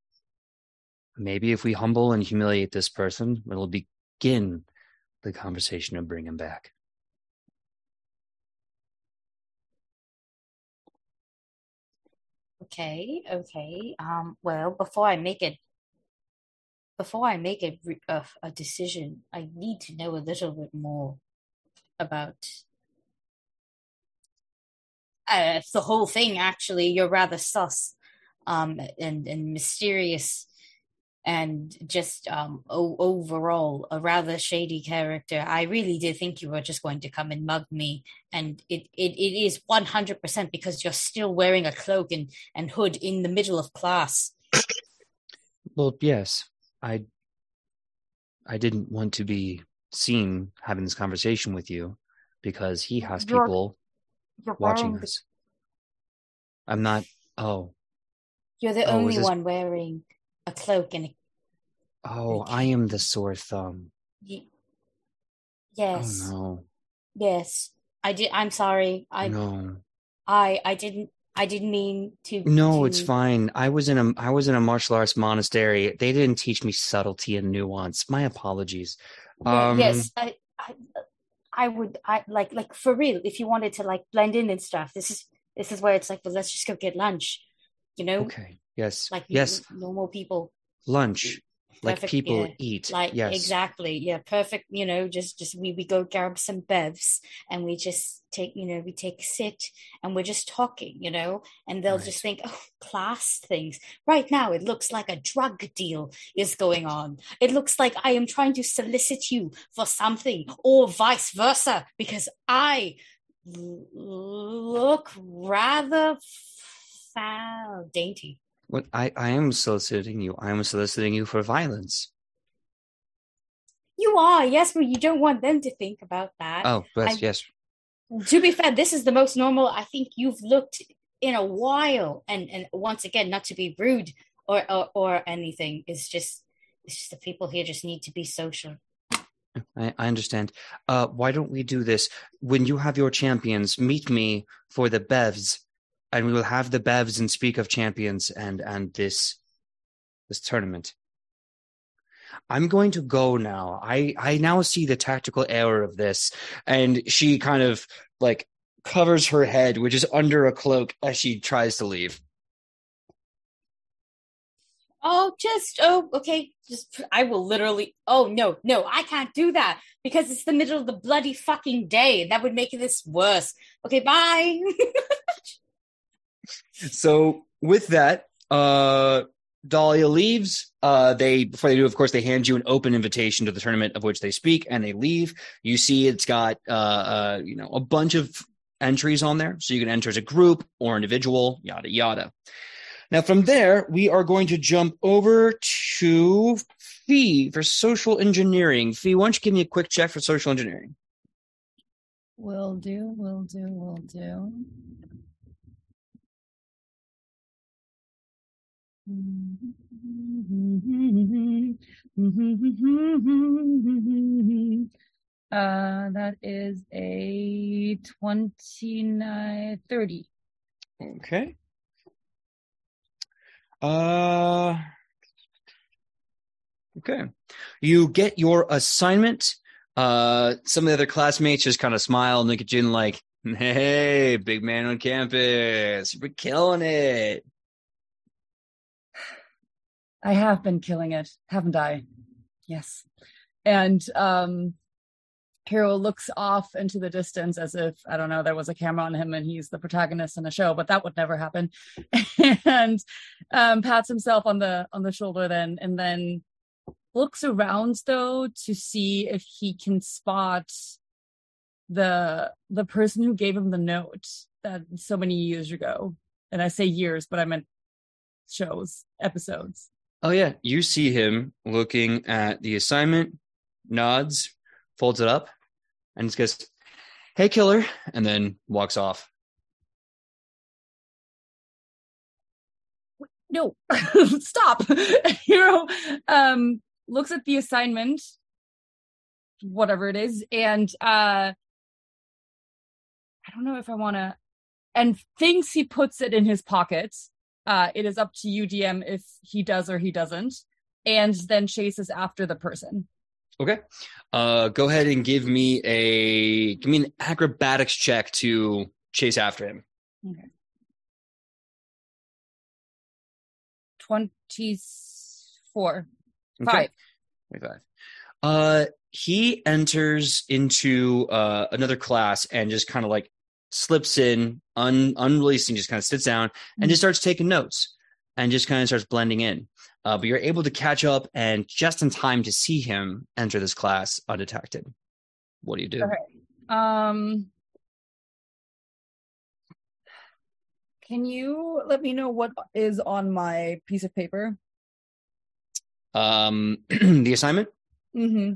Maybe if we humble and humiliate this person, it'll begin the conversation and bring him back. Okay, okay. Um, well, before I make it, before I make a, a a decision, I need to know a little bit more about uh, the whole thing. Actually, you're rather sus, um, and and mysterious, and just um o- overall a rather shady character. I really did think you were just going to come and mug me, and it it, it is one hundred percent because you're still wearing a cloak and and hood in the middle of class. Well, yes, I I didn't want to be seen having this conversation with you because he has You're- people You're watching wearing the- us. I'm not. Oh, You're the Oh, only this- one wearing a cloak and a oh, I am the sore thumb. y- yes, Oh no, yes. I did. I'm sorry. I no, I I didn't. I didn't mean to. no. to- It's fine. I was in a I was in a martial arts monastery. They didn't teach me subtlety and nuance. My apologies. Um, yes, I, I, I would. I like, like for real. If you wanted to like blend in and stuff, this is this is where it's like, well, let's just go get lunch. You know, Okay. Yes. like yes. normal people. Lunch, like people yeah. eat. Like yes. exactly, yeah, perfect. You know, just just we we go grab some bevs and we just take, you know, we take a sit and we're just talking, you know, and they'll Right. just think, oh, class things. Right now, it looks like a drug deal is going on. It looks like I am trying to solicit you for something, or vice versa, because I look rather foul, dainty. What I, I am soliciting you. I am soliciting you for violence. You are, yes, but you don't want them to think about that. Oh, yes, yes. to be fair, this is the most normal I think you've looked in a while. And and once again, not to be rude or or, or anything, it's just it's just the people here just need to be social. I, I understand. Uh, why don't we do this? When you have your champions, meet me for the bevs, and we will have the bevs and speak of champions and and this this tournament. I'm going to go now. I I now see the tactical error of this, and she kind of like covers her head, which is under a cloak, as she tries to leave. Oh, just oh, okay. Just I will literally. Oh no, no, I can't do that because it's the middle of the bloody fucking day. That would make this worse. Okay, bye. (laughs) So with that, uh Dahlia leaves. Uh they before they do, of course, they hand you an open invitation to the tournament of which they speak, and they leave. You see it's got uh uh you know a bunch of entries on there. So you can enter as a group or individual, yada yada. Now from there, we are going to jump over to Fee for social engineering. Fee, why don't you give me a quick check for social engineering? Will do, will do, will do. Uh, that is a 29, 30. Okay. Uh Okay. You get your assignment. Uh some of the other classmates just kind of smile and look at you and like, hey, big man on campus. We're killing it. I have been killing it, haven't I? Yes. And um Hiro looks off into the distance as if, I don't know, there was a camera on him and he's the protagonist in a show, but that would never happen. (laughs) and um pats himself on the on the shoulder then and then looks around though to see if he can spot the the person who gave him the note that so many years ago. And I say years, but I meant shows, episodes. Oh yeah, you see him looking at the assignment, nods, folds it up, and just goes, "Hey, killer," and then walks off. no. (laughs) Stop. (laughs) Hiro um looks at the assignment whatever it is and uh i don't know if i want to and thinks he puts it in his pocket uh it is up to you dm if he does or he doesn't and then chases after the person Okay. Uh, go ahead and give me a give me an acrobatics check to chase after him. 24 Okay. Five. 25. Uh, he enters into uh, another class and just kind of like slips in, un- unreleasing, just kind of sits down and just starts taking notes and just kind of starts blending in. Uh, but you're able to catch up and just in time to see him enter this class undetected. What do you do? Okay. Um, can you let me know what is on my piece of paper? Um, (clears throat) the assignment? Mm-hmm.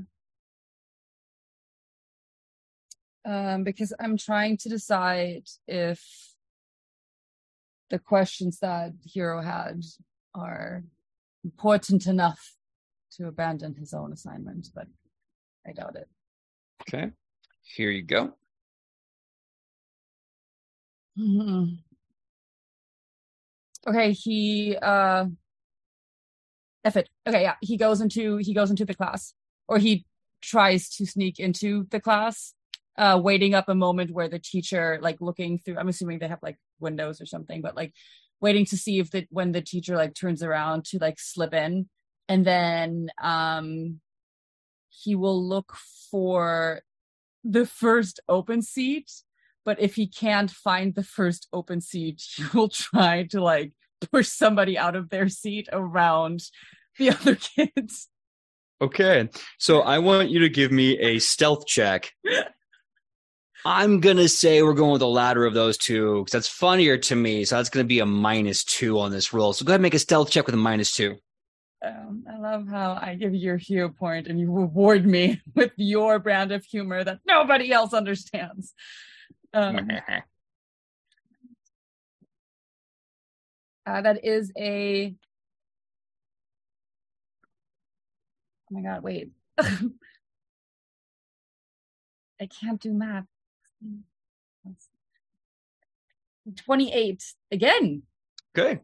Um, because I'm trying to decide if the questions that Hiro had are important enough to abandon his own assignment, but I doubt it. Okay. Here you go. Mhm. Okay, he uh F it. Okay, yeah. He goes into he goes into the class. Or he tries to sneak into the class, uh waiting up a moment where the teacher like looking through I'm assuming they have like windows or something, but like waiting to see if that when the teacher like turns around to like slip in and then um he will look for the first open seat but if he can't find the first open seat, (laughs) he will try to like push somebody out of their seat around the (laughs) other kids. Okay. So I want you to give me a stealth check. (laughs) I'm going to say we're going with the latter of those two because that's funnier to me. So that's going to be a minus two on this roll. So go ahead and make a stealth check with a minus two. Um, I love how I give you your hero point and you reward me (laughs) with your brand of humor that nobody else understands. Um, (laughs) uh, that is a. Oh my god! Wait, (laughs) I can't do math. Twenty-eight again. Good.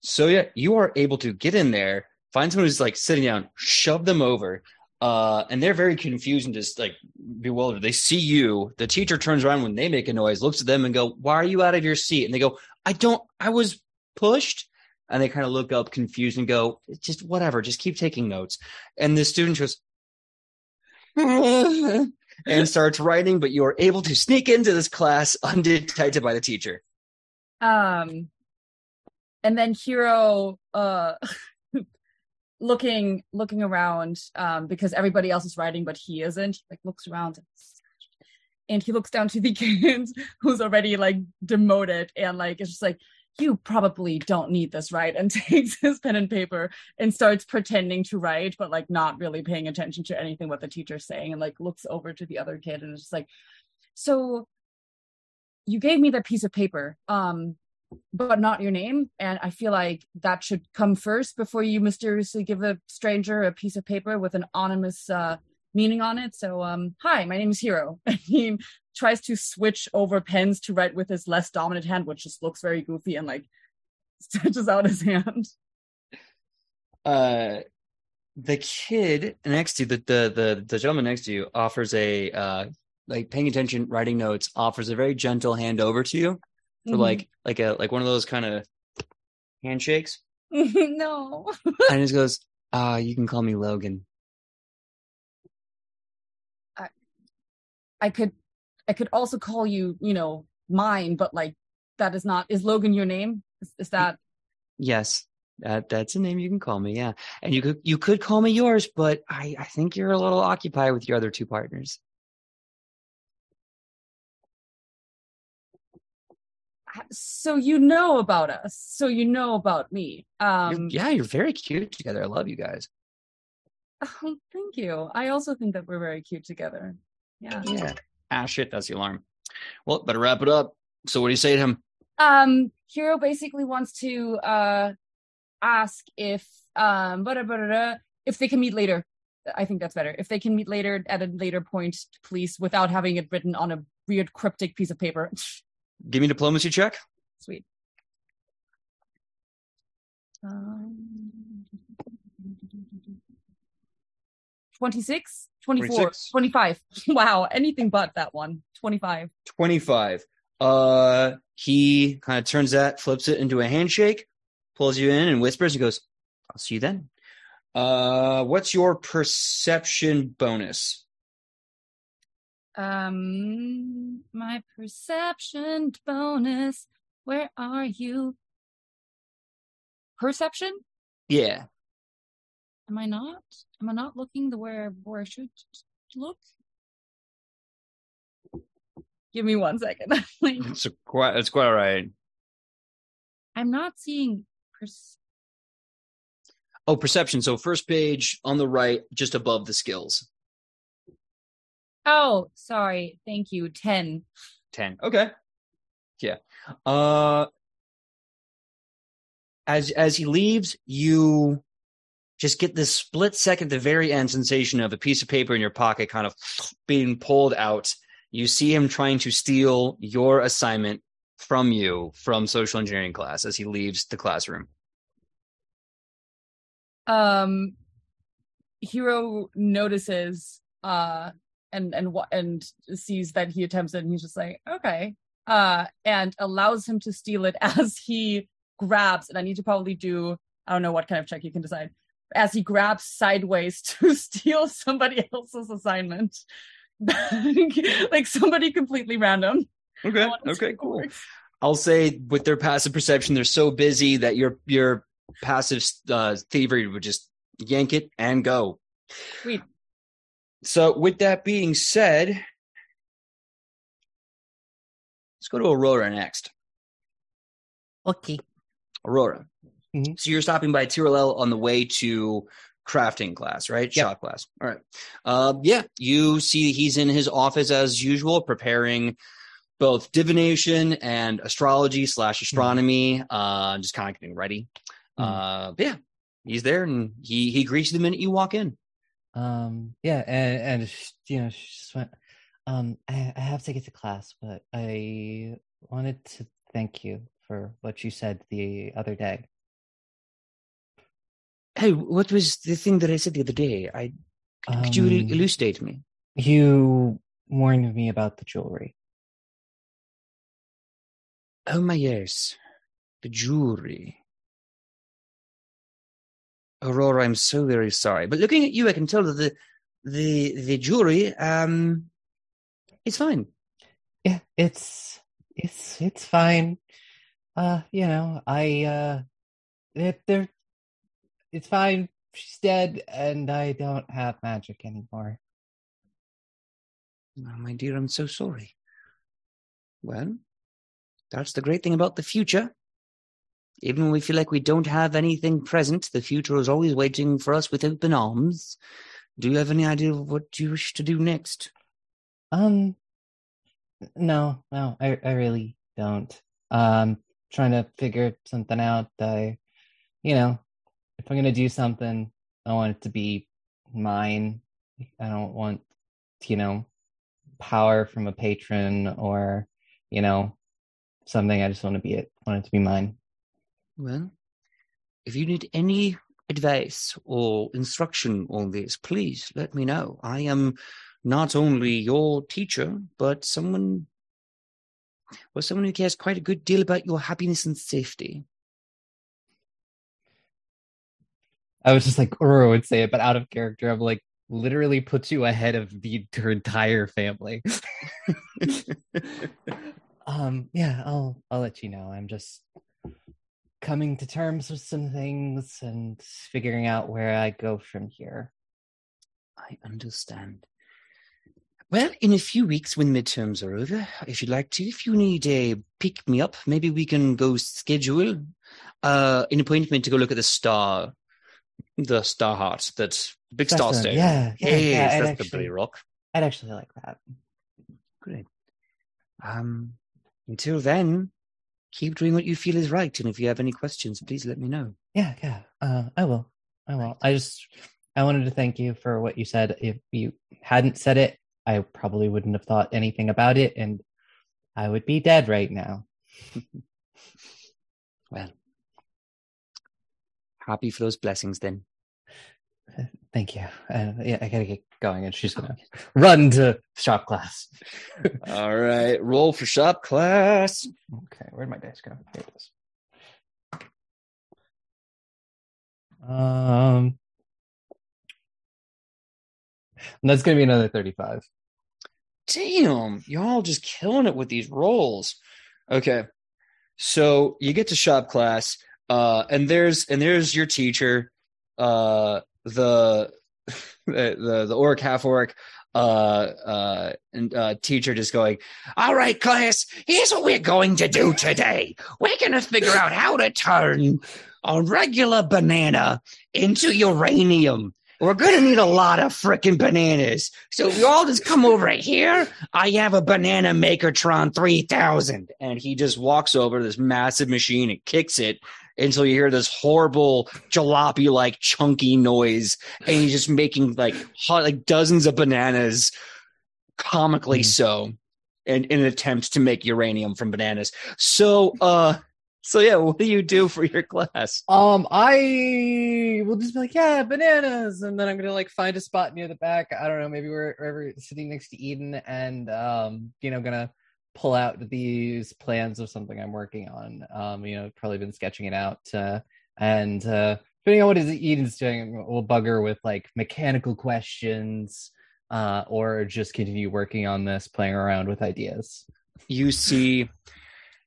So yeah, you are able to get in there, find someone who's like sitting down, shove them over, uh, and they're very confused and just like bewildered. They see you. The teacher turns around when they make a noise, looks at them and go, "Why are you out of your seat?" And they go, "I don't. I was pushed." And they kind of look up confused and go, "It's just whatever. Just keep taking notes." And the student goes. And starts writing, but you are able to sneak into this class undetected by the teacher. Um, and then Hiro, uh, (laughs) looking looking around, um, because everybody else is writing, but he isn't. Like looks around, and he looks down to the (laughs) kid who's already like demoted, and like it's just like you probably don't need this, right? And (laughs) takes his pen and paper and starts pretending to write, but like not really paying attention to anything what the teacher's saying, and like looks over to the other kid and is just like, so you gave me that piece of paper um but not your name and i feel like that should come first before you mysteriously give a stranger a piece of paper with an anonymous uh meaning on it so um hi my name is Hiro (laughs) and he tries to switch over pens to write with his less dominant hand which just looks very goofy and like (laughs) stretches out his hand. Uh the kid next to you, the the the, the gentleman next to you offers a uh like paying attention writing notes offers a very gentle hand over to you for Mhm. like like a like one of those kind of handshakes. (laughs) No. (laughs) And he just goes uh you can call me logan. I, i could i could also call you you know mine but like that is not is logan your name? Is, is that yes. That that's a name you can call me yeah. And you could you could call me yours but i i think you're a little occupied with your other two partners. So you know about us. So you know about me. You're- um yeah you're very cute together. I love you guys. Oh, thank you. I also think that we're very cute together. Yeah. Yeah ah shit that's the alarm. Well better wrap it up. So what do you say to him? Um Hiro basically wants to uh ask if um blah, blah, blah, blah, if they can meet later. I think that's better. If they can meet later at a later point please without having it written on a weird cryptic piece of paper. Give me diplomacy check. Sweet. Um, 26 24 26. 25 (laughs) wow anything but that one 25 25. Uh, he kind of turns that, flips it into a handshake, pulls you in and whispers and goes, I'll see you then. Uh, what's your perception bonus? Um, my perception bonus. Where are you? Perception? Yeah. Am I not? Am I not looking the where where I should look? Give me one second. (laughs) like, It's a quite. It's quite all right. I'm not seeing. Pers- Oh, perception. So first page on the right, just above the skills. oh, sorry. Thank you. Ten. 10 okay yeah uh as as he leaves you just get this split second the very end sensation of a piece of paper in your pocket kind of being pulled out. You see him trying to steal your assignment from you from social engineering class as he leaves the classroom. Um Hiro notices uh and and and sees that he attempts it and he's just like okay uh and allows him to steal it (laughs) as he grabs and i need to probably do i don't know what kind of check you can decide as he grabs sideways (laughs) to steal somebody else's assignment (laughs) like somebody completely random okay I wanna see okay cool works. I'll say with their passive perception, they're so busy that your your passive uh, thievery would just yank it and go. Sweet. So, with that being said, let's go to Aurora next. Okay. Aurora. Mhm. So you're stopping by Tyrell on the way to crafting class, right? Yep. Shop class. All right. Uh, yeah, you see he's in his office as usual, preparing both divination and astrology slash astronomy. Uh, just kind of getting ready. Mhm. Uh, yeah, he's there, and he he greets you the minute you walk in. Um, yeah, and, and you know, she just went, um, I, I have to get to class, but I wanted to thank you for what you said the other day. Hey, what was the thing that I said the other day? I could you Um, elucidate me? You warned me about the jewelry. Oh my yes, the jewelry. Aurora, I'm so very sorry, but looking at you, I can tell that the the the jewelry um it's fine. Yeah, it's it's it's fine. Uh, you know, I uh, it, there, it's fine. She's dead, and I don't have magic anymore. Oh, my dear, I'm so sorry. Well, that's the great thing about the future. Even when we feel like we don't have anything present, the future is always waiting for us with open arms. Do you have any idea of what you wish to do next? Um, no, no, I I really don't. Um, trying to figure something out. I, you know, if I'm gonna do something, I want it to be mine. I don't want, you know, power from a patron or, you know, something. I just want to be it. Want it to be mine. Well, if you need any advice or instruction on this, please let me know. I am not only your teacher, but someone, well, someone who cares quite a good deal about your happiness and safety. I was just like Uro would say it, but out of character. I'm like literally puts you ahead of the her entire family. (laughs) um, yeah, I'll I'll let you know. I'm just coming to terms with some things and figuring out where I go from here. I understand. Well, in a few weeks when midterms are over, if you'd like to, if you need a pick me up, maybe we can go schedule uh, an appointment to go look at the star, the star heart, that big star That's stone. yeah, yeah, yeah, I'd that's the actually- Billy Rock. I'd actually like that. Great. Um, until then, keep doing what you feel is right, and if you have any questions, please let me know. Yeah, yeah. Uh, I will. I will. I just I wanted to thank you for what you said. If you hadn't said it, I probably wouldn't have thought anything about it, and I would be dead right now. (laughs) Well, happy for those blessings then. (laughs) Thank you. Uh, yeah, I gotta get going, and she's gonna run to shop class. (laughs) All right, roll for shop class. Okay, where'd my dice go? Here it is. Um, And that's gonna be another 35. Damn, y'all just killing it with these rolls. Okay. So you get to shop class, uh, and there's and there's your teacher, uh, (laughs) the the the, orc half orc uh uh and uh teacher just going all right class here's what we're going to do today. We're gonna figure out how to turn a regular banana into uranium. We're gonna need a lot of freaking bananas. So you all just come over here. I have a banana makertron 3000 and he just walks over this massive machine and kicks it until you hear this horrible jalopy like chunky noise and he's just making like hot, like dozens of bananas comically Mhm. so in, in an attempt to make uranium from bananas so uh so yeah what do you do for your class Um, I will just be like, yeah, bananas, and then I'm gonna like find a spot near the back. I don't know, maybe we're wherever sitting next to Eden, and um, you know, gonna pull out these plans of something I'm working on. Um, you know, probably been sketching it out, uh, and uh, depending on what is Eden's doing, we'll bug her with like mechanical questions, uh, or just continue working on this, playing around with ideas. you see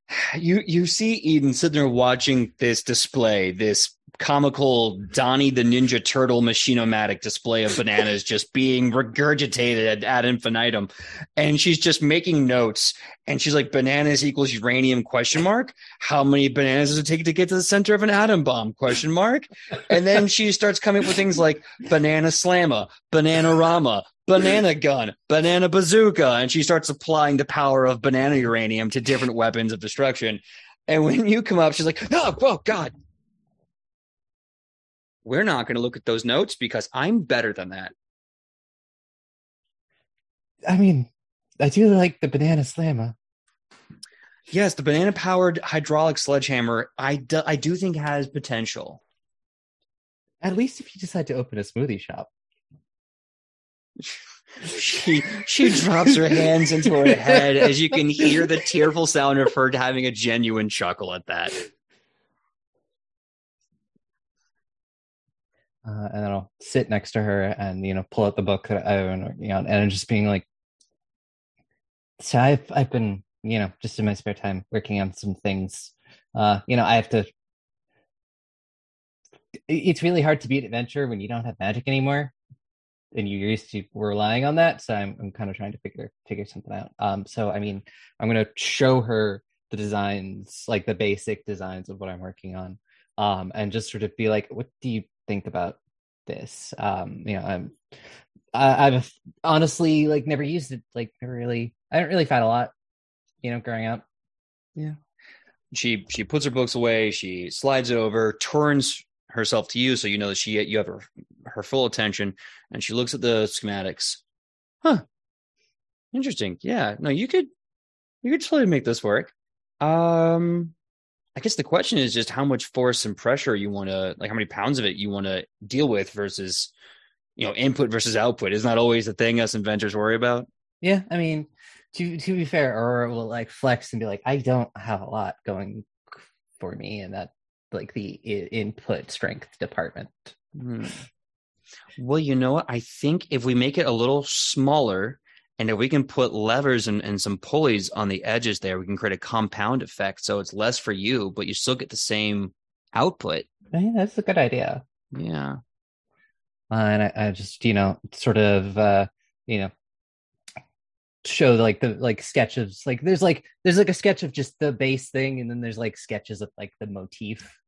(sighs) you you see Eden sitting there watching this display, this comical Donnie the Ninja Turtle machinomatic display of bananas just being regurgitated ad, infinitum. And she's just making notes and she's like, bananas equals uranium question mark. How many bananas does it take to get to the center of an atom bomb? Question mark. And then she starts coming up with things like banana slammer, banana rama, banana gun, banana bazooka, and she starts applying the power of banana uranium to different weapons of destruction. And when you come up, she's like, "Oh, oh God, we're not going to look at those notes because I'm better than that." I mean, I do like the banana slammer. Yes, the banana-powered hydraulic sledgehammer, I do, I do think has potential. At least if you decide to open a smoothie shop. She she drops her hands into her (laughs) head as you can hear the tearful sound of her having a genuine chuckle at that. Uh, and then I'll sit next to her and you know pull out the book that working on, and just being like, so I've I've been you know just in my spare time working on some things. Uh, you know, I have to. It's really hard to be an adventurer when you don't have magic anymore, and you're used to relying on that. So I'm I'm kind of trying to figure figure something out. Um, so I mean, I'm gonna show her the designs, like the basic designs of what I'm working on, um, and just sort of be like, what do you think about this? Um, you know, I'm I, I've honestly like never used it, like never really. I don't really fight a lot, you know, growing up. Yeah. She she puts her books away she slides it over turns herself to you so you know that she you have her, her full attention and she looks at the schematics huh interesting yeah no you could you could totally make this work um i guess the question is just how much force and pressure you want to like how many pounds of it you want to deal with versus you know input versus output isn't always the thing us inventors worry about Yeah, I mean, to to be fair, Aurora will like flex and be like, I don't have a lot going for me in that like the I- input strength department. Hmm. Well, you know what? I think if we make it a little smaller and if we can put levers and, and some pulleys on the edges there, we can create a compound effect. So it's less for you, but you still get the same output. Think that's a good idea. Yeah. Uh, and I, I just you know sort of uh you know show like the like sketches like there's like there's like a sketch of just the base thing and then there's like sketches of like the motif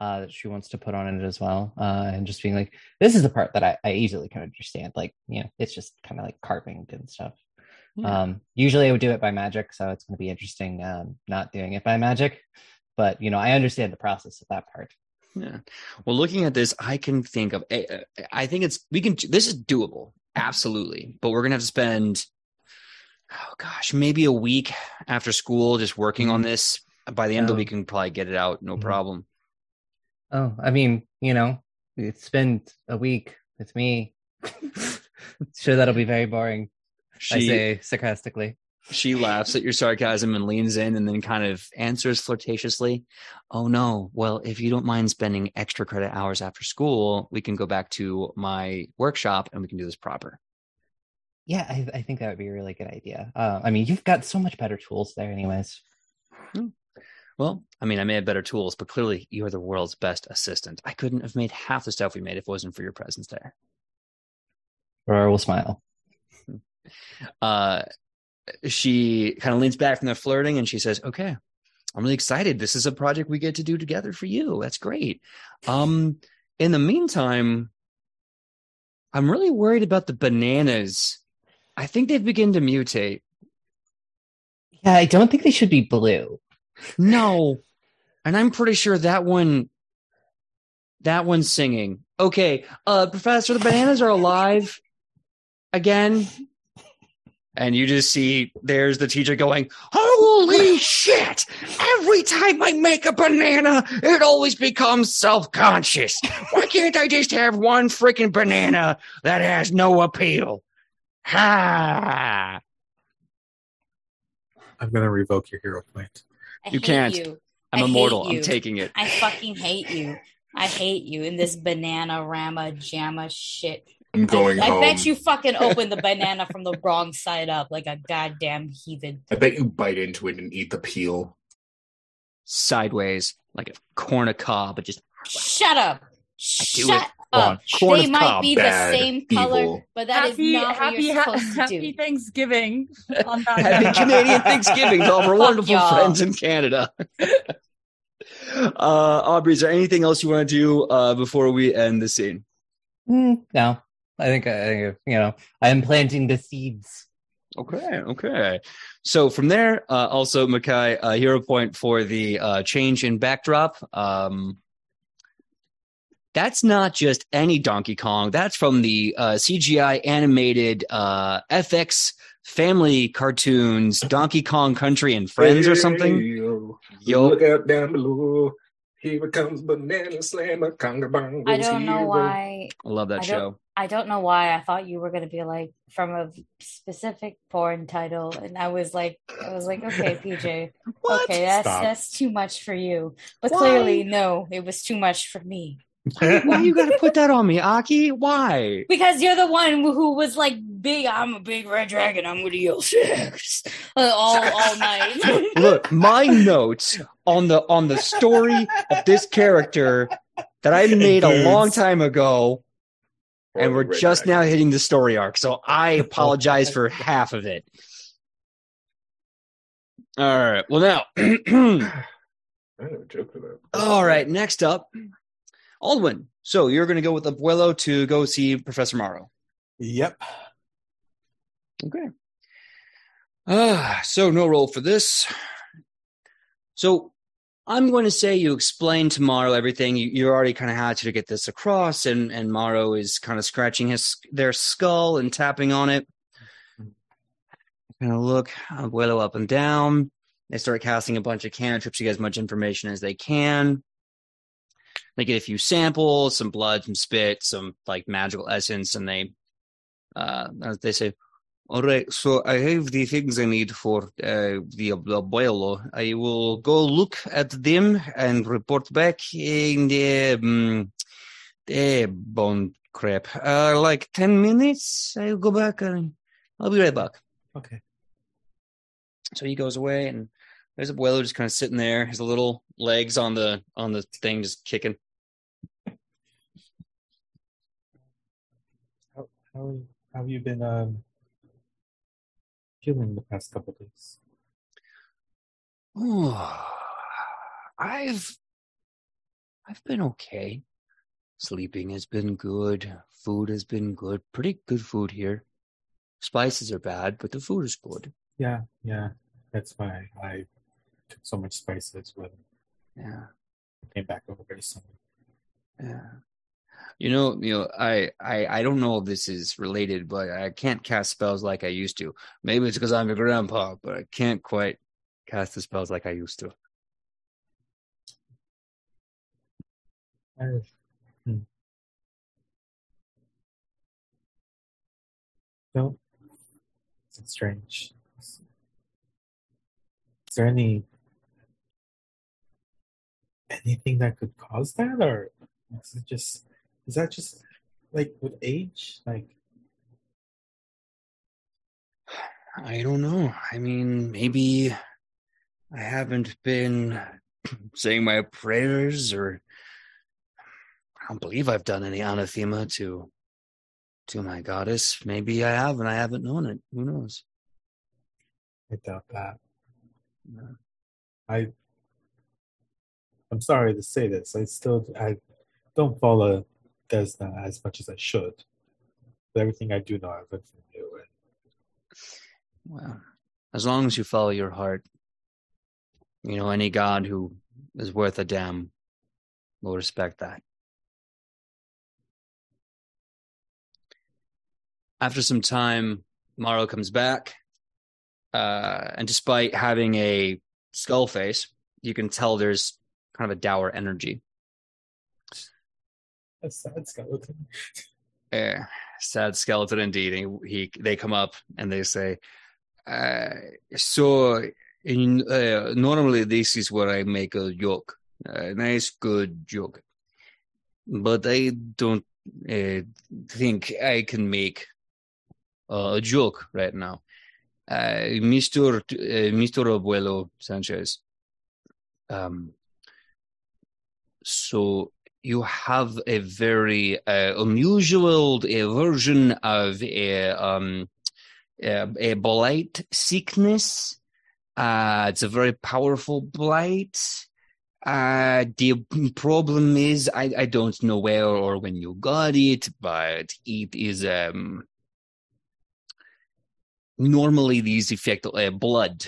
uh that she wants to put on it as well uh and just being like this is the part that i, I easily can understand like you know it's just kind of like carving and stuff Yeah. um usually i would do it by magic so it's going to be interesting um not doing it by magic but you know i understand the process of that part Yeah. Well, looking at this, I can think of. I I think it's we can. This is doable, absolutely. But we're gonna have to spend, oh gosh, maybe a week after school just working on this. By the end of the week, we can probably get it out, no Mhm. problem. Oh, I mean, you know, it's been a week with me. (laughs) sure, that'll be very boring. I She say sarcastically. she laughs at your sarcasm and leans in, and then kind of answers flirtatiously, "Oh no, well, if you don't mind spending extra credit hours after school, we can go back to my workshop and we can do this proper." Yeah, I, I think that would be a really good idea. Uh, I mean, you've got so much better tools there, anyways. Well, I mean, I may have better tools, but clearly you're the world's best assistant. I couldn't have made half the stuff we made if it wasn't for your presence there. Aurora will smile. (laughs) Uh, she kind of leans back from the flirting and she says, "Okay, I'm really excited. This is a project we get to do together for you. That's great. Um, in the meantime, I'm really worried about the bananas. I think they've begun to mutate. Yeah, I don't think they should be blue. No. And I'm pretty sure that one that one's singing. Okay, uh Professor, the bananas are alive again. And you just see there's the teacher going, Holy shit! Every time I make a banana, it always becomes self conscious. Why can't I just have one freaking banana that has no appeal? Ha! I'm gonna revoke your hero point. I You can't. You. I'm I immortal. I'm taking it. I fucking hate you. I hate you in this banana rama jamma shit. I'm going I, I bet you fucking opened the (laughs) banana from the wrong side up like a goddamn heathen. I bet you bite into it and eat the peel. Sideways, like a corn a cob, but just Shut up. do Shut it. Up. Corn They might cob, be the bad, same color, evil. but that is happy, not what happy, you're ha- supposed to happy do. Thanksgiving. On (laughs) that Happy. Canadian Thanksgiving to all our (laughs) wonderful y'all. friends in Canada. (laughs) uh, Aubrey, is there anything else you want to do uh, before we end the scene? Mm, no, I think I, you know I am planting the seeds. Okay, okay. So from there, uh, also Makai, uh, hero point for the uh, change in backdrop. Um, that's not just any Donkey Kong. That's from the uh, CGI animated uh, FX family cartoons, Donkey Kong Country and Friends or something. Hey, yo. Yo, Look out down below. Here comes Banana Slammer. Conga bong I don't know hero. why. I love that I show. don't- I don't know why I thought you were gonna be like from a specific porn title, and I was like, I was like, okay, PJ, (laughs) What? okay, that's Stop. that's too much for you. But Why? clearly, no, it was too much for me Why you gotta put that on me, Aki? Why? because you're the one who was like, big. I'm a big red dragon. I'm gonna yell sex uh, all all night. (laughs) Look, my notes on the on the story of this character that I made a long time ago, and we're just Dragon. now hitting the story arc. So I (laughs) apologize for half of it. All right. Well, now, (clears throat) (clears throat) I have a joke for that. all right. Next up, Aldwin. So you're going to go with Abuelo to go see Professor Morrow. Yep. Okay. Ah, so no roll for this. So I'm going to say you explain to Morrow everything. You, you already kind of had to get this across, and and Morrow is kind of scratching his their skull and tapping on it. Kind of look Abuelo up and down. They start casting a bunch of cantrips to get as much information as they can. They get a few samples, some blood, some spit, some like magical essence, and they uh they say, all right, so I have the things I need for uh, the abuelo. I will go look at them and report back in the um, eh, bone crap. Uh, like ten minutes. I'll go back and I'll be right back. Okay. So he goes away, and there's a abuelo just kind of sitting there, his little legs on the on the thing, just kicking. How, have you been um, feeling the past couple days? Oh, (sighs) I've I've been okay. Sleeping has been good. Food has been good. Pretty good food here. Spices are bad, but the food is good. Yeah, yeah. That's why I took so much spices when Yeah, I came back over soon yeah. You know, you know, I, I, I don't know if this is related, but I can't cast spells like I used to. Maybe it's because I'm your grandpa, but I can't quite cast the spells like I used to. Hmm. No, it's strange. Is there any anything that could cause that, or is it just is that just like with age? Like I don't know. I mean, maybe I haven't been (clears throat) saying my prayers, or I don't believe I've done any anathema to to my goddess. Maybe I have, and I haven't known it. Who knows? I doubt that. Yeah. I I'm sorry to say this. I still I don't follow Desna as much as I should. But everything I do know I've learned from you. And Well, as long as you follow your heart, you know, any god who is worth a damn will respect that. After some time, Morrow comes back, uh, and despite having a skull face, you can tell there's kind of a dour energy. (laughs) a sad skeleton. Eh, sad skeleton indeed. He, he they come up and they say, uh, "So in, uh, normally this is where I make a joke, a nice good joke, but I don't uh, think I can make a joke right now, uh, Mister uh, Mister Abuelo Sanchez. Um, so you have a very uh, unusual version of a um a, a blight sickness. Uh, it's a very powerful blight. Uh, the problem is I, I don't know where or when you got it, but it is um normally these affect uh, blood,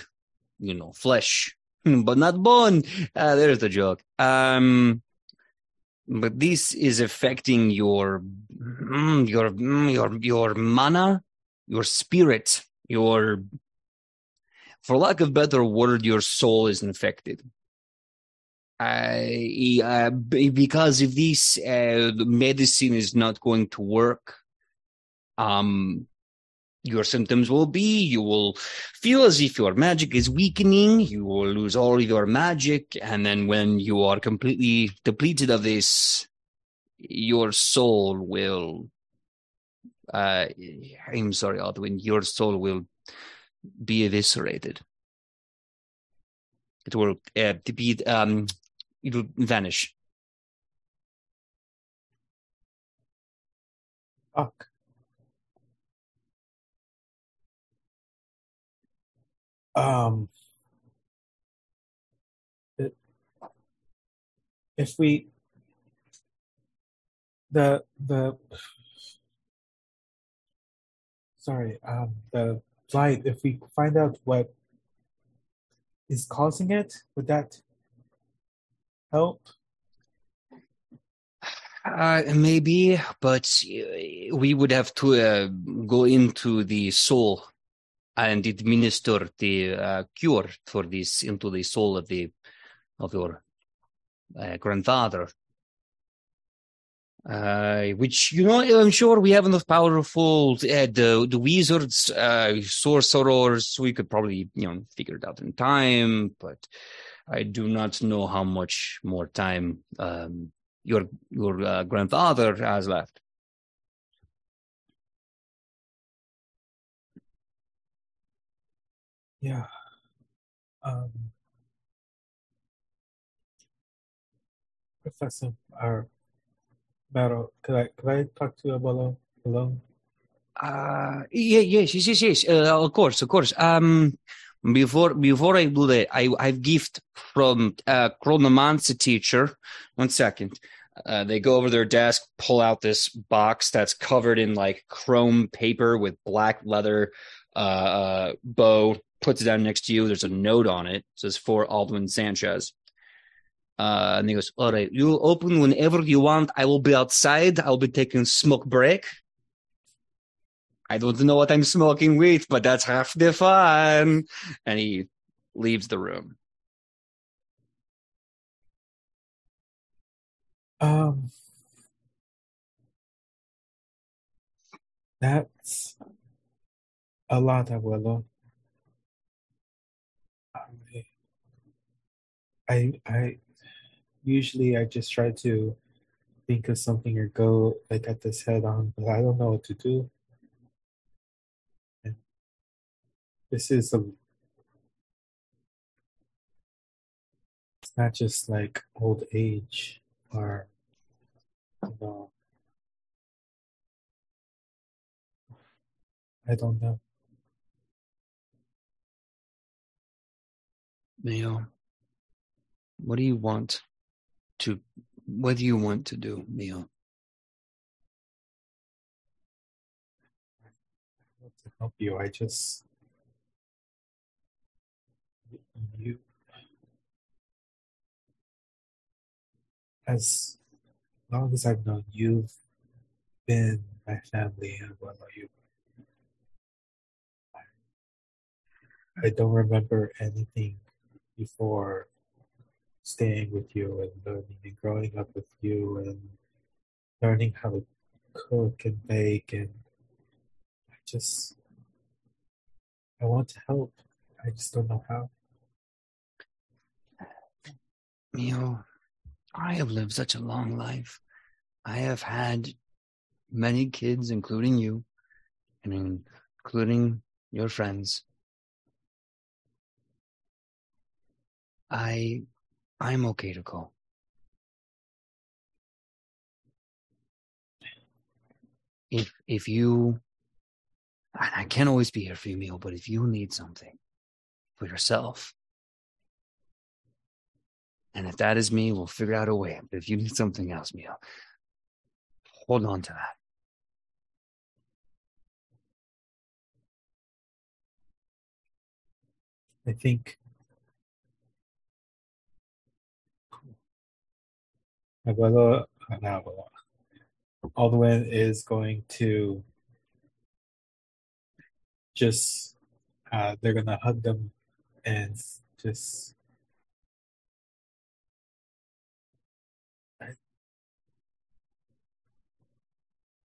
you know, flesh, (laughs) but not bone. Uh, there's the joke. Um, but this is affecting your mm, your mm, your your mana, your spirit, your for lack of better word, your soul is infected. I, uh, because if this uh, medicine is not going to work, um, your symptoms will be you will feel as if your magic is weakening you will lose all your magic and then when you are completely depleted of this your soul will uh i'm sorry Aldwin, your soul will be eviscerated it will uh, be um it will vanish Fuck. Um, if we the the sorry um the flight if we find out what is causing it would that help? Uh, maybe, but uh, we would have to uh, go into the soul and administer the uh, cure for this into the soul of the of your uh, grandfather. Uh, which you know, I'm sure we have enough powerful uh, the the wizards, uh, sorcerers. We could probably you know figure it out in time, but I do not know how much more time um, your your uh, grandfather has left. Yeah um professor or Battle, could I could I talk to you alone alone Uh, yeah, yes, yes, yes, yes. Uh, of course, of course. Um, before before I do that, I I've gift from uh chronomancy teacher. One second. Uh, they go over their desk, pull out this box that's covered in like chrome paper with black leather uh, uh bow. Puts it down next to you. There's a note on it. it says for Aldwin Sanchez. Uh, and he goes, "All right, you open whenever you want. I will be outside. I'll be taking smoke break." I don't know what I'm smoking with, but that's half the fun. And he leaves the room. Um, that's a lot, Abuelo. I, I, I usually I just try to think of something or go like at this head on, but I don't know what to do. This is a. It's not just like old age or, you know. I don't know. Mio, what do you want to, what do you want to do, want to help you. I just. You. As long as I've known you've been my family and what about you? I don't remember anything before staying with you and learning and growing up with you and learning how to cook and bake and I just I want to help. I just don't know how. Mio, I have lived such a long life. I have had many kids, including you, and including your friends. I, I'm okay to go. If if you, and I can't always be here for you, Mio, but if you need something for yourself, and if that is me, we'll figure out a way. But if you need something else, Mio, hold on to that. I think Abuelo, not Abuelo, Aldwin is going to just, uh, they're going to hug them and just. I,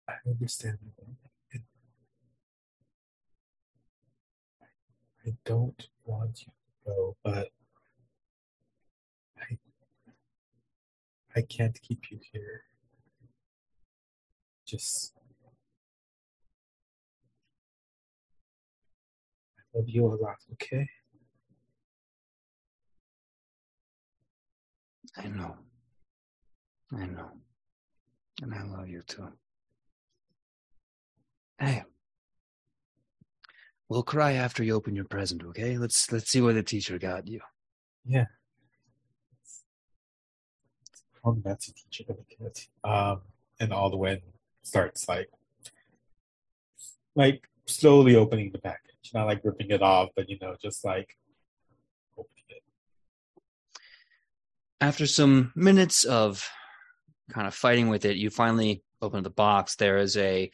I understand. I don't want you to go, but I I can't keep you here. Just I love you a lot, okay? I know. I know. And I love you too. Hey. We'll cry after you open your present, okay? Let's let's see what the teacher got you. Yeah. That's a teacher gonna get. Um and all the way starts like like slowly opening the package. Not like ripping it off, but you know, just like opening it. After some minutes of kind of fighting with it, you finally open the box. There is a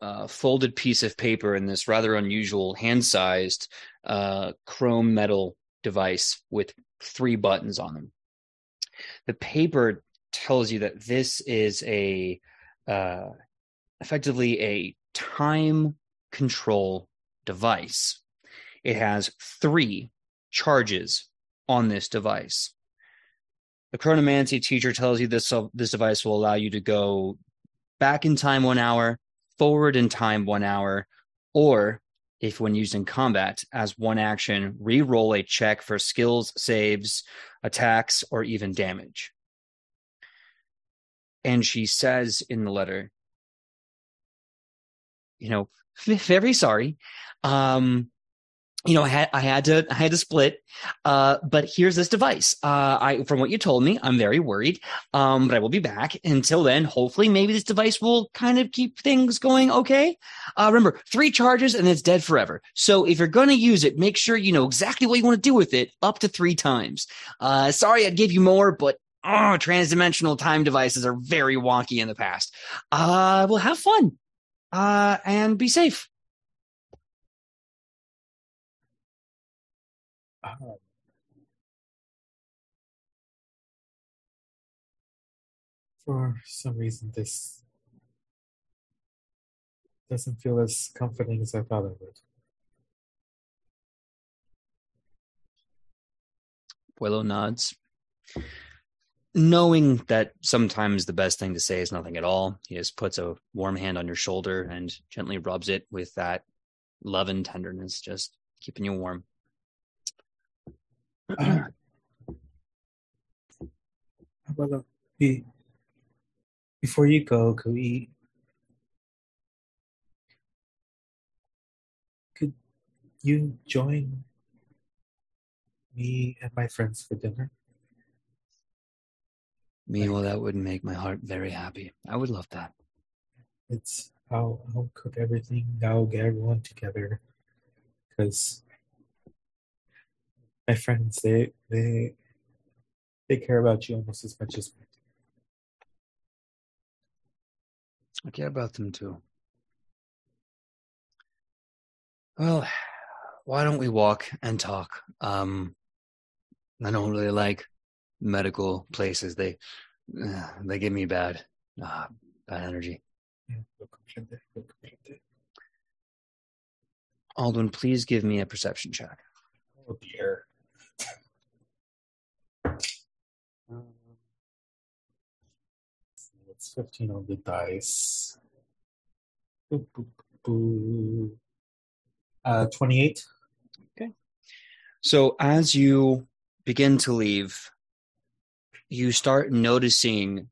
uh, folded piece of paper in this rather unusual hand-sized uh, chrome metal device with three buttons on them. The paper tells you that this is a uh, effectively a time control device. It has three charges on this device. The chronomancy teacher tells you this this device will allow you to go back in time one hour, forward in time one hour, or if when used in combat as one action, re-roll a check for skills, saves, attacks, or even damage. And she says in the letter, you know, very sorry. Um, you know, I had I had to I had to split. Uh, but here's this device. Uh, I from what you told me, I'm very worried. Um, but I will be back. Until then, hopefully, maybe this device will kind of keep things going okay. Uh, remember, three charges and it's dead forever. So if you're gonna use it, make sure you know exactly what you want to do with it up to three times. Uh, sorry, I gave you more, but oh, transdimensional time devices are very wonky in the past. Uh, well, have fun. Uh, and be safe. Um, for some reason, this doesn't feel as comforting as I thought it would. Willow nods. Knowing that sometimes the best thing to say is nothing at all, he just puts a warm hand on your shoulder and gently rubs it with that love and tenderness. Just keeping you warm. (clears throat) Be, before you go, could we? Could you join me and my friends for dinner? Me, well, that would make my heart very happy. I would love that. It's I'll I'll cook everything. I'll get everyone together because my friends they they they care about you almost as much as me. I care about them too. Well, why don't we walk and talk? Um, I don't really like medical places. They uh, they give me bad uh, bad energy. Yeah, lo comprende, lo comprende. Aldwin, please give me a perception check. Oh dear. Um, so it's 15 on the dice. Boop, boop, boop. Uh, 28. Okay. So as you begin to leave, you start noticing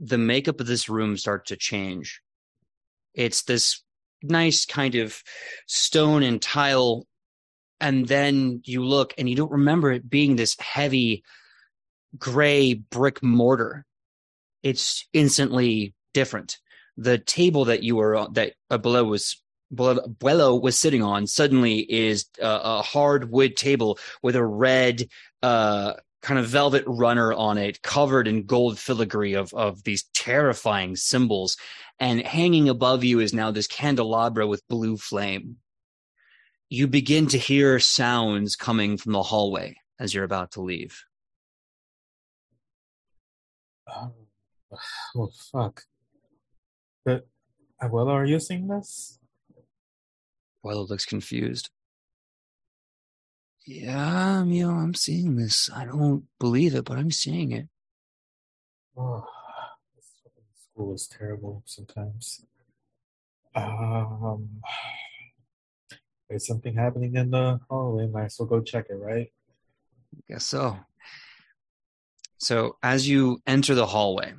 the makeup of this room start to change. It's this nice kind of stone and tile, and then you look and you don't remember it being this heavy gray brick mortar. It's instantly different. The table that you were on, that uh, Abuelo was Abuelo was sitting on suddenly is a, a hard wood table with a red uh, kind of velvet runner on it, covered in gold filigree of of these terrifying symbols. And hanging above you is now this candelabra with blue flame. You begin to hear sounds coming from the hallway as you're about to leave. Oh, (sighs) oh fuck. But, Abuelo, are you seeing this? Abuelo looks confused. Yeah, know, I'm seeing this. I don't believe it, but I'm seeing it. (sighs) Oh, school is terrible sometimes. Um, (sighs) there's something happening in the hallway. Might as well go check it, right? I Guess so. So as you enter the hallway,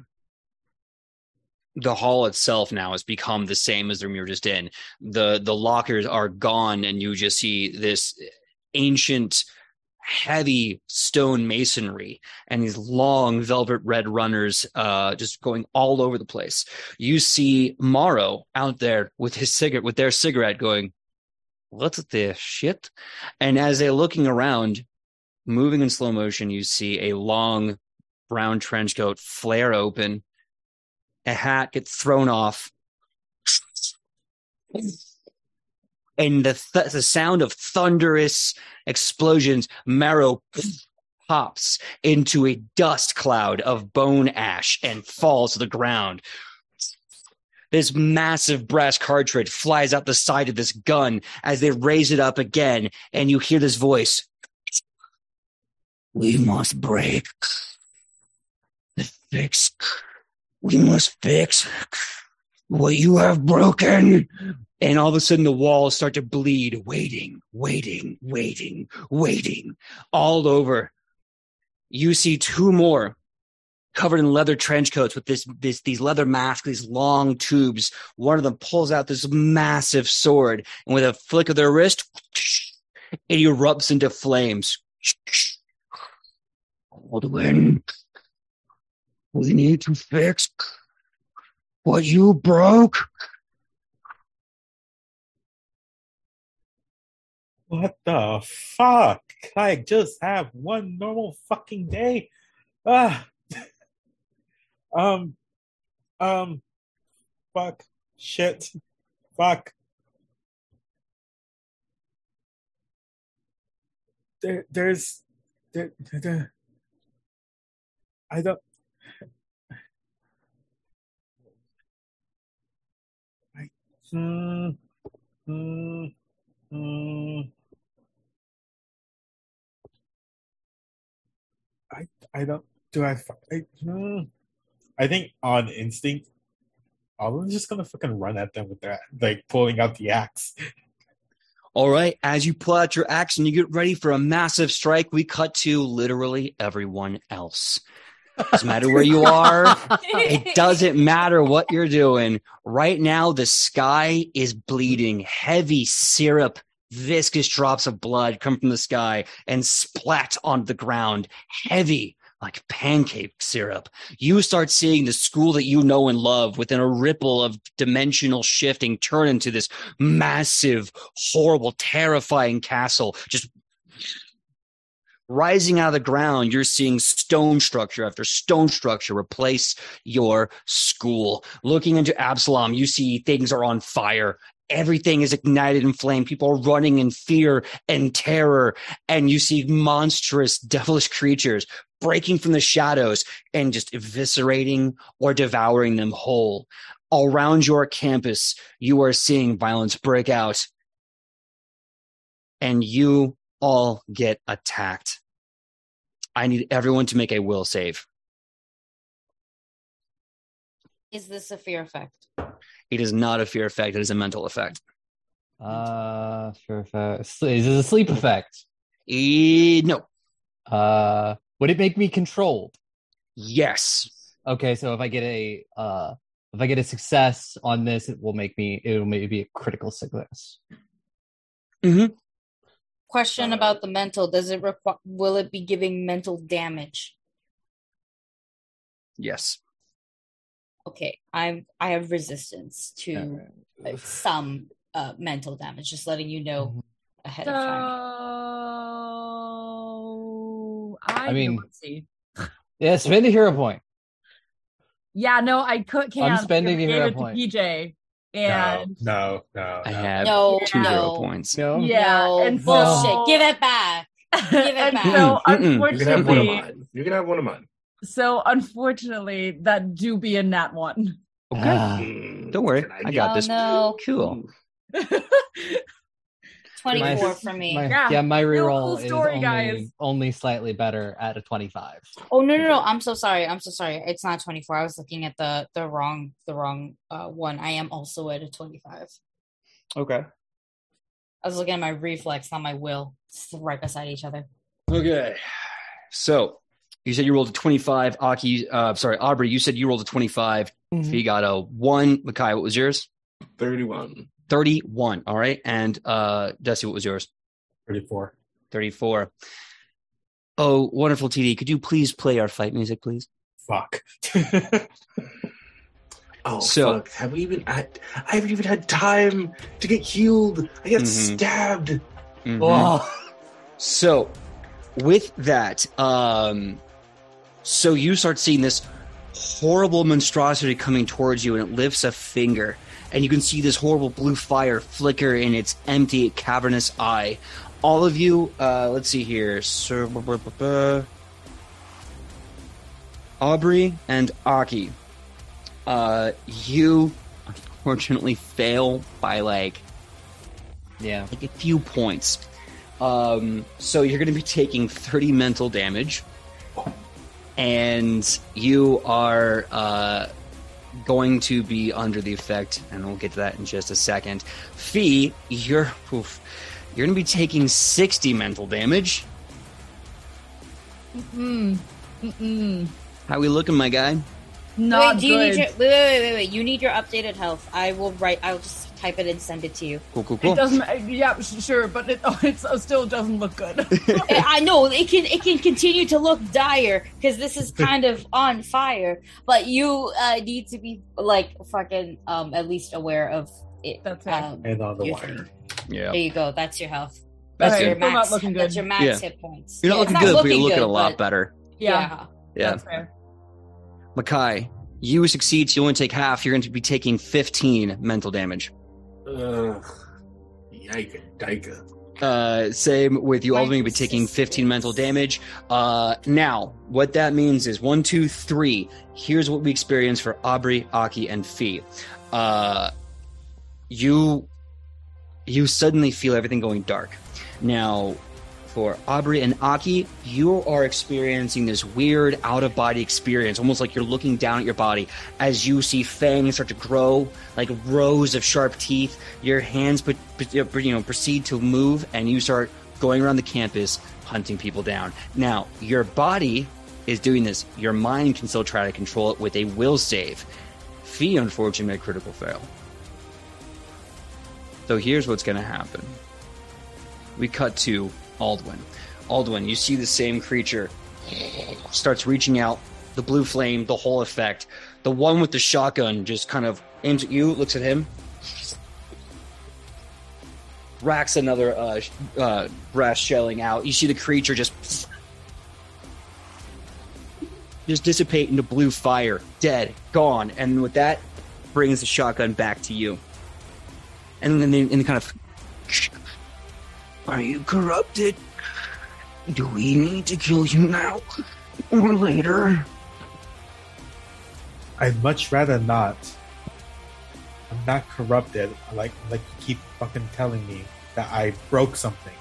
the hall itself now has become the same as the room you were just in. The the lockers are gone, and you just see this ancient, heavy stone masonry and these long velvet red runners uh, just going all over the place. You see Morrow out there with his cigarette, with their cigarette, going, "What's this shit?" And as they're looking around, moving in slow motion, you see a long brown trench coat flare open, a hat gets thrown off, and the th- the sound of thunderous explosions. Marrow pops into a dust cloud of bone ash and falls to the ground. This massive brass cartridge flies out the side of this gun as they raise it up again, and you hear this voice. We must break the fix. We must fix what you have broken. And all of a sudden, the walls start to bleed, waiting, waiting, waiting, waiting, all over. You see two more covered in leather trench coats with this, this, these leather masks, these long tubes. One of them pulls out this massive sword, and with a flick of their wrist, it erupts into flames. Aldwin, we need to fix what you broke. What the fuck? I just have one normal fucking day. Ah. (laughs) um. Um. Fuck. Shit. Fuck. There, there's, there, there, I don't. Hmm, hmm, hmm. I I don't do I, I hmm. I think on instinct I'm just gonna fucking run at them with that like pulling out the axe. All right. As you pull out your axe and you get ready for a massive strike, we cut to literally everyone else. Doesn't matter where you are. It doesn't matter what you're doing. Right now, the sky is bleeding. Heavy syrup, viscous drops of blood come from the sky and splat on the ground. Heavy, like pancake syrup. You start seeing the school that you know and love within a ripple of dimensional shifting turn into this massive, horrible, terrifying castle. Just rising out of the ground, you're seeing stone structure after stone structure replace your school. Looking into Absalom, you see things are on fire. Everything is ignited in flame. People are running in fear and terror. And you see monstrous, (laughs) devilish creatures breaking from the shadows and just eviscerating or devouring them whole. Around your campus, you are seeing violence break out. And you all get attacked. I need everyone to make a will save. Is this a fear effect? It is not a fear effect, it is a mental effect. Uh, sure. Effect. Is this a sleep effect? E- no. Uh, would it make me controlled? Yes. Okay, so if I get a uh, if I get a success on this, it will make me it will maybe be a critical success. Question Uh, about the mental. Does it require? Will it be giving mental damage? Yes. Okay, I'm. I have resistance to uh, some uh, mental damage. Just letting you know Mhm. ahead So of time. I, I mean- don't see. (sighs) Yeah, spend a hero point. Yeah, no, I could can't. I'm spending because a I hero gave to point. PJ, No, and no, no. I have No, two no. hero points. No. Yeah, no, and bullshit. Give it back. Give it (laughs) and back. so Mm-mm, You can have one of unfortunately, mine. You can have one of mine. so unfortunately, that do be a nat one. Okay. Mm, Don't worry. I got oh this. no, Cool. (laughs) (laughs) twenty-four My- for me. My, Yeah. yeah. my Real reroll cool is only, guys. only slightly better at a twenty-five. Oh no, no, no! I'm so sorry. I'm so sorry. It's not 24. I was looking at the the wrong the wrong uh, one. I am also at a 25. Okay. I was looking at my reflex, not my will. It's right beside each other. Okay. So you said you rolled a 25. Aki, uh, sorry, Aubrey, you said you rolled a 25. Mhm. Fee got a one. Makai, what was yours? 31. 31. All right. And uh, Dusty, what was yours? 34. 34. Oh, wonderful TD. Could you please play our fight music, please? Fuck. (laughs) Oh, So- fuck. Have we even had, I haven't even had time to get healed. I got Mhm. stabbed. Mhm. Oh. So, with that, um, so you start seeing this horrible monstrosity coming towards you, and it lifts a finger, and you can see this horrible blue fire flicker in its empty, cavernous eye. All of you, uh, let's see here, Sir, Aubrey and Aki, uh, you unfortunately fail by like Yeah. like a few points. Um, so you're going to be taking 30 mental damage, and you are uh, going to be under the effect, and we'll get to that in just a second. Fee, you're oof, you're going to be taking 60 mental damage. Mm. Mm-mm. How we looking, my guy? Not wait, do you good. need your wait, wait, wait, wait, wait? You need your updated health. I will write. I'll just type it and send it to you. Cool, cool, cool. It doesn't. uh, Yeah, sure, but it, (laughs) oh, it's, it still doesn't look good. I (laughs) I know it can it can continue to look dire because this is (laughs) kind of on fire, but you uh, need to be like fucking um at least aware of it. That's fair. Um, and on the your wire. thing. Yeah. There you go. That's your health. That's That's your max. not looking That's your max Yeah. hit points. You're not Yeah, it's looking good, but you're looking good, a lot but- better. yeah, Yeah. that's fair. Makai, you succeed, so you only take half. You're going to be taking 15 mental damage. Ugh. Yike, dike. Uh, same with you. All My you be taking 15 mental damage. Uh, now, what that means is one, two, three. Here's what we experience for Aubrey, Aki, and Fee. Uh, you, you suddenly feel everything going dark. Now, for Aubrey and Aki, you are experiencing this weird out of body experience, almost like you're looking down at your body as you see fangs start to grow, like rows of sharp teeth. Your hands, you know, proceed to move, and you start going around the campus hunting people down. Now, your body is doing this. Your mind can still try to control it with a will save. Fee, unfortunately, made critical fail. So here's what's going to happen. We cut to Aldwin. Aldwin, you see the same creature starts reaching out, the blue flame, the whole effect. The one with the shotgun just kind of aims at you, looks at him, racks another uh, uh, brass shelling out. You see the creature just just dissipate into blue fire, dead, gone. And with that, brings the shotgun back to you. And then and they kind of are you corrupted? Do we need to kill you now or later? I'd much rather not. I'm not corrupted. Like like you keep fucking telling me that I broke something.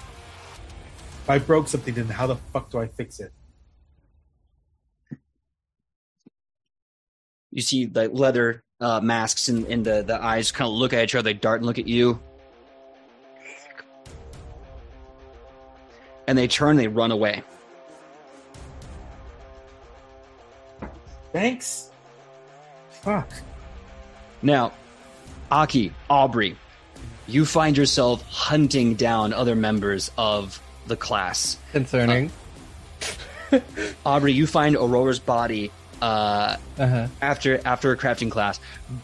If I broke something, then how the fuck do I fix it? You see the leather uh, masks and, and the, the eyes kind of look at each other, they dart and look at you. And they turn, they run away. Thanks. Fuck. Now, Aki, Aubrey, you find yourself hunting down other members of the class. Concerning. Uh, (laughs) Aubrey, you find Aurora's body uh, Uh huh. after after a crafting class,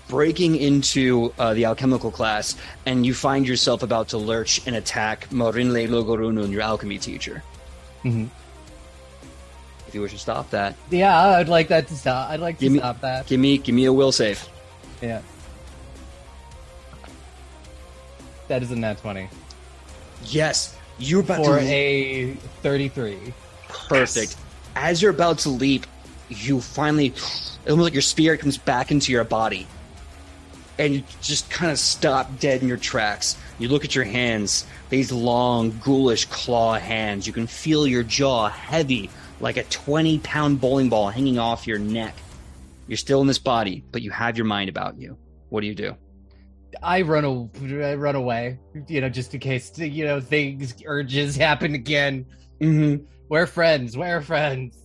breaking into uh, the alchemical class, and you find yourself about to lurch and attack Morinle Logorunun, your alchemy teacher. Mhm. If you wish to stop that, Yeah, I'd like that to stop. I'd like to me- stop that. give me give me a will save. Yeah. That is a nat 20. Yes, you're about For to a 33. perfect. As you're about to leap, you finally, almost like your spirit comes back into your body, and you just kind of stop dead in your tracks. You look at your hands; these long, ghoulish claw hands. You can feel your jaw heavy, like a twenty-pound bowling ball hanging off your neck. You're still in this body, but you have your mind about you. What do you do? I run, a, I run away, you know, just in case, you know, things, urges happen again. Mm-hmm. We're friends. We're friends.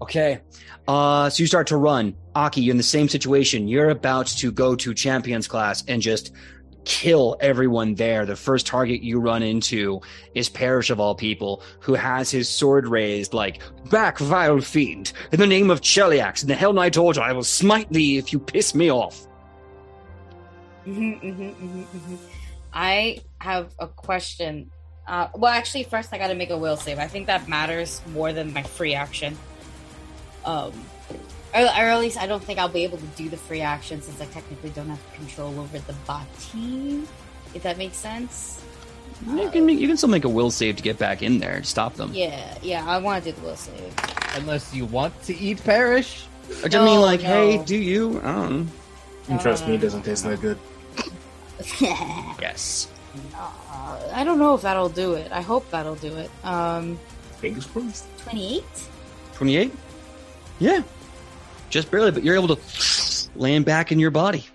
Okay. Uh, so you start to run. Aki, you're in the same situation. You're about to go to champions class and just kill everyone there. The first target you run into is Parish of all people, who has his sword raised like, Back, vile fiend! In the name of Cheliax and the Hell Knight Order, I will smite thee if you piss me off. Mhm, mhm, mhm, mhm. I have a question. Uh, well, actually, first I got to make a will save. I think that matters more than my free action. Um, or, or at least I don't think I'll be able to do the free action since I technically don't have control over the body. If that makes sense. You can, make, you can still make a will save to get back in there, to stop them. Yeah, yeah. I want to do the will save. Unless you want to eat Parish. I just mean, No, like, hey, do you? I don't know. And trust me, it doesn't taste that good. (laughs) Yes. Uh, I don't know if that'll do it. I hope that'll do it. Um, Fingers crossed. twenty-eight. 28? Yeah. Just barely, but you're able to land back in your body.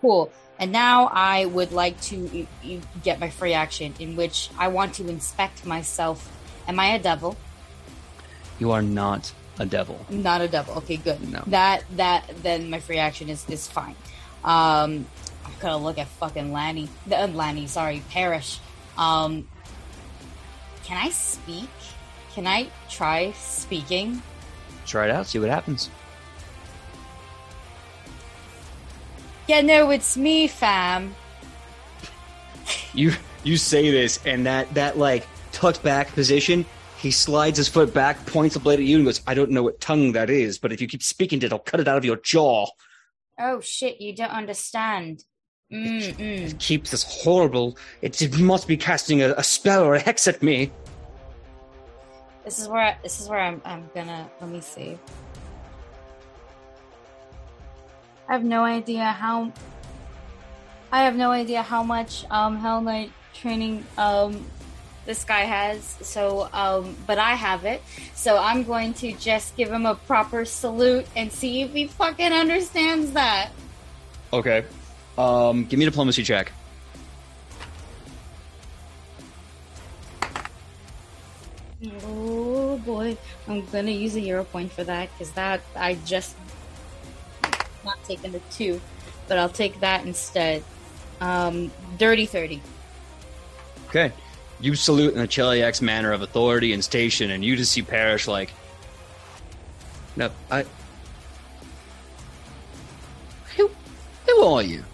Cool. And now I would like to y- y- get my free action, in which I want to inspect myself. Am I a devil? You are not a devil. Not a devil. Okay, good. No. That that then my free action is is fine. Um, I'm gonna look at fucking Lanny. Uh, Lanny, sorry, Parish. Um, can I speak? Can I try speaking? Try it out, see what happens. Yeah, no, it's me, fam. You you say this, and that that like tucked back position, he slides his foot back, points the blade at you, and goes, "I don't know what tongue that is, but if you keep speaking to it, I'll cut it out of your jaw." Oh shit, you don't understand. Mm mm. It keeps this horrible. It, it must be casting a, a spell or a hex at me. This is where this is where I'm I'm gonna let me see. I have no idea how I have no idea how much um Hell Knight training um this guy has. So, um, but I have it. So I'm going to just give him a proper salute and see if he fucking understands that. Okay. Um, give me a diplomacy check. Oh boy, I'm gonna use a hero point for that because that I just not taking the two, but I'll take that instead. Um, dirty thirty. Okay. You salute in the Cheliax manner of authority and station, and you just see Parrish like, no, I. Who, who are you?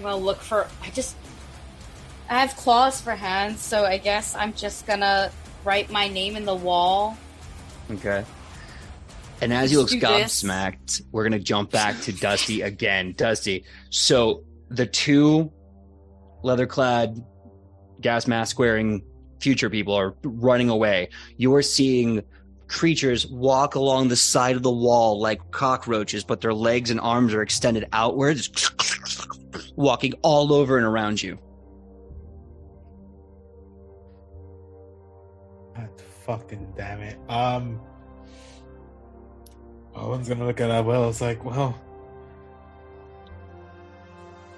Well, look for. I just. I have claws for hands, so I guess I'm just gonna write my name in the wall. Okay. And as you look Let's this. we're gonna jump back to (laughs) Dusty again. Dusty. So the two leather-clad, gas mask-wearing future people are running away. You are seeing creatures walk along the side of the wall like cockroaches, but their legs and arms are extended outwards, (sniffs) walking all over and around you. Fucking damn it. Um Owen's gonna look at that well, it's like, well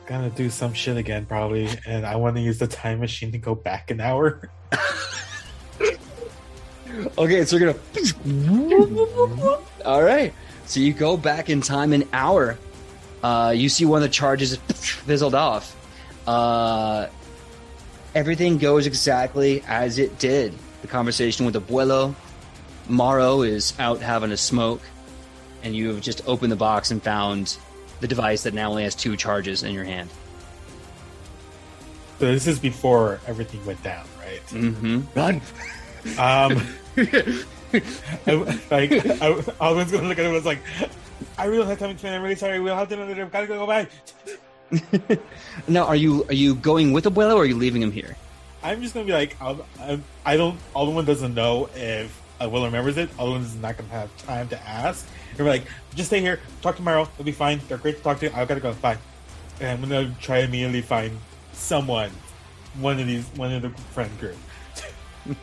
gonna do some shit again probably, and I wanna use the time machine to go back an hour. (laughs) Okay, so you're gonna. (laughs) All right. So you go back in time an hour. Uh, you see one of the charges (laughs) fizzled off. Uh, everything goes exactly as it did. The conversation with Abuelo. Morrow is out having a smoke, and you have just opened the box and found the device that now only has two charges in your hand. So this is before everything went down, right? Mm-hmm. Run. Um (laughs) I, like I, Owen's gonna look at it and was like I really have time to explain, I'm really sorry, we'll have to another gotta go back. (laughs) now, are you are you going with Abuelo or are you leaving him here? I'm just gonna be like, I'll, I'm, I don't. Alderman doesn't know if uh, Will remembers it. Alderman's not gonna have time to ask. They're like, just stay here, talk tomorrow. It'll be fine. They're great to talk to. I've gotta go. Bye. And I'm gonna try immediately find someone, one of these, one of the friend group. (laughs)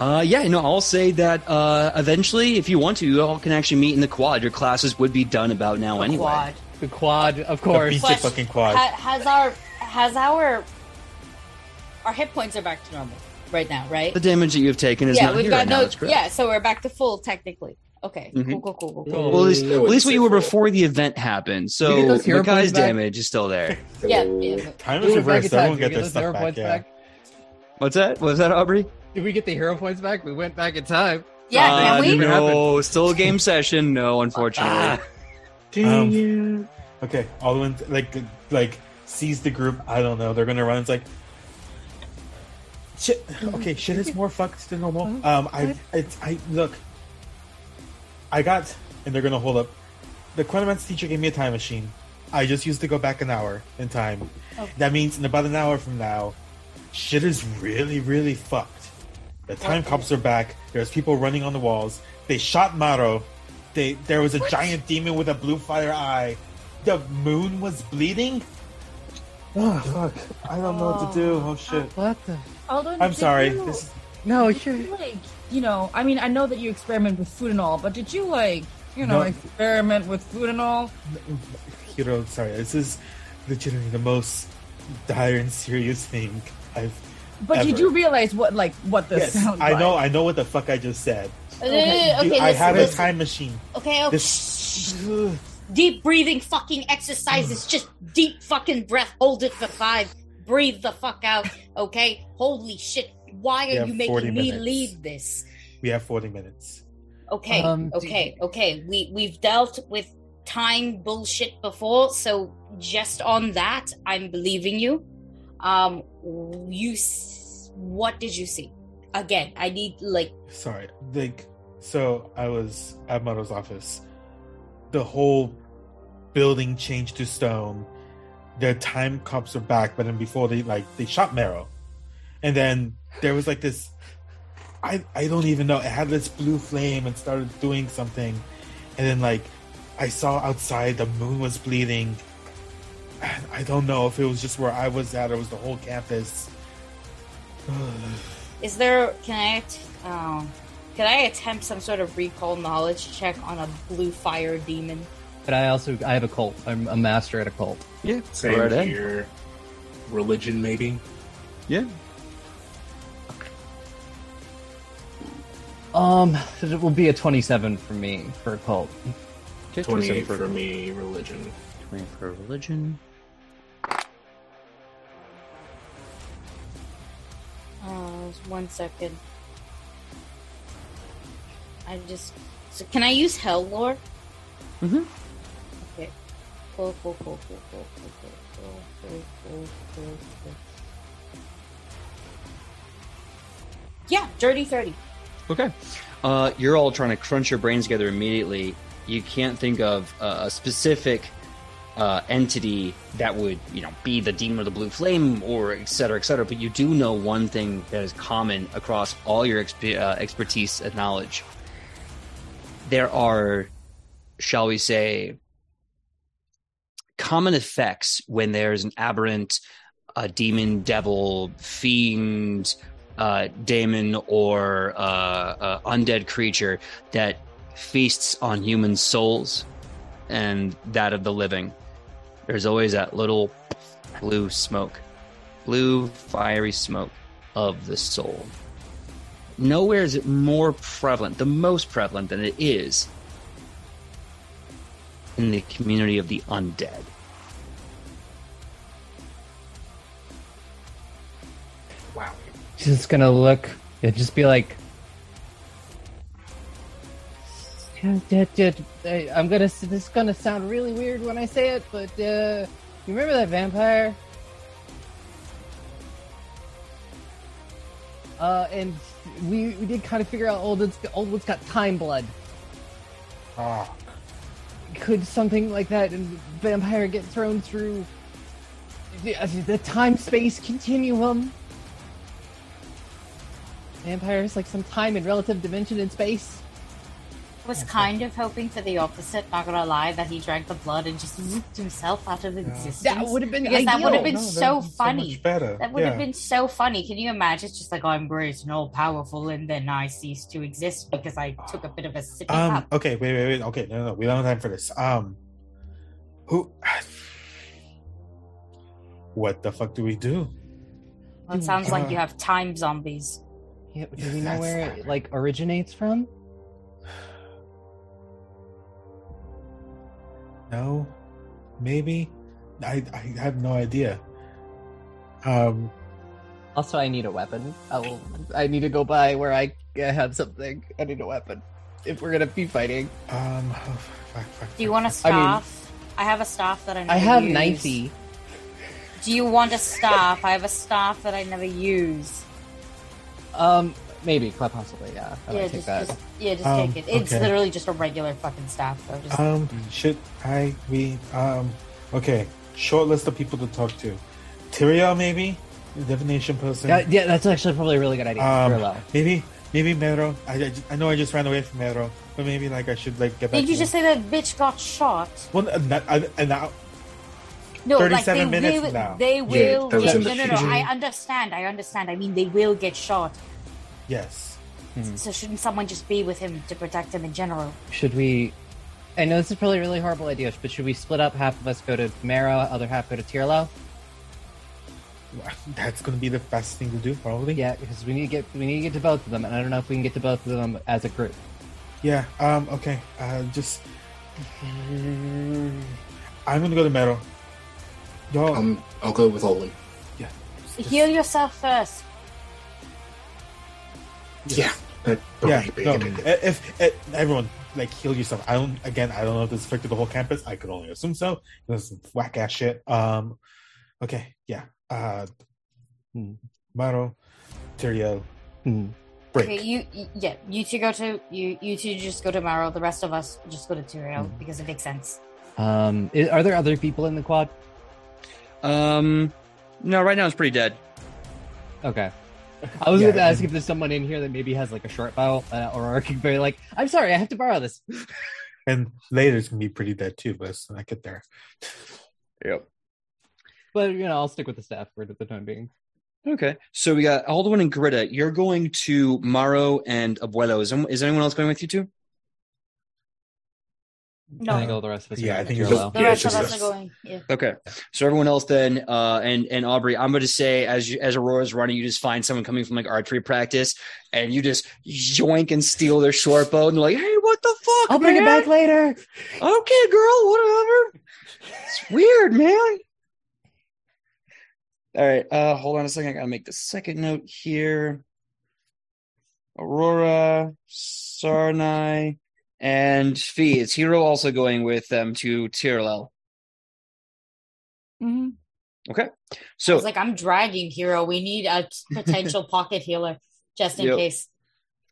Uh, yeah, no, I'll say that uh, eventually, if you want to, you all can actually meet in the quad. Your classes would be done about now anyway. Quad. The quad, of course. pizza fucking quad. Ha- has our has our our hit points are back to normal right now, right? The damage that you have taken is yeah, not we've here got right now. no. That's. Yeah, so we're back to full technically. Okay, Mhm. cool, cool, cool, cool, cool. Cool. Well, at least, I at least what you were before the event happened. So those guy's back? damage is still there. (laughs) Yeah, yeah. Time We is reversed. in time. Everyone Did get we their those stuff hero back. points Yeah. back? What's that? Was that Aubrey? Did we get the hero points back? We went back in time. Yeah, Uh, can we? No, still a game session. No, unfortunately. Ah. Um, Okay, Alderman like like sees the group. I don't know. They're gonna run. It's like shit. Okay, shit is more fucked than normal. Um, I it's I look. I got, and they're gonna hold up. The chronomancy teacher gave me a time machine. I just used to go back an hour in time. That means in about an hour from now, shit is really, really fucked. The time cops are back. There's people running on the walls. They shot Maro. They there was a giant demon with a blue fire eye. The moon was bleeding. Oh fuck! I don't know what to do. Oh shit! What the? Although, I'm sorry. you- This is No, did sure. you, like you know, I mean, I know that you experiment with food and all, but did you like you know No. experiment with food and all? Hiro. Sorry, this is legitimately the most dire and serious thing I've. But did Ever. you realize what like what this Yes, sounds I like? know. I know what the fuck I just said. Uh, Okay, Dude, I listen, have a time machine. Okay, okay. This. Deep breathing fucking exercises. Just deep fucking breath. Hold it for five. Breathe the fuck out. Okay? Holy shit. Why are you 40 making me minutes. lead this? We have forty minutes. Okay, Um, do- okay, okay. We we've dealt with time bullshit before, so just on that, I'm believing you. Um, you, s- what did you see? Again, I need like Sorry. Like, so I was at Maro's office. The whole building changed to stone. Their time cops are back, but then before they like they shot Marrow, and then there was like this. I I don't even know. It had this blue flame and started doing something, and then like I saw outside the moon was bleeding. (sighs) I don't know if it was just where I was at or it was the whole campus. (sighs) Is there? Can I? att- um, Oh, can I attempt some sort of recall knowledge check on a blue fire demon? But I also I have occult. I'm a master at occult. Yeah, Same right in. here. Religion, maybe. Yeah. Um, it will be a 27 for me for occult. Okay, 28 27 for me, religion. 20 for religion. Uh, one second. I just. So can I use Hell Lore? Mhm. (laughs) Yeah, dirty thirty. Okay. Uh, you're all trying to crunch your brains together immediately. You can't think of uh, a specific uh, entity that would, you know, be the demon of the blue flame or et cetera, et cetera. But you do know one thing that is common across all your exp- uh, expertise and knowledge. There are, shall we say, common effects when there's an aberrant, a demon, devil, fiend, uh, daemon or uh, uh, undead creature that feasts on human souls and that of the living. There's always that little blue smoke, blue fiery smoke of the soul. Nowhere is it more prevalent, the most prevalent than it is in the community of the undead. Wow. She's just gonna look and just be like, I'm gonna. This is gonna sound really weird when I say it, but uh, you remember that vampire? Uh, and we we did kind of figure out Aldwin's Aldwin's got time blood. Ah, Could something like that and vampire get thrown through the, uh, the time space continuum? Vampires like some time and relative dimension in space. I was kind of hoping for the opposite, not gonna lie, that he drank the blood and just zooped himself out of existence. That would have been Because that would have been no, so funny. much better. That would have been so funny. Can you imagine? It's just like, oh, I'm great and all powerful, and then I cease to exist because I took a bit of a sip. Um. cup. Okay. Wait. Wait. Wait. Okay. No. No. We don't have time for this. Um. Who? (sighs) What the fuck do we do? Well, it sounds like uh, you have time zombies. Yeah, do we know where it like originates from? No. Maybe. I. I have no idea. Um. Also, I need a weapon. I will. I need to go by where I have something. I need a weapon if we're gonna be fighting. Um. oh, fuck, fuck, Do you want a fuck. I mean- staff? I, have a staff that I never I have use. knifey. Do you want a staff? I have a staff that I never use. Um, maybe, quite possibly. Yeah, I yeah, take just, that. just yeah, just Um, take it. It's okay. literally just a regular fucking staff, though. Just Um. Should I? We. Um. Okay. Short list of people to talk to. Tyrael, maybe. Divination person. Yeah, yeah, that's actually probably a really good idea. Um, Very. Maybe, maybe Mero. I, I, I know I just ran away from Mero, but maybe like I should like get back. Did you to just say that bitch got shot? Well, and, that, and, and now, No, like 37 they minutes will. now. They will. that was get, no, no, no. I understand. I understand. I mean, they will get shot. Yes. So shouldn't someone just be with him to protect him in general? Should we? I know this is probably a really horrible idea, but should we split up? Half of us go to Mara, other half go to Tierlo. (laughs) That's gonna be the best thing to do, probably. Yeah, because we need to get we need to get to both of them, and I don't know if we can get to both of them as a group. Yeah. Um. Okay. Uh. Just. I'm gonna go to Mero. Y'all. Um, I'll go with Olin. just- Heal yourself first. Yeah. That, Yeah. No. big. If, if, everyone like heal yourself. I don't. Again, I don't know if this affected the whole campus. I could only assume so. This is whack ass shit. Um. Okay. Yeah. Uh. Hmm. Mero. Tyrael. Hmm. Break. Okay, you, you yeah, you two go to you you two just go to Maro. The rest of us just go to Tyrael Hmm. because it makes sense. Um, i- are there other people in the quad? Um, no, right now it's pretty dead. Okay. I was Yeah, going to ask and- if there's someone in here that maybe has like a short bow, uh, or can be like, "I'm sorry, I have to borrow this." (laughs) And later it's gonna be pretty dead too, but let's not get there. Yep. but you know, I'll stick with the staff for the time being. Okay. So we got Aldwin and Gritta. You're going to Maro and Abuelo. Is, is anyone else going with you too? I think No, all the rest of us. are Yeah, I going think with it's Joel. the Yeah, rest it's of just us are going. Yeah. Okay. So everyone else then, uh, and and Aubrey, I'm going to say as you, as Aurora's running, you just find someone coming from like archery practice, and you just yoink and steal their short bow, and they're like, "Hey, what the fuck? I'll bring it back later. Okay, girl, whatever. It's weird, man. All right, uh, hold on a second. I gotta make the second note here. Aurora, Sarnai, and Fee. Is Hiro also going with them to Tirlel? Mhm. Okay, so was like, I'm dragging Hiro. We need a potential (laughs) pocket healer just in Yep. case.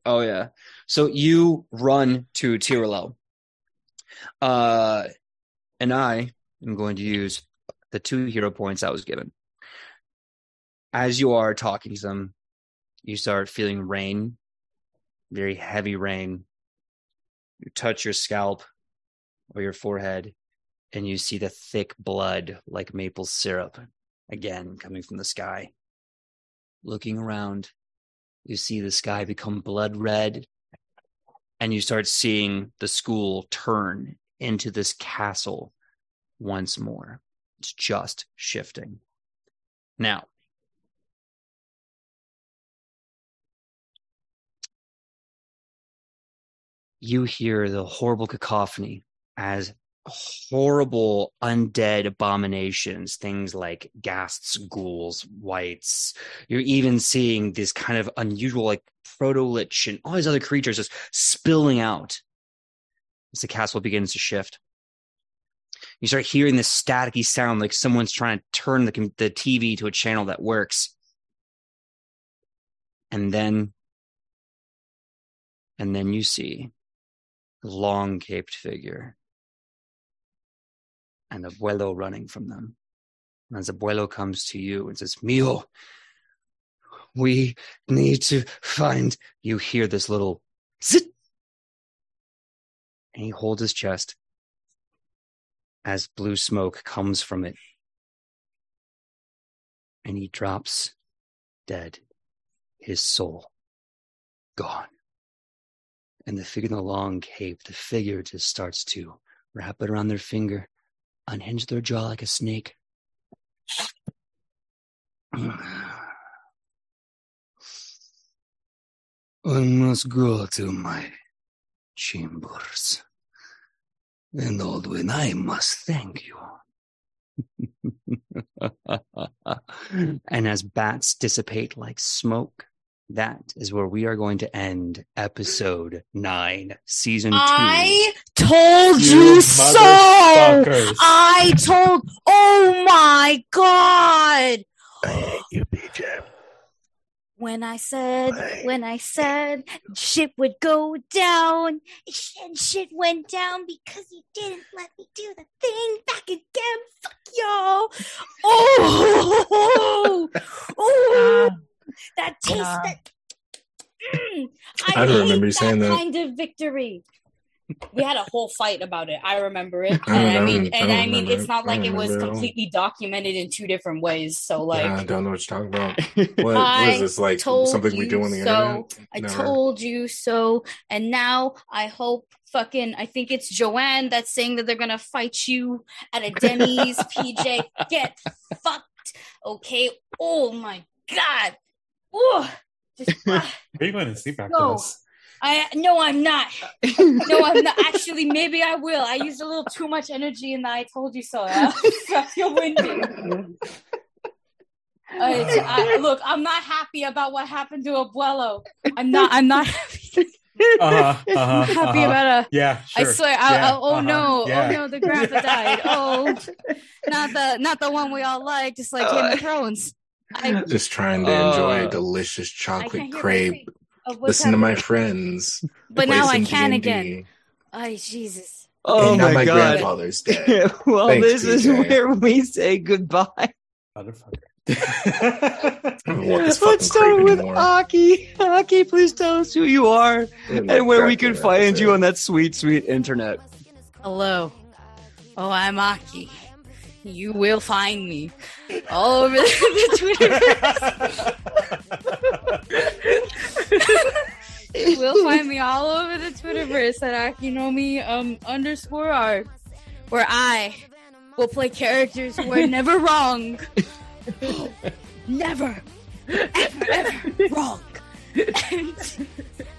Oh yeah. So you run to Tirolo. Uh and I am going to use the two hero points I was given. As you are talking to them, you start feeling rain, very heavy rain. You touch your scalp or your forehead, and you see the thick blood like maple syrup again coming from the sky. Looking around, you see the sky become blood red and you start seeing the school turn into this castle once more it's just shifting now you hear the horrible cacophony as horrible undead abominations, things like ghasts, ghouls, wights. You're even seeing this kind of unusual, like proto-lich and all these other creatures just spilling out as the castle begins to shift. You start hearing this staticky sound like someone's trying to turn the, the TV to a channel that works. And then, and then you see long caped figure and Abuelo running from them. And as Abuelo comes to you and says, Mio, we need to find. You hear this little zit. And he holds his chest as blue smoke comes from it. And he drops dead, his soul gone. And the figure in the long cape, the figure just starts to wrap it around their finger unhinge their jaw like a snake. I must go to my chambers. And Aldwin, I must thank you. (laughs) and as bats dissipate like smoke, that is where we are going to end episode nine, season two. I told you, You so. I told. Oh my god! I hate you, PJ. When I said, when I said shit would go down, and shit went down because you didn't let me do the thing back again. Fuck y'all! Oh, (laughs) oh, ah. That taste that. Mm, I I, don't remember you that saying that. kind of victory. We had a whole fight about it. I remember it, I and I I mean, don't- I and I mean, it's not like it was remember it all. completely documented in two different ways. So, like, I don't know what you're talking about. (laughs) What, what I this like? told Something we you do on the so. internet? I Never. told you so. And now I hope fucking I think it's Joanne that's saying that they're gonna fight you at a Denny's. (laughs) PJ, get fucked. Okay. Oh my god. Oh just (laughs) ah, Are you going to sleep after No. this? I no I'm not. No, I'm not actually maybe I will. I used a little too much energy in the I told you so. (laughs) I feel windy. I, I, look, I'm not happy about what happened to Abuelo. I'm not. I'm not happy, Uh-huh, uh-huh, happy uh-huh. about a. Yeah, I sure. swear. I, Yeah, I, oh uh-huh, no! yeah. Oh no! The grandpa died. Oh, (laughs) not the not the one we all like, just like Game Uh, of Thrones. I, Just trying to enjoy Uh, a delicious chocolate can't crepe. anything of what's Listen to my friends. But now I can D&D. again. Ay, Jesus. oh and my, my god. grandfather's (laughs) dead. well, Thanks, this is where we say goodbye. Motherfucker. (laughs) I don't want this (laughs) Let's start with anymore. Aki. Aki, please tell us who you are In and where we can find you on that sweet, sweet internet. Hello. Oh, I'm Aki. You will find me all over the, Twitterverse. you will find me all over the Twitterverse at Akinomii um, underscore art, where I will play characters who are never wrong. (gasps) never, ever, ever wrong. And,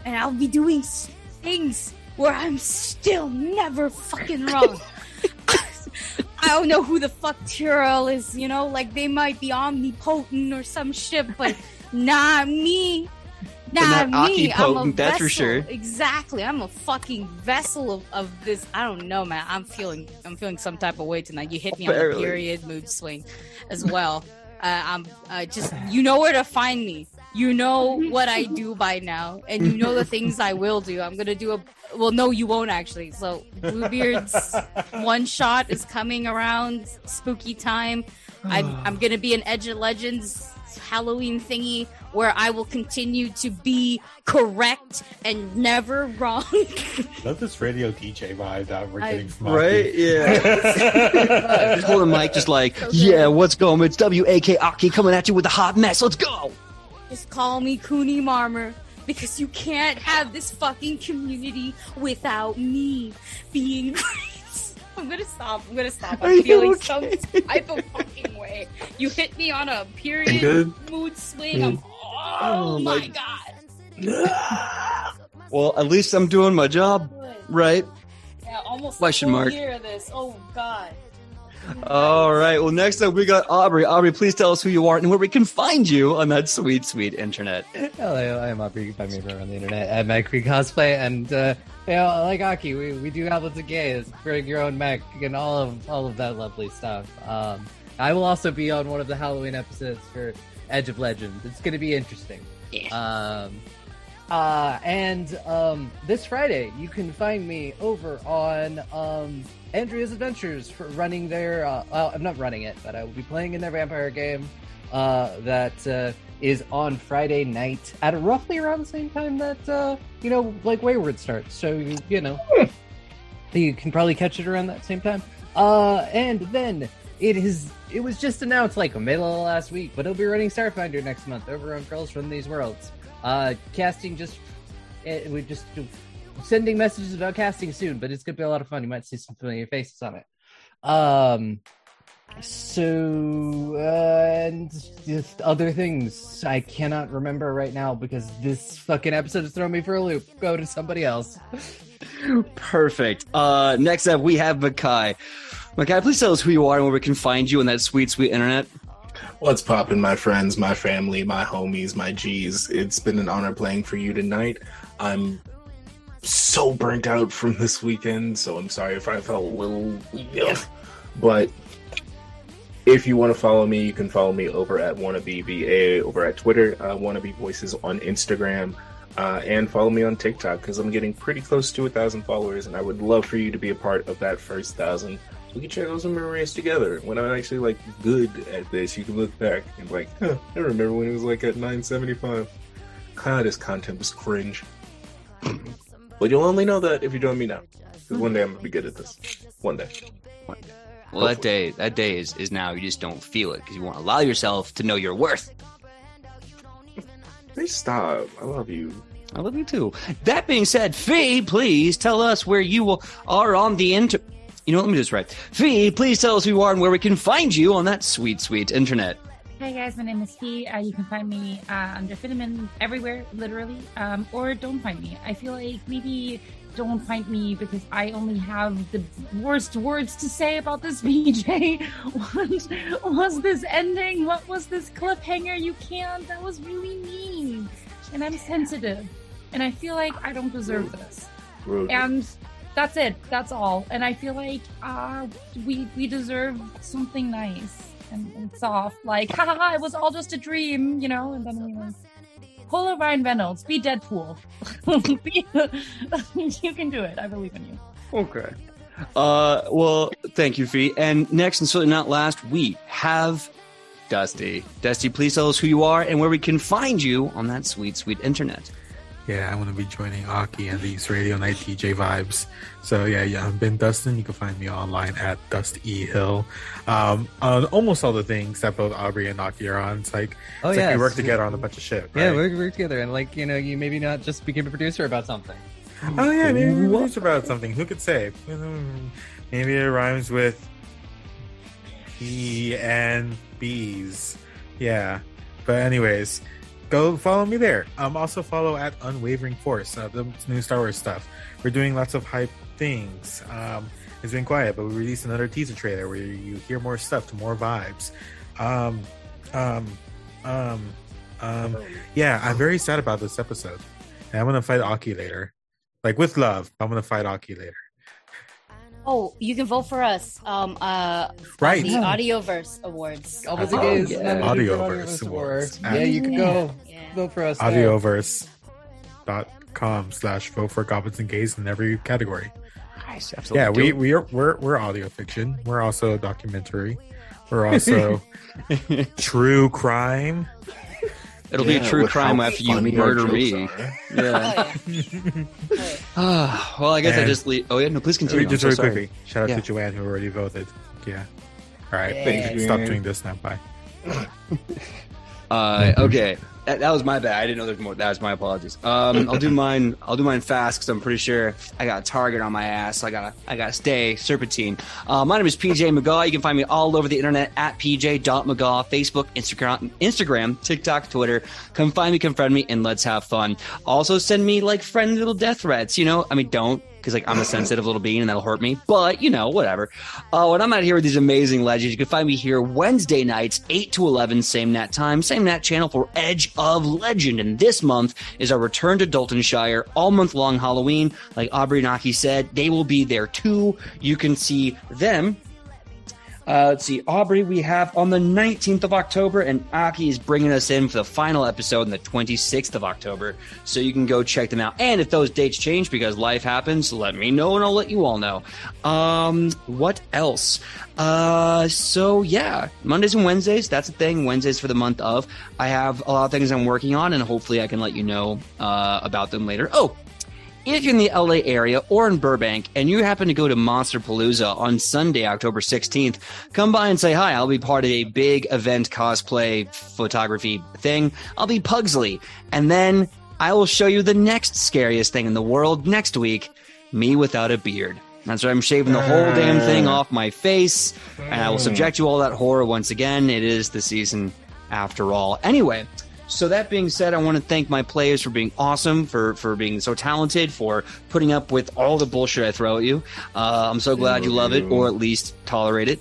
and I'll be doing things where I'm still never fucking wrong. I don't know who the fuck Tyrell is, you know, like they might be omnipotent or some shit, but not me. Not not me. I'm a that's for vessel. sure. Exactly. I'm a fucking vessel of, of this. I don't know, man. I'm feeling I'm feeling some type of way tonight. You hit me on Barely. a period mood swing as well. Uh, I'm uh, just you know where to find me. You know (laughs) what I do by now, and you know the things I will do. I'm gonna do a well. No, you won't actually. So Bluebeard's (laughs) one shot is coming around spooky time. I'm, (sighs) I'm gonna be an Edge of Legends Halloween thingy where I will continue to be correct and never wrong. (laughs) Love this radio DJ vibe that we're I- getting from Right? Aki. Yeah. just holding mic, just like, yeah, what's going? It's W A K Aki coming at you with a hot mess. Let's go. Just call me Cooney Marmer because you can't have this fucking community without me being (laughs) great. I'm gonna stop. I'm gonna stop. I'm you feeling okay? some type of fucking way. You hit me on a period good? mood swing. I'm, mm. oh, Oh my- my god. Well, at least I'm doing my job, right? Yeah, almost Question a mark. year of this. Oh god. All right. Well, next up we got Aubrey. Aubrey, please tell us who you are and where we can find you on that sweet, sweet internet. Hello, I'm Aubrey. You can find me everywhere on the internet at Mad Queen Cosplay, and uh, you know, like Aki, we, we do have lots of gays. Bring your own mech and all of all of that lovely stuff. Um, I will also be on one of the Halloween episodes for Edge of Legends. It's going to be interesting. Um, uh, and um, this Friday, you can find me over on um, Andrea's Adventures for running their. Uh, well, I'm not running it, but I will be playing in their vampire game uh, that uh, is on Friday night at roughly around the same time that uh, you know, like Wayward starts. So you, you know, you can probably catch it around that same time. Uh, and then it is. It was just announced like middle of last week, but it'll be running Starfinder next month over on Girls from These Worlds. Uh, casting just it, we just sending messages about casting soon, but it's gonna be a lot of fun. You might see some familiar faces on it. Um, so uh, and just other things I cannot remember right now because this fucking episode is throwing me for a loop. Go to somebody else. (laughs) Perfect. Uh, next up we have Makai. Makai, please tell us who you are and where we can find you on that sweet, sweet internet. What's poppin', my friends, my family, my homies, my G's? It's been an honor playing for you tonight. I'm so burnt out from this weekend, so I'm sorry if I felt a little. Ugh. But if you want to follow me, you can follow me over at WannabeVA over at Twitter, uh, Wannabe Voices on Instagram, uh, and follow me on TikTok because I'm getting pretty close to a thousand followers, and I would love for you to be a part of that first thousand. We can check out some memories together. When I'm actually like good at this, you can look back and be like, huh, I remember when it was like at 975. God, this content was cringe. (clears throat) you'll only know that if you join me now. Because one day I'm gonna be good at this. One day. Well, that day, that day is, is now. You just don't feel it because you won't allow yourself to know your worth. Please stop. I love you. I love you too. That being said, Fee, please tell us where you will- are on the inter. You know, what, let me just write. Fee, please tell us who you are and where we can find you on that sweet, sweet internet. Hi guys, my name is Fee. Uh, you can find me uh, under Fitterman everywhere, literally, um, or don't find me. I feel like maybe don't find me because I only have the worst words to say about this (laughs) PJ. what was this ending? What was this cliffhanger? You can't. That was really mean, and I'm sensitive, and I feel like I don't deserve this. Rude. And that's it. That's all. And I feel like uh, we we deserve something nice and, and soft. Like, ha ha ha! It was all just a dream, you know. And then we pull a Ryan Reynolds, be Deadpool. (laughs) Be- (laughs) you can do it. I believe in you. Okay. Uh, well, thank you, Fee. And next, and certainly not last, we have Dusty. Dusty, please tell us who you are and where we can find you on that sweet, sweet internet. Yeah, I'm gonna be joining Aki and these Radio Night DJ vibes. So yeah, yeah, I've been Dustin. You can find me online at Dust E Hill. Um, on almost all the things that both Aubrey and Aki are on. It's like Oh it's like yeah, we work together on a bunch of shit. Yeah, we work together, and like you know, you maybe not just became a producer about something. Oh yeah, maybe we produce about something. Who could say? Maybe it rhymes with P and B's. Yeah. But anyways, go follow me there. Um also follow at Unwavering Force, uh, the new Star Wars stuff. We're doing lots of hype things. Um it's been quiet, but we released another teaser trailer where you hear more stuff to more vibes. Um um um um yeah, I'm very sad about this episode. And I'm gonna fight Aki later. Like with love, I'm gonna fight Aki later. Oh, you can vote for us. Um, uh, Right. the Audioverse Awards. All the Oh, days, yeah. the Audioverse different Awards. Yeah, you can go Yeah. vote for us. there. Audioverse.com slash vote for goblins and gays in every category. Nice, absolutely. Yeah, we, we are we're we're audio fiction. We're also a documentary. We're also (laughs) true crime. It'll be a true crime after you murder me. are. (laughs) Yeah. Oh, yeah. (sighs) Ah, well, I guess I just leave. Oh yeah, no, please continue. Just I'm very so quickly, shout out Yeah. to Joanne who already voted. Yeah. All right, Yeah. stop doing this now. Bye. (laughs) Uh, okay, that, that was my bad. I didn't know there's more. That was my apologies. Um, I'll do mine. I'll do mine fast because I'm pretty sure I got a target on my ass. So I gotta, I gotta stay serpentine. Uh, my name is PJ Megaw. You can find me all over the internet at pj.megaw, Facebook, Instagram, Instagram, TikTok, Twitter. Come find me, come friend me, and let's have fun. Also, send me like friendly little death threats. You know, I mean, don't because like I'm a sensitive little being and that'll hurt me. But you know, whatever. Uh, when I'm out here with these amazing legends, you can find me here Wednesday nights, eight to eleven, same nat time, same nat channel for Edge of Legend. And this month is our return to Daltonshire, all month long Halloween. Like Aubrey Naki said, they will be there too. You can see them uh, let's see, Aubrey, we have on the 19th of October, and Aki is bringing us in for the final episode on the 26th of October. So you can go check them out. And if those dates change because life happens, let me know and I'll let you all know. Um, what else? Uh, so yeah, Mondays and Wednesdays, that's the thing. Wednesdays for the month of. I have a lot of things I'm working on, and hopefully I can let you know uh, about them later. Oh, if you're in the LA area or in Burbank and you happen to go to Monsterpalooza on Sunday, October 16th, come by and say hi. I'll be part of a big event cosplay photography thing. I'll be Pugsley. And then I will show you the next scariest thing in the world next week me without a beard. That's right. I'm shaving the whole damn thing off my face, and I will subject you all that horror once again. It is the season after all. Anyway, so that being said, I want to thank my players for being awesome, for for being so talented, for putting up with all the bullshit I throw at you. Uh, I'm so glad you love it, or at least tolerate it.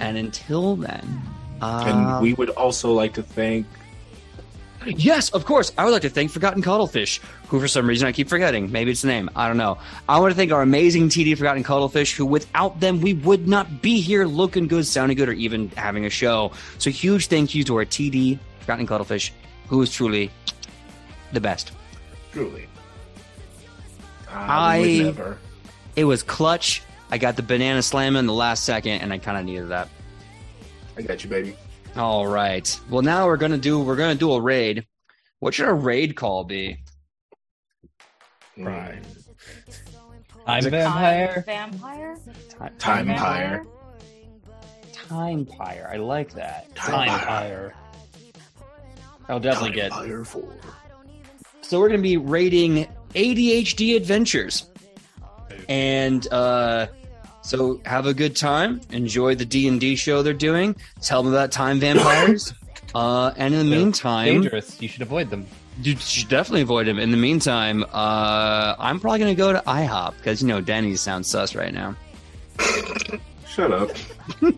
And until then, uh, And we would also like to thank Yes, of course. I would like to thank Forgotten Cuttlefish, who for some reason I keep forgetting. Maybe it's the name. I don't know. I want to thank our amazing TD Forgotten Cuttlefish, who without them we would not be here looking good, sounding good, or even having a show. So huge thank you to our TD Forgotten Cuttlefish, who is truly the best. truly. Uh, I- would never. It was clutch. I got the banana slam in the last second, and I kind of needed that. I got you, baby. All right. Well, now we're gonna do we're gonna do a raid. What should a raid call be? Right. I'm vampire. Vampire? Time Vampire? Time Pyre. I like that. Time Fire. I'll definitely get. Pyre 4. So we're going to be rating ADHD Adventures, and uh, so have a good time. Enjoy the D and D show they're doing. Tell them about time vampires. (laughs) uh, and in the They're meantime, Dangerous. You should avoid them. you should definitely avoid them. In the meantime, uh, I'm probably going to go to IHOP because you know Denny's sounds sus right now. (laughs) Shut up. (laughs)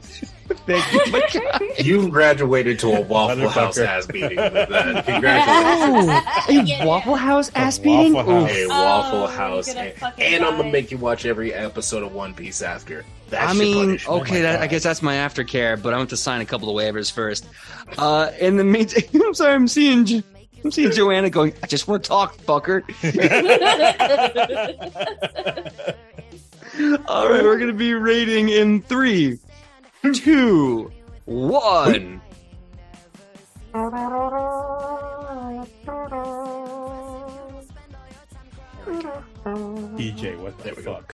Thank you. my (laughs) You graduated to a Waffle House Motherfucker. ass beating (laughs) with that. Congratulations. A Waffle House A ass beating. Waffle House. A Oh, Waffle you're House. gonna And, fucking and I'm die. going to make you watch every episode of One Piece after. That's I your mean, punishment. okay, my that, I guess that's my aftercare, but I want to sign a couple of waivers first. Uh, in the meantime, (laughs) I'm sorry, I'm seeing, Jo- I'm seeing Joanna going. I just want to talk, fucker. All right, we're gonna be rating in three, two, one. DJ, what the fuck?